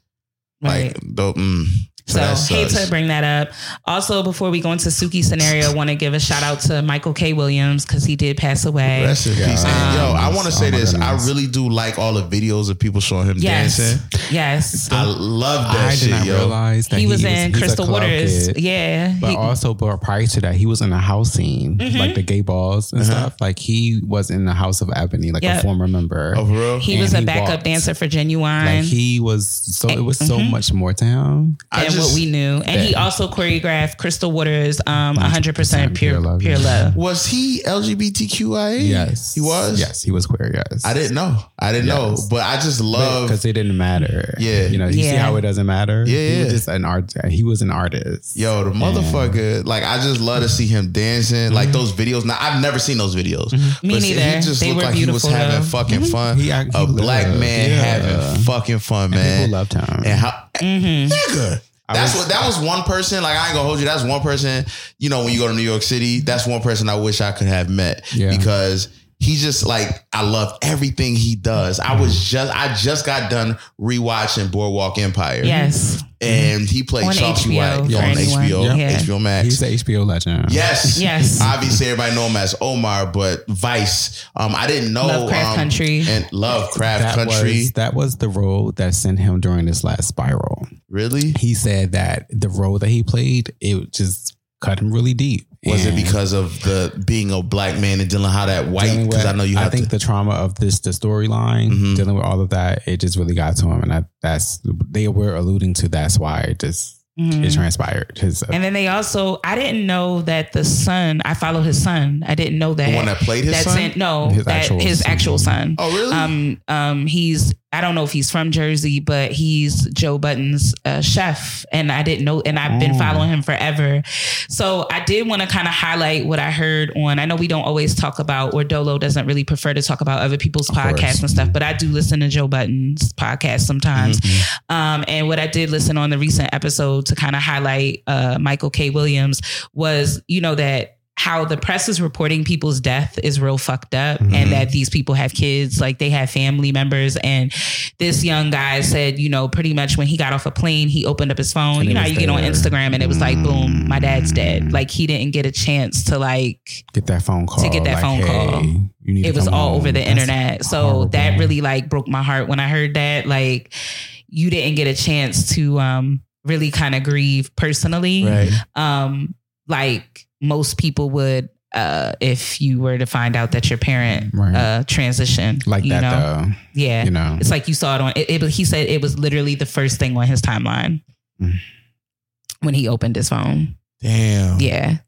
right. Like the, mm, so, So hate to bring that up. Also, before we go into Suki scenario, I want to give a shout out to Michael K. Williams because he did pass away. Rest in peace. And um, yo, I want to Oh say my this. I really do like all the videos of people showing him yes, dancing. yes. I love that I did shit, not yo. realize that He was in he's a Crystal club Waters. kid. Yeah, But he- also, but prior to that, he was in a house scene, Mm-hmm. like the gay balls and uh-huh. stuff. Like he was in the House of Ebony, like Yep. a former member. Oh, for real? he and was a he backup walked. dancer for Genuine. like he was so it was so mm-hmm. much more to him. I and what we knew. And he also choreographed Crystal Waters, um, 100% pure, Pure Love, pure love. Was he LGBTQIA? Yes, He was? Yes, he was queer. Yes, I didn't know. I didn't know. But I just love because it didn't matter. Yeah. you know, you see how it doesn't matter. Yeah, he was just an art. He was an artist. Yo, the motherfucker, like I just love to see him dancing. Like those videos. Now I've never seen those videos. Mm-hmm. Me but neither. He just They looked like he was beautiful, having though. fucking fun. He act- a black man yeah. having fucking fun, and man. people loved him. And how Mm-hmm. nigga. That's was- what that was one person. Like I ain't gonna hold you. That's one person. You know, when you go to New York City, that's one person I wish I could have met Yeah. because he just like I love everything he does. I was Mm-hmm. just I just got done rewatching Boardwalk Empire. Yes. and he played On Chauncey HBO, White for on anyone. HBO, Yeah. HBO Max. He's the HBO legend. Yes. Yes. Obviously, everybody know him as Omar, but Vice. Um, I didn't know Lovecraft um, Country. and Lovecraft that Country. was that was the role that sent him during this last spiral. really? He said that the role that he played it just cut him really deep. Was it because of the being a black man and dealing how that white? dealing Because I know you I have think to. the trauma of this the storyline Mhm. dealing with all of that it just really got to him, and I, that's they were alluding to that's why it just Mhm. it transpired. His uh, And then they also, I didn't know that the son, I follow his son. I didn't know that. The one that played his that's son? In, no, His that actual his son. actual son. oh, really? Um, um, he's I don't know if he's from Jersey, but he's Joe Budden's uh, chef, and I didn't know, and I've been Oh. following him forever. So I did want to kind of highlight what I heard on. I know we don't always talk about, or Dolo doesn't really prefer to talk about other people's Of course. podcasts and stuff, but I do listen to Joe Budden's podcast sometimes. Mm-hmm. Um, and what I did listen on the recent episode to kind of highlight uh, Michael K. Williams was, you know, that how the press is reporting people's death is real fucked up Mm-hmm. and that these people have kids, like they have family members. And this young guy said, you know, pretty much when he got off a plane, he opened up his phone. And you know you get on. Instagram and it was like, boom, my dad's Mm. dead. Like he didn't get a chance to like get that phone call to get that like, phone call. To it was all home. over the That's internet. So horrible. that really like broke my heart when I heard that. Like you didn't get a chance to um really kind of grieve personally. right. Um like most people would uh if you were to find out that your parent Right. uh transitioned. like you that know? though. Yeah. You know, It's like you saw it on it, it he said it was literally the first thing on his timeline Mm. when he opened his phone. Damn. Yeah.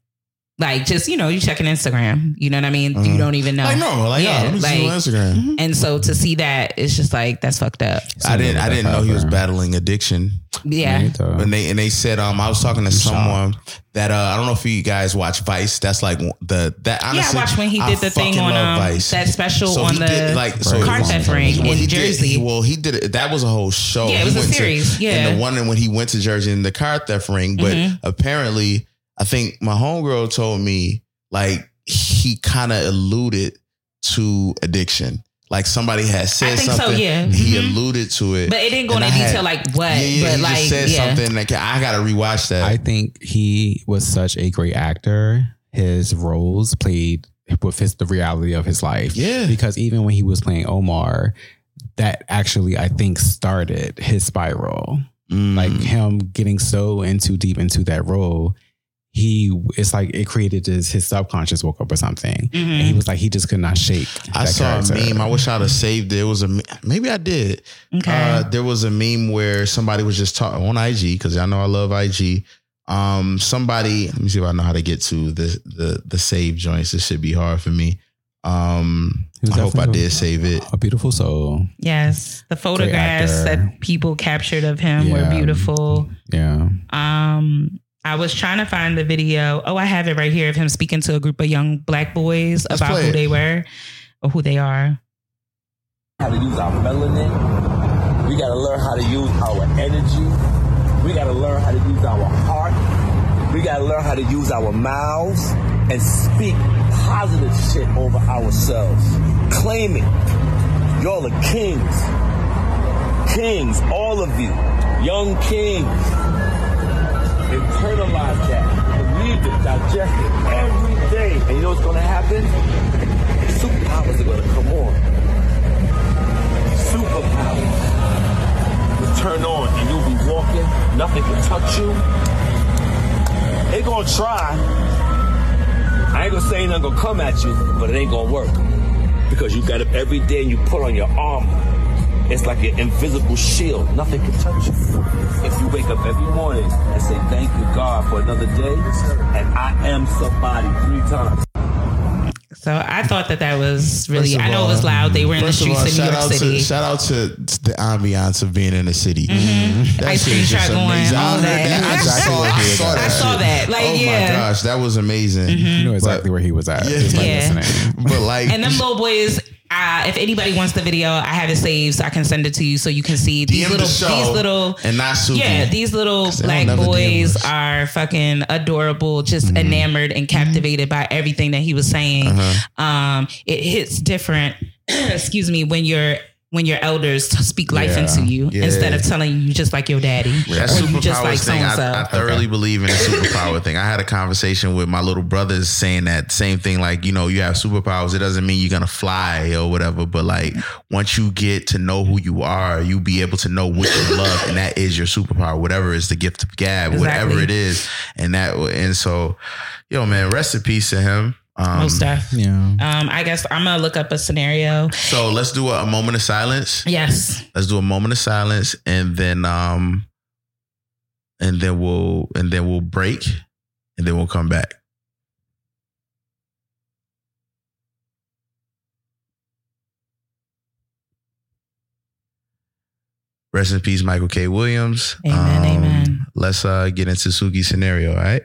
Like just, you know, you checking Instagram. You know what I mean? Uh-huh. You don't even know. Like no, like Yeah, yeah, let me see like- you on Instagram. And so to see that, it's just like that's fucked up. I didn't. I didn't know he was battling addiction. Yeah. And they and they said um I was talking to someone that uh I don't know if you guys watch Vice. That's like the that honestly. yeah, I watched when he I did the thing on um, Vice. that special So on the did, like, so car theft ring Well, in he did- Jersey. he- well, he did it. That was a whole show. Yeah, it was He a went to- series, yeah. and the one when he went to Jersey in the car theft ring. But Mhm. apparently, I think my homegirl told me like he kind of alluded to addiction. Like somebody had said think so, something. yeah. He Mhm. alluded to it. But it didn't go into I had- detail like what, Yeah, yeah, but he like just said yeah. something like I gotta rewatch that. I think he was such a great actor. His roles played with his, the reality of his life. Yeah. Because even when he was playing Omar, that actually I think started his spiral. Mm. Like him getting so into deep into that role, he it's like it created this his subconscious woke up or something. Mm-hmm. And he was like he just could not shake. I that saw character. a meme. I wish I'd have saved it. It was a maybe I did. Okay. Uh, there was a meme where somebody was just talking on IG because I know I love IG. Um, somebody, let me see if I know how to get to the the the save joints. This should be hard for me. Um, He was I hope I definitely did save it. A beautiful soul. yes, the photographs that people captured of him were beautiful. Yeah. Um, I was trying to find the video. Oh, I have it right here of him speaking to a group of young black boys Let's about who it. they were or who they are. how to use our melanin. We got to learn how to use our energy. We got to learn how to use our heart. We got to learn how to use our mouths and speak positive shit over ourselves. Claiming y'all are kings. Kings, all of you. Young kings. Internalize that. Believe it. Digest it every day. And you know what's going to happen? Superpowers are going to come on superpowers will turn on and you'll be walking, nothing can touch you. They gonna try. I ain't gonna say nothing gonna come at you, but it ain't gonna work. Because you got up every day and you put on your armor. It's like an invisible shield. Nothing can touch you. If you wake up every morning and say, thank you, God, for another day, and I am somebody three times. So I thought that that was really. First of I know all- it was loud. They were in the First of streets all, of New York City. to shout out to the ambiance of being in the city. That Mm-hmm. Ice cream just truck going, amazing. I all heard that. I saw, I saw that. I saw that. Like, oh yeah. Mm-hmm. my gosh, that was amazing. You know exactly But- where he was at. Yeah. Just by Yeah. listening. But like, And them little boys. Uh, if anybody wants the video, I have it saved, so I can send it to you, so you can see these DM little, the these little, and not Suki. yeah, these little black don't never DM boys are fucking adorable, just Mm-hmm. enamored and captivated by everything that he was saying. Uh-huh. Um, it hits different. excuse me, when you're when your elders speak life Yeah. into you Yeah. instead of telling you you just like your daddy That or you just superpower like thing, I, I so. thoroughly believe in the superpower thing. I had a conversation with my little brothers saying that same thing. Like, you know, you have superpowers. It doesn't mean you're gonna fly or whatever. But like, once you get to know who you are, you be able to know what you love, and that is your superpower. Whatever is the gift of gab, whatever it is, and that and so, yo, man, rest in peace to him. Um, Most stuff. Yeah. Um, I guess I'm gonna look up a scenario. so let's do a, a moment of silence. Yes. Let's do a moment of silence, and then um, and then we'll and then we'll break, and then we'll come back. Rest in peace, Michael K. Williams. Um, Amen, amen. Let's uh get into Suki's scenario, all right?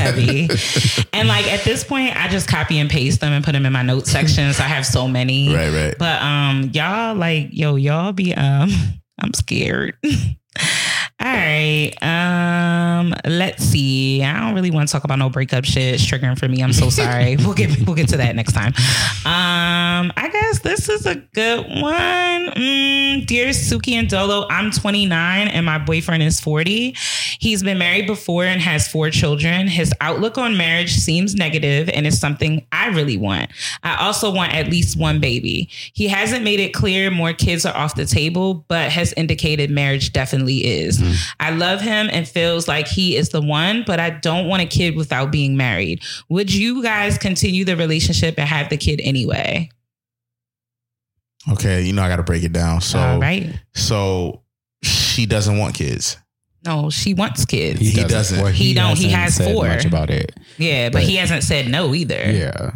Heavy. And like at this point, I just copy and paste them and put them in my notes section. So I have so many. Right, right. But um, y'all like, yo, y'all be um, I'm scared. All right. Um, let's see. I don't really want to talk about no breakup shit. It's triggering for me. I'm so sorry. we'll get we'll get to that next time. Um, I guess this is a good one. Mm, dear Suki and Dolo, I'm 29 and my boyfriend is 40. He's been married before and has four children. His outlook on marriage seems negative and is something I really want. I also want at least one baby. He hasn't made it clear more kids are off the table, but has indicated marriage definitely is. I love him and feels like he is the one, but I don't want a kid without being married. Would you guys continue the relationship and have the kid anyway? Okay, you know I got to break it down. So, All right. so she doesn't want kids. No, she wants kids. He doesn't. Well, He don't- he hasn't has said four. Much about it. Yeah, but, But- he hasn't said no either. Yeah.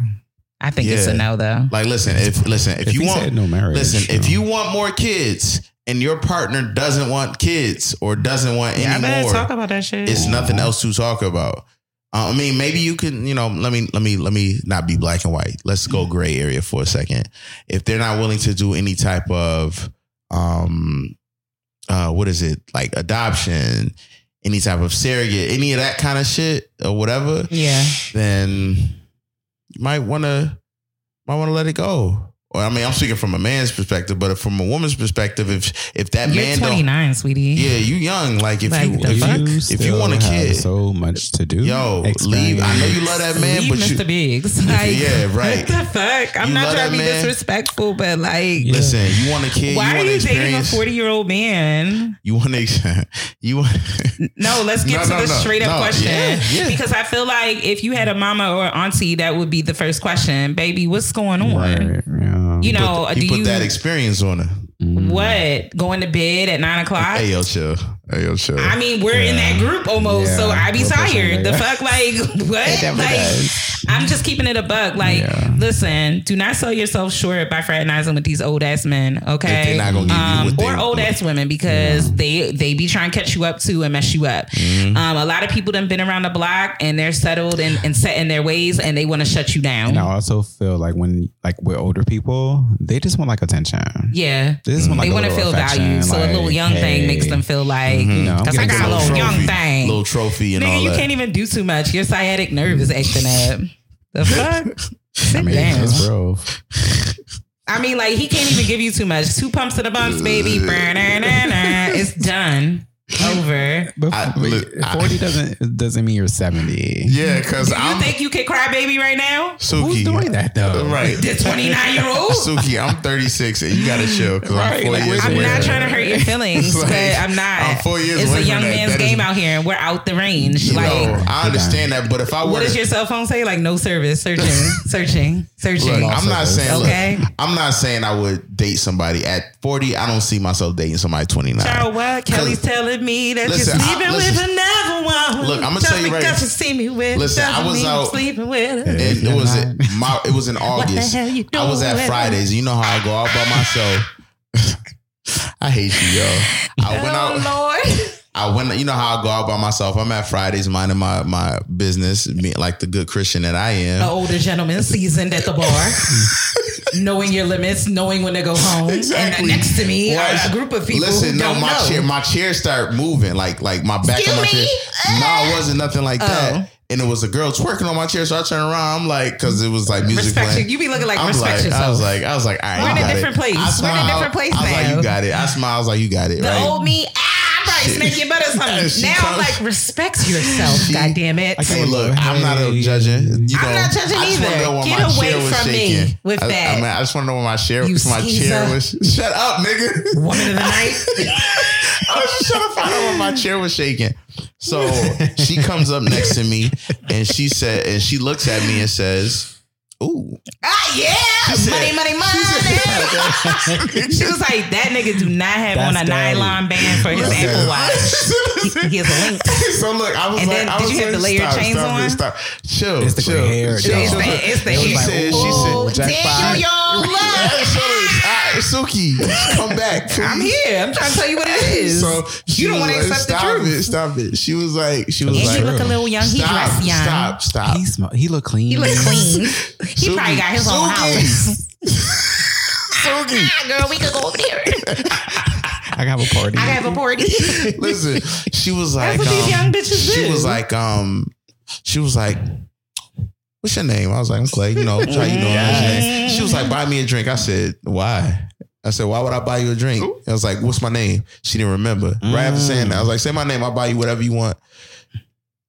I think it's a no though. Like, listen, if listen, if, If you want no marriage, listen, if you you want more kids and your partner doesn't want kids or doesn't want Yeah, I any better more, talk about that shit. it's nothing else to talk about. Uh, I mean, maybe you can, you know, let me let me let me not be black and white. Let's go gray area for a second. If they're not willing to do any type of um uh what is it? Like adoption, any type of surrogate, any of that kind of shit or whatever, yeah. then you might want to might want to let it go. Or I mean, I'm speaking from a man's perspective, but from a woman's perspective, if if that You're man don't 29, sweetie. yeah, you young. Like if Like, you if you, if you want a kid, so much to do. yo, leave. I know you love that man, Leave but Mr. you Biggs. Like, Yeah, right. What the fuck? I'm You not trying to be man? disrespectful, but like, listen. You want a kid. why you are you to dating a 40 year old man? You want to. You want. No, let's get No, to no, the no. straight up No, question. yeah, yeah. Because I feel like if you had a mama or auntie, that would be the first question. Baby, what's going on? Right, yeah. You know, Put, uh, he do put you that experience on her. what? Going to bed at nine o'clock? Hey yo, chill. Hey yo, chill. I mean, we're in that group almost, so I be we're tired. The fuck, like what? Like, does. I'm just keeping it a buck. Like, Yeah. listen, do not sell yourself short by fraternizing with these old ass men, okay? They're not gonna give you um, what they- or old ass women because they they be trying to catch you up too and mess you up. Mm-hmm. Um, a lot of people done been around the block and they're settled and, and set in their ways and they want to shut you down. And I also feel like when like with older people, they just want like attention. Yeah. They just want like they want to feel affection, valued. So a little young thing makes them feel like, You know, I'm because I got a a little little young trophy, thing. little trophy and Nigga, all you that. can't even do too much. Your sciatic nerve is acting up. The fuck? Sit I mean, down. it's real. I mean, like he can't even give you too much. Two pumps to the bumps, baby. It's done. Over. But I- look, I- forty doesn't doesn't mean you're seventy. yeah, because You I'm think you can cry baby right now? Suki. Who's doing that though? Right. The 29 year old? Suki, I'm 36 and you gotta chill because I'm Right, four like, years I'm away. not trying to hurt your feelings, Like, but I'm not. I'm four years it's away a young that. man's That is- game out here, and we're out the range. No, like, I understand that, but if I were what to, does your cell phone say? Like, no service, searching, searching, searching. Look, I'm not saying. Okay. Look, I'm not saying I would date somebody at 40. I don't see myself dating somebody 29. Child, what? Kelly's telling me that Listen, you're I- sleeping listen. with another one. Look, I'ma tell you right- because you see me with Listen, I was out- sleeping with. And it was it, my, it was in August. hell you I was at? Fridays. You know how I go out by myself. I hate you, yo. I went oh, out. Oh Lord. I went. You know how I go out by myself. I'm at Fridays, minding my my business, me, like the good Christian that I am. An older gentleman seasoned at the bar, knowing your limits, knowing when to go home. Exactly. And next to me, are a group of people Listen, who no, my know. chair, my chair started moving, like like my back of my chair. me? No, it wasn't nothing like Oh. that. And it was a girl twerking on my chair, so I turned around. I'm like, because it was like music Respect playing. you. You be looking like I'm respect like, yourself. I was like, I was like, all right, We're in a different it. place. I We're in a different place I was like, now. you got it. I smiled. I was like, you got it. the right? old me, ah, probably Shit. smack your butt or something. Now I'm like, respect yourself, She- God damn it. Hey, look, I'm not a Hey. judging. You know, I'm not judging I just either. know when Get my away chair was from me with I, that. I, mean, I just want to know when my chair, You my chair skeezer. was. Shut up, nigga. Woman of the night. I was just trying to find out when my chair was shaking. So she comes up next to me and she said, and she looks at me and says, "Ooh." ah, yeah. said- money, money, money. she was like, that nigga do not have That's on a daddy. nylon band for his Listen. Apple Watch. He, he has a link. so look, I was And like, then I did was you have like, to lay your stop, chains stop, on? Stop, chill, It's the chill, gray hair, chill. It's Yo. the, it's the She hair. said, she said, Daniel, y'all look. Yeah, so, Suki, come back. Please. I'm here. I'm trying to tell you what it is. So you don't want to like, accept the stop truth. it, stop it. She was like, she was And like, he look a little young. He stop, dressed young. stop, stop. He sm- he look clean. He look clean. He Suki, probably got his own house. Suki. Ah, girl, we could go over there. I got a party. I have a party. Listen, she was like, what these um, young bitches she do. was like, um, she was like, what's your name? I was like, I'm Clay. You know, how you doing? Name? She was like, buy me a drink. I said, why? I said, why would I buy you a drink? I was like, what's my name? She didn't remember. Right after mm. saying that, I was like, say my name. I'll buy you whatever you want.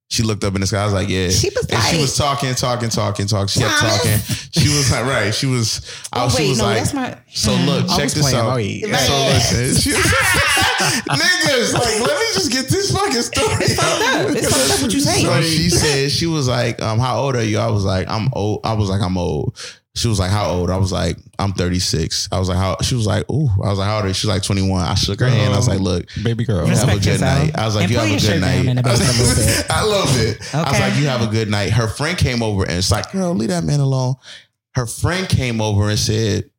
She looked up in the sky. I was like, yeah. She was and she was talking, talking, talking, talking. She kept talking. She was like, right. She was, I Oh, was, she was no, like, that's my. so look, I check was this out. So listen, she- niggas, like, let me just get this fucking story. It's fucked up. It's fucked up what you saying. So she said she was like, um, how old are you? I was like, I'm old. I was like, I'm old. She was like, how old? I was like, I'm 36. I was like, how? She was like, ooh. I was like, how old are you? She was like 21. I shook her hand. I was like, look, baby girl. you have a good night. I was like, you have a good night. in the back a little bit. I love it. I was like, you have a good night. Her friend came over and it's like, girl, leave that man alone. Her friend came over and said,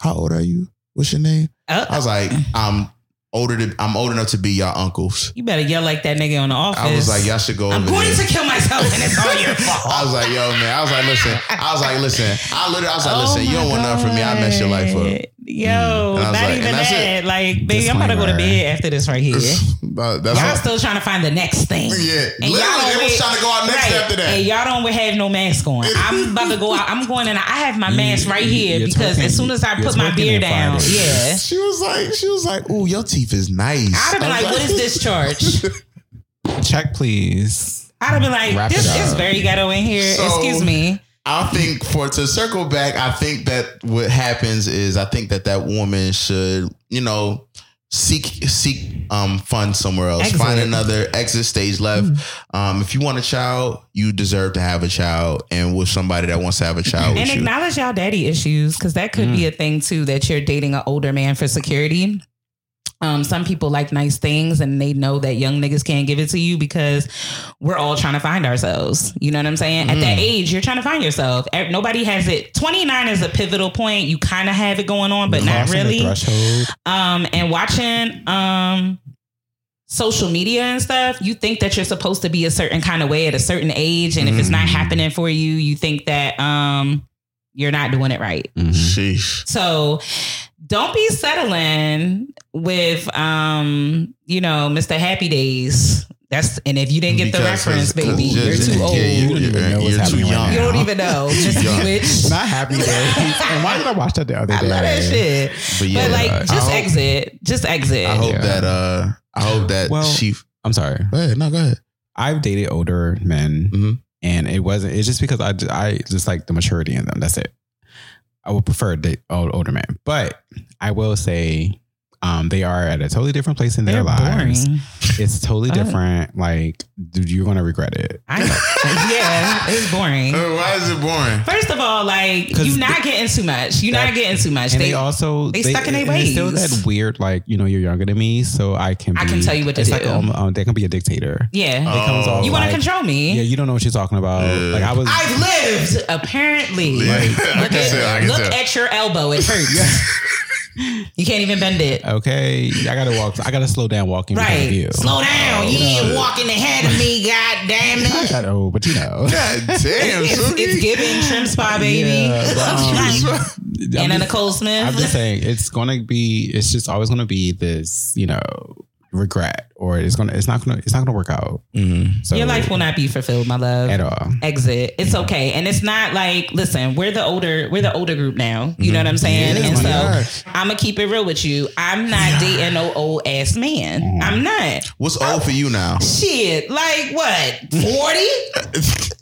how old are you? What's your name? Uh, I was like, I'm older to I'm old enough to be y'all uncles. you better yell like that nigga on the office. I was like, y'all should go I'm going there. to kill myself, and it's all your fault. I was like, yo, man. I was like, listen. I was like, listen. I literally, I was like, Oh listen. You don't want nothing from me. I mess your life up. Yo, mm. And not like- even that. Like, baby, I'm about to go to bed after this right here. That's Y'all all- still trying to find the next thing. Yeah, And literally, y'all they was trying to go out next after that. And y'all don't have no mask on. I'm about to go out. I'm going and I have my mask right here you're because twerking- as soon as I put my beer down, yeah. She was like, she was like, ooh, your teeth is nice. I'd have been was like, what is this charge? Check, please. I'd have been like, Wrap this is very ghetto in here. So- Excuse me. I think for to circle back, I think that what happens is I think that that woman should, you know, seek seek um fun somewhere else. Exit. Find another exit stage left. Mm. Um, if you want a child, you deserve to have a child, and with somebody that wants to have a child And with you. acknowledge y'all daddy issues because that could Mm. be a thing too that you're dating an older man for security. Um, some people like nice things and they know that young niggas can't give it to you because we're all trying to find ourselves. You know what I'm saying? At Mm. that age, you're trying to find yourself. Nobody has it. 29 is a pivotal point. You kind of have it going on, but not Crossing the really. Um, and watching um social media and stuff, you think that you're supposed to be a certain kind of way at a certain age, and if it's not Mm. happening for you, you think that um you're not doing it right. Sheesh. So don't be settling with um, you know, Mr. Happy Days. That's and if you didn't get the reference, because baby, you're too old. yeah, you, You don't even know what's you're too happening right young. you don't even know. Just Young. bewitched. Not happy days. and why did I watch that the other I day? love that shit. But yeah, but like, I just hope- exit. Just exit. I hope Yeah. that uh, I hope that Well- she. I'm sorry. Go ahead. No, go ahead. I've dated older men, Mhm. and it wasn't. It's just because I, I just like the maturity in them. That's it. I would prefer old, older man, but I will say, um, they are at a totally different place in their They're lives. boring. It's totally Uh, different. Like, dude, you're gonna regret it. I yeah, it's boring. Uh, Why is it boring? First of all, like 'Cause you're not getting too much. You're not That- get's too much. And They, they, also they stuck in their and it's Still ways. that weird, like you know, you're younger than me, so I can. Be, I can tell you what to it's do. Like um, um, they can be a dictator. yeah, It comes Oh. off you want to like, control me. Yeah, you don't know what you're talking about. Yeah. Like I was. I've lived, apparently. Yeah, I look can at, tell, I can look tell. at your elbow. It hurts. you can't even bend it. okay, I gotta walk. I gotta slow down walking because Right. you. Slow down. you ain't walking ahead of me, god damn it. I got old, but you know. God damn, It's, Suki. it's giving TrimSpa, baby. Yeah, but, um, I'm Anna just- Nicole Smith. I'm just saying it's gonna be. It's just always gonna be this, you know, regret, or it's gonna. It's not gonna. It's not gonna work out. Mm-hmm. So Your life will not be fulfilled, my love. at all. exit. It's mm-hmm. okay. And it's not like, listen, we're the older, we're the older group now. You know mm-hmm. what I'm saying? Yeah, and so God. I'm gonna keep it real with you. I'm not dating no old ass man. I'm not. What's old for you now? Shit. Like what? 40?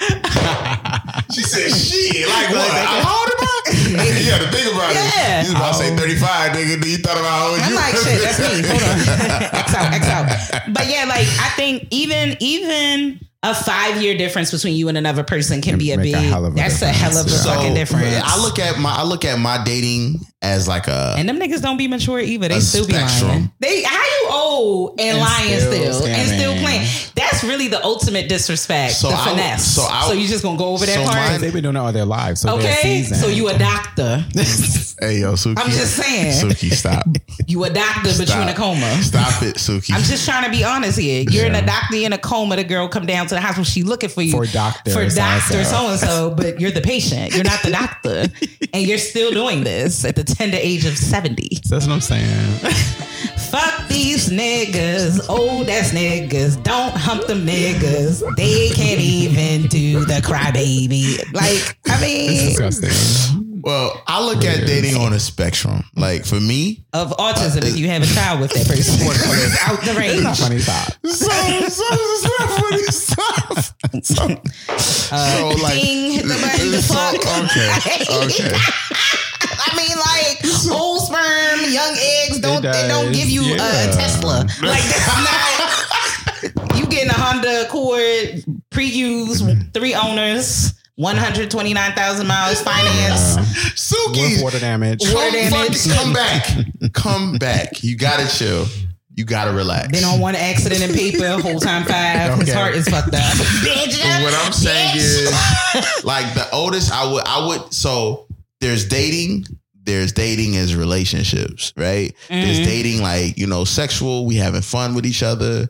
She said, "Shit, like what? How old am I?" you got to think about Yeah. it. You was about to say oh. thirty-five, nigga. You thought about how old I'm you? like, shit, that's me. Hold on. X out, X out. But yeah, like I think even even a five year difference between you and another person can Can be a big a hell of a that's a hell of a So fucking difference. I look at my I look at my dating as like a And them niggas don't be mature either. They A still be lying. They how you old and, And lying still still, and still playing. That's really the ultimate disrespect. So the I- finesse. so I- so you just gonna go over that so part? mine- They've been doing it all their lives. So okay. So you a doctor. hey yo Suki. I'm just saying. Suki, stop. You a doctor, but you in a coma. Stop it, Suki. I'm just trying to be honest here. You're in a doctor in a coma. The girl come down to the hospital. She looking for you For doctor for doctor so and so, but you're the patient. You're not the doctor, and you're still doing this at the tender age of seventy. So that's what I'm saying. Fuck these niggas, old ass niggas. Don't hump them niggas. They can't even do the crybaby. Like, I mean, It's disgusting. Well, I look at dating on a spectrum. Like for me, of autism, if you have a child with that person, it's out the It's not range. funny. Stop. so, so it's not funny stuff. So, uh, so like, Ding, hit the button to so- okay, okay. I mean, like old sperm, young eggs don't they don't give you a. Tesla. Like that's not. You getting a Honda Accord pre-used, three owners, one hundred twenty nine thousand miles finance. Suki, water damage. come, Water damage. fuck- come back, come back. You gotta chill. You gotta relax. Been on one accident in paper, whole time five. His heart is fucked up. What I'm saying bitch. is, like the oldest, I would, I would. So there's dating, there's dating as relationships, right? There's Mhm. dating like, you know, sexual, we having fun with each other.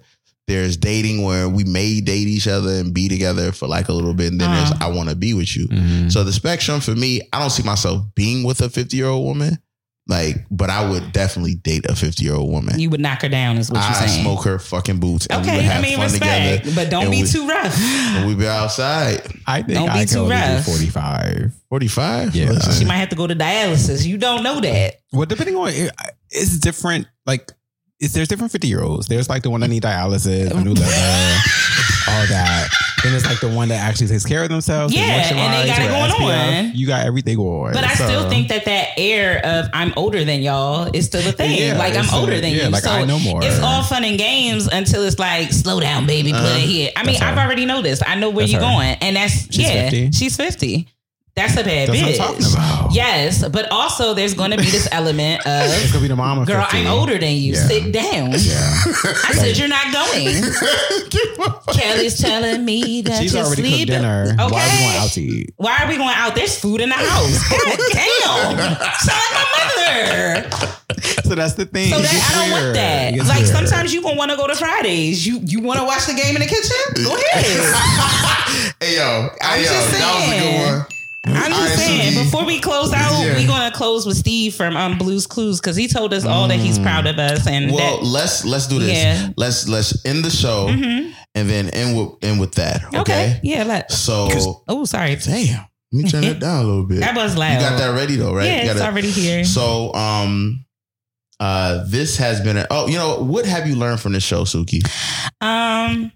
There's dating where we may date each other and be together for like a little bit. And then Uh-huh. there's I want to be with you. So the spectrum for me, I don't see myself being with a 50 year old woman. Like, but I would definitely date a 50 year old woman. You would knock her down, is what you're I saying. smoke her fucking boots and we would Okay, have I mean fun respect, together. but don't be we- too rough. And we be outside. I think Don't I be can too only do rough. 45. 45? Yeah. Listen. She might have to go to dialysis. You don't know that. Well, depending on it, it's different. Like, it's, there's different 50 year olds. There's like the one that need dialysis, new all that. Then it's like the one that actually takes care of themselves. Yeah, and they got it going on. You got everything going. On. But I So- still think that that air of I'm older than y'all is still a thing. Yeah, like I'm a- older than yeah, you. like, so I know more. It's all fun and games until it's like, slow down, baby, put Uh-huh. it here. I mean, I've already noticed. I know where you're her. going, and that's She's yeah, 50. she's fifty. That's a bad That's what I'm bitch. talking about. Yes, but also there's going to be this element It's of. gonna be the mama. Girl, 50. I'm older than you. Yeah. Sit down. Yeah. I said you're not going. Kelly's telling me that She's you're already cooked dinner. Okay. Why are we going out to eat? Why are we going out? There's food in the house. God damn. Sound like my mother. So that's the thing. So that I don't want that. Like weird. sometimes you gonna want to go to Fridays. You you want to watch the game in the kitchen? Go ahead. Hey yo, I'm hey yo, just that was a good one. I'm just saying. Before we close out, Yeah. we gonna close with Steve from um, Blues Clues because he told us all that he's proud of us and Mm. Well, that. let's let's do this. Yeah. Mm-hmm. Let's let's end the show and then end with end with that. Okay. Okay, yeah. Let. So Oh, sorry. damn. Let me turn it down a little bit. That was loud. You got that ready though, right? Yeah, You it's got it. already here. So um uh this has been a oh, you know, what have you learned from this show, Suki? Um,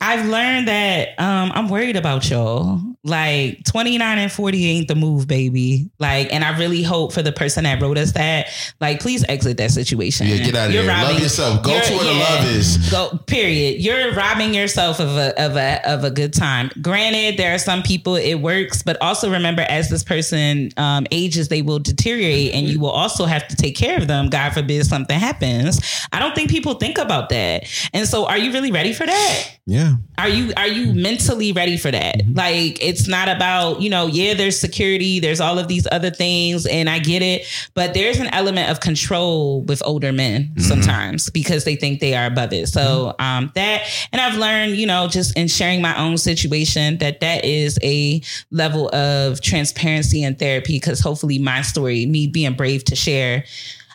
I've learned that um I'm worried about y'all. Like 29 and 40 ain't the move, baby. Like, and I really hope for the person that wrote us that, like, please exit that situation. Yeah, get out of You're. Love robbing- yourself. Go to where the love is. Go. Period. You're robbing yourself of a of a of a good time. Granted, there are some people it works, but also remember, as this person um, ages, they will deteriorate, and you will also have to take care of them. God forbid something happens. I don't think people think about that. And so, are you really ready for that? Yeah. Are you are you mentally ready for that? Mm-hmm. Like it's not about, you know, yeah, there's security, there's all of these other things and I get it, but there's an element of control with older men mm-hmm. sometimes because they think they are above it. So, mm-hmm. um that and I've learned, you know, just in sharing my own situation that that is a level of transparency and therapy because hopefully my story, me being brave to share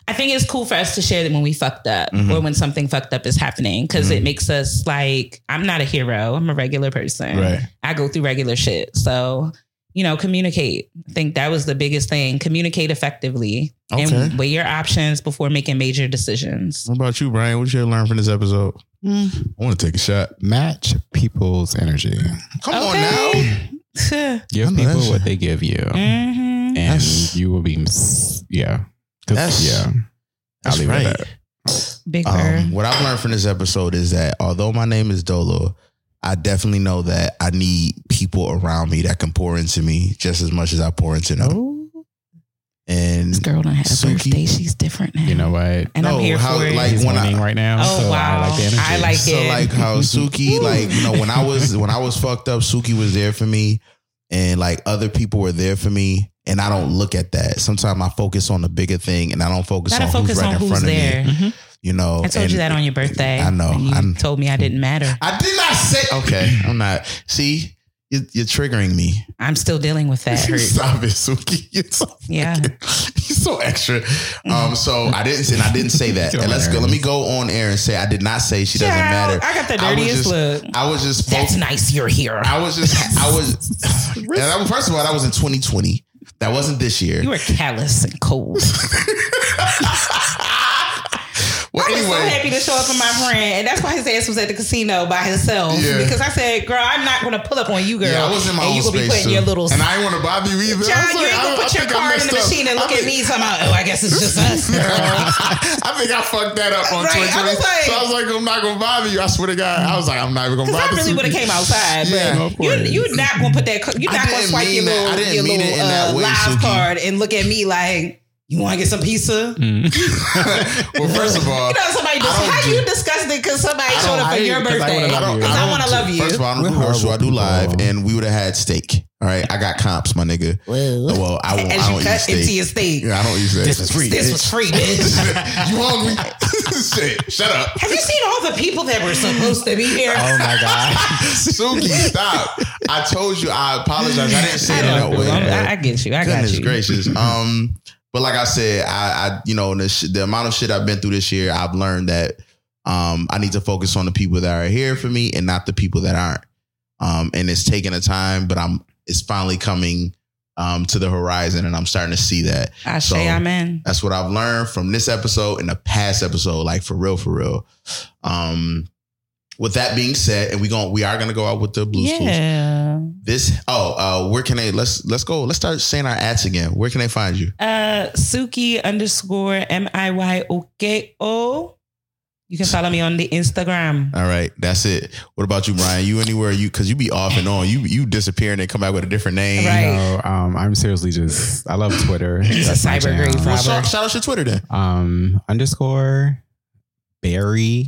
I think it's cool for us to share that when we fucked up or when something fucked up is happening because it makes us like, I'm not a hero. I'm a regular person. Right. I go through regular shit. So, you know, communicate. I think that was the biggest thing. Communicate effectively Okay. and weigh your options before making major decisions. What about you, Brian? What you learn from this episode? Hmm. I want to take a shot. Match people's energy. Come on now. Give people what they give you, hmm and That's- you will be. Yeah. 'Cause- That's- yeah. That's leave it at right. that. Big bird. Um, what I've learned from this episode is that although my name is Dolo, I definitely know that I need people around me that can pour into me just as much as I pour into them. oh, And this girl don't have a Suki- birthday. She's different now. You know what? and No, I'm here how- for it. like, He's when I- winning right now. Oh, so wow. I like the energy. I like so it. like how Suki, like you know, when I was when I was fucked up, Suki was there for me, and like other people were there for me. And I don't look at that. Sometimes I focus on the bigger thing, and I don't focus Gotta on focus who's right on in who's front there. of me. Mm-hmm. You know, I told and you that on your birthday. I know. You I'm- told me I didn't matter. I did not say. Okay, mm-hmm. I'm not. See, you're, you're triggering me. I'm still dealing with that. Stop it, Suki. So, Yeah. You're so extra. Um, so I didn't say. and I didn't say that. And let's go. Let me go on air and say I did not say she doesn't Child, matter. I got the was dirtiest just- look. I was just. That's fo- nice. You're here. I was just. I was. and I, first of all, that was in 2020. That wasn't this year. You were callous and cold. well, I was so happy to show up for my friend, and that's why his ass was at the casino by himself. Yeah. Because I said, "Girl, I'm not going to pull up on you, girl." Yeah, I was in my and own you gonna be putting too. your little. and I didn't want to bother you either. John, I was you like, ain't gonna I put your card in the up. machine and I look at think- me talking about, "Oh, I guess it's just us, girl." I think I fucked that up on Right, I was like- so I was like, I'm not gonna bother you. I swear to God. I was like, I'm not even gonna Because bother I really would have Suki. came outside, but Yeah, of you course. you not gonna put that. co- You're not gonna swipe your mean that. I little your little it in that uh, live card and look at me like You want to get some pizza? well, first of all, You know, somebody just, I don't how do- you disgusted because somebody I showed don't- up for I- your 'cause I birthday? wanna love you. Because I, want to love you. First of all, I don't We're do horse show. I do live, and we would have had steak. All right, I got comps, my nigga. Well, I won't. As I you don't eat cut steak. into your steak. Yeah, I don't eat steak. This is free. This was free, bitch. you hungry? Shit, shut up. Have you seen all the people that were supposed to be here? Oh my god. Suki, stop. I told you, I apologize. I didn't say I it that way. I'm- I, I get you. I got Goodness you. gracious. Um, but like I said, I, I you know, the, sh- the amount of shit I've been through this year, I've learned that um, I need to focus on the people that are here for me and not the people that aren't. Um, and it's taking a time, but I'm it's finally coming um to the horizon, and I'm starting to see that. I So- say amen. That's what I've learned from this episode and the past episode, like for real, for real. Um, with that being said, and we going we are gonna go out with the blues clues. Yeah. This oh, uh, where can they let's let's go. Let's start saying our ads again. Where can they find you? Uh, Suki underscore M I Y O K O. You can follow me on the Instagram. All right, that's it. What about you, Brian? You anywhere you because you be off and on. You you disappear and then come back with a different name. Right. No, um, I'm seriously just I love Twitter. He's a That's my cyber jam. grade Well, shout, shout out your Twitter then. Um, underscore Barry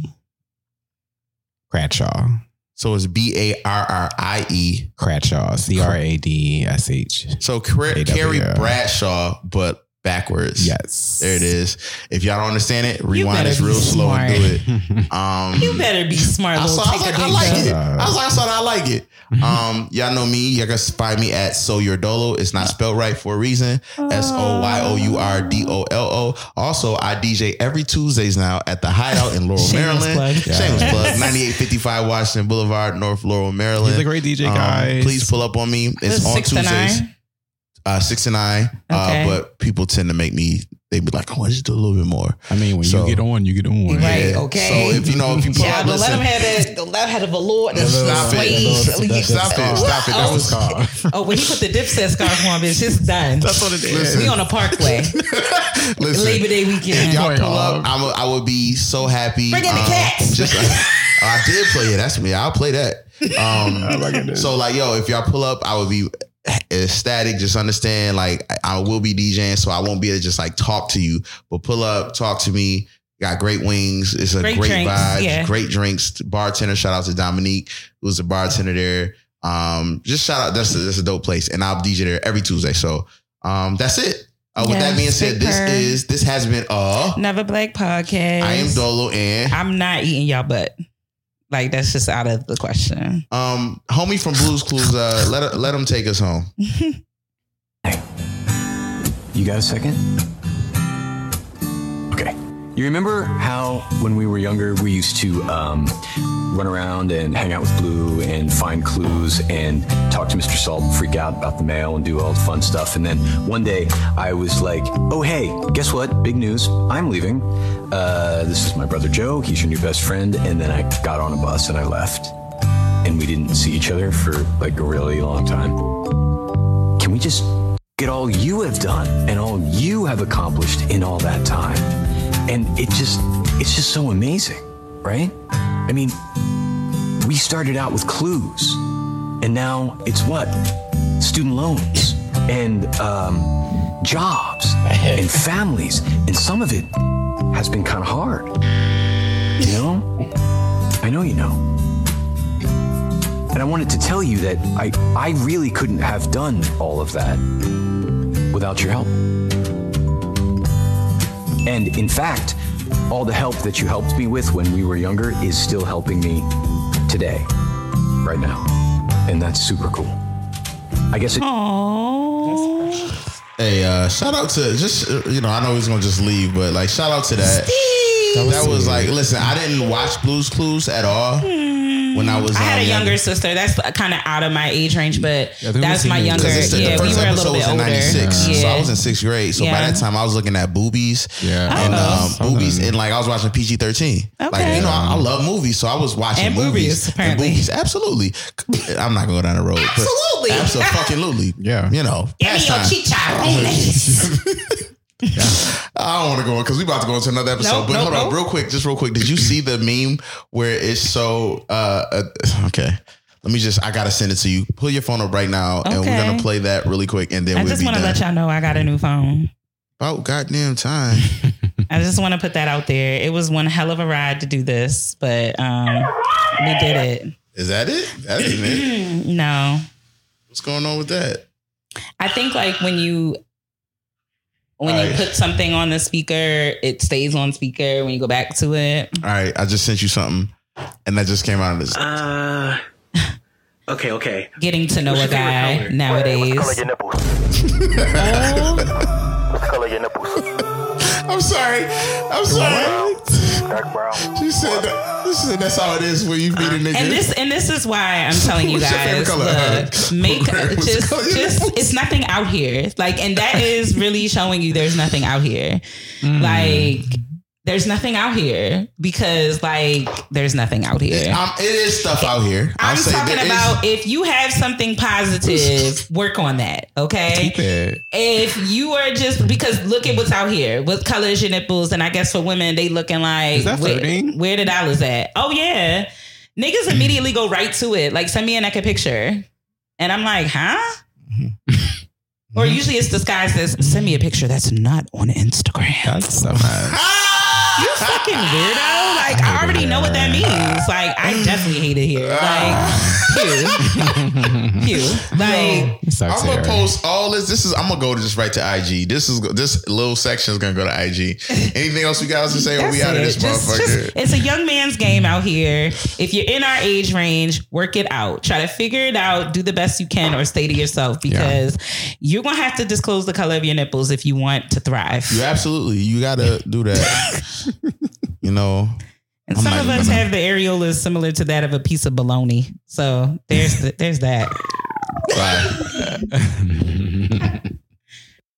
Cradshaw. So it's B A R R I E. Cradshaw. C R A D S H. So Car- Carrie Bradshaw, but backwards. Yes. There it is. If y'all don't understand it, rewind better this real slow and do it. Um, You better be smart, I, saw, I was like, a I big like it. I was like, I saw that I like it. Um, y'all know me. Y'all can find me at So Your Dolo. It's not spelled right for a reason. S O Y O U R D O L O. Also, I DJ every Tuesdays now at the Hideout in Laurel, Shameless Maryland. plug. Shameless plug. 9855 Washington Boulevard, North Laurel, Maryland. He's a great DJ, Um, guys. please pull up on me. It's on six to Tuesdays. Nine. Uh, six and nine. Okay. Uh, but people tend to make me. They be like, "Oh, "I want you to do a little bit more." I mean, when So- you get on, you get on. Right. Yeah. okay. So if you know, if you pull Yeah, up, don't let listen. him have that. Don't let him have the velour. The Stop it. suede. Stop it. Stop it. That was called. Oh, when he put the dipset scarf on, bitch, it's done. That's what it is. Listen. We on a parkway. Listen, Labor Day weekend. Y'all pull up. I'm a, I would be so happy. Bring in the Um, cats. Just oh, I did play it. That's me. I'll play that. Um, so like, yo, if y'all pull up, I would be ecstatic. Just understand, like, I will be DJing, so I won't be able to just like talk to you, but pull up, talk to me. Got great wings. It's a Great great, drinks, vibe. yeah. Great drinks. Bartender. Shout out to Dominique, who's the bartender there. Um, just shout out. That's a, that's a dope place, and I'll DJ there every Tuesday. So, um, that's it. Uh, with that being said, this super. is this has been uh Never Black Podcast. I am Dolo and I'm not eating y'all butt. Like that's just out of the question. um homie from Blues Clues. Uh, let let him take us home. You got a second? You remember how when we were younger we used to um, run around and hang out with Blue and find clues and talk to Mr. Salt and freak out about the mail and do all the fun stuff. And then one day I was like, oh, hey, guess what? Big news. I'm leaving. Uh, this is my brother Joe. He's your new best friend. And then I got on a bus and I left. And we didn't see each other for like a really long time. Can we just get all you have done and all you have accomplished in all that time? And it just, it's just so amazing, right? I mean, we started out with clues, and now it's what? Student loans and um, jobs and families, and some of it has been kind of hard. You know? I know you know. And I wanted to tell you that I, I really couldn't have done all of that without your help. And in fact, all the help that you helped me with when we were younger is still helping me today, right now. And that's super cool. I guess it. Aww. Hey, uh, shout out to just you know I know he's gonna just leave, but like shout out to that. That was, like listen, I didn't watch Blues Clues at all when I was. I had um, a younger sister. That's kind of out of my age range, but I that's my it. younger. 'Cause it's the- the we first were a episode little bit was in older. 96, Yeah. so I was in sixth grade. So by that time, I was looking at boobies, Yeah. and Oh. um, boobies, and like I was watching PG thirteen. Like you know, I, I love movies, so I was watching And movies boobies, apparently. And boobies, absolutely. I'm not going to go down the road. Absolutely. absolutely. Yeah. You know, Give me your pastime. chicharrones. I don't want to go on because we about to go into another episode. Nope, but nope, hold on, real quick, just real quick. Did you see the meme where it's so? Uh, uh, okay, let me just. I gotta send it to you. Pull your phone up right now, and we're gonna play that really quick, and then I we'll just want to let y'all know I got a new phone. about goddamn time. I just want to put that out there. It was one hell of a ride to do this, but um, we did it. Is that it? That ain't it. No, What's going on with that? I think like when you when you Alright. put something on the speaker, it stays on speaker. When you go back to it, All right, I just sent you something, and that just came out of this. Uh, okay, okay. getting to know a What's your favorite guy nowadays. What's the color of your Oh, What's the color of your nipples? I'm sorry. I'm sorry. She said, that, she said that's how it is when you meet a nigga. and this and this is why I'm telling you What's your favorite guys, color? look, make What's the just color just it's nothing out here. Like, and that is really showing you there's nothing out here. Mm. Like, there's nothing out here because like there's nothing out here. Um, it is stuff out here. I'll I'm say talking there is- about if you have something positive, work on that. Okay. Keep it. If you are just because look at what's out here. What color is your nipples? And I guess for women, they looking like where, where the dollars at? Oh yeah. Niggas immediately go right to it. Like send me a naked picture. And I'm like, huh? or usually it's disguised as send me a picture that's not on Instagram. That's so much. You fucking weirdo. Like, I already know what that means. Like, I definitely hate it here. Like, pew. Pew. Like, Sucks I'm gonna post all this. This is I'm gonna go to just right to IG. This is this little section is gonna go to IG. Anything else you guys to say? Or we That's out of this Just- motherfucker? just- it's a young man's game out here. If you're in our age range, work it out. Try to figure it out. Do the best you can, or stay to yourself because you're gonna have to disclose the color of your nipples if you want to thrive. you absolutely you gotta do that. you know. And I'm some of us even- have the areolas similar to that of a piece of bologna. So there's the, there's that. Bye.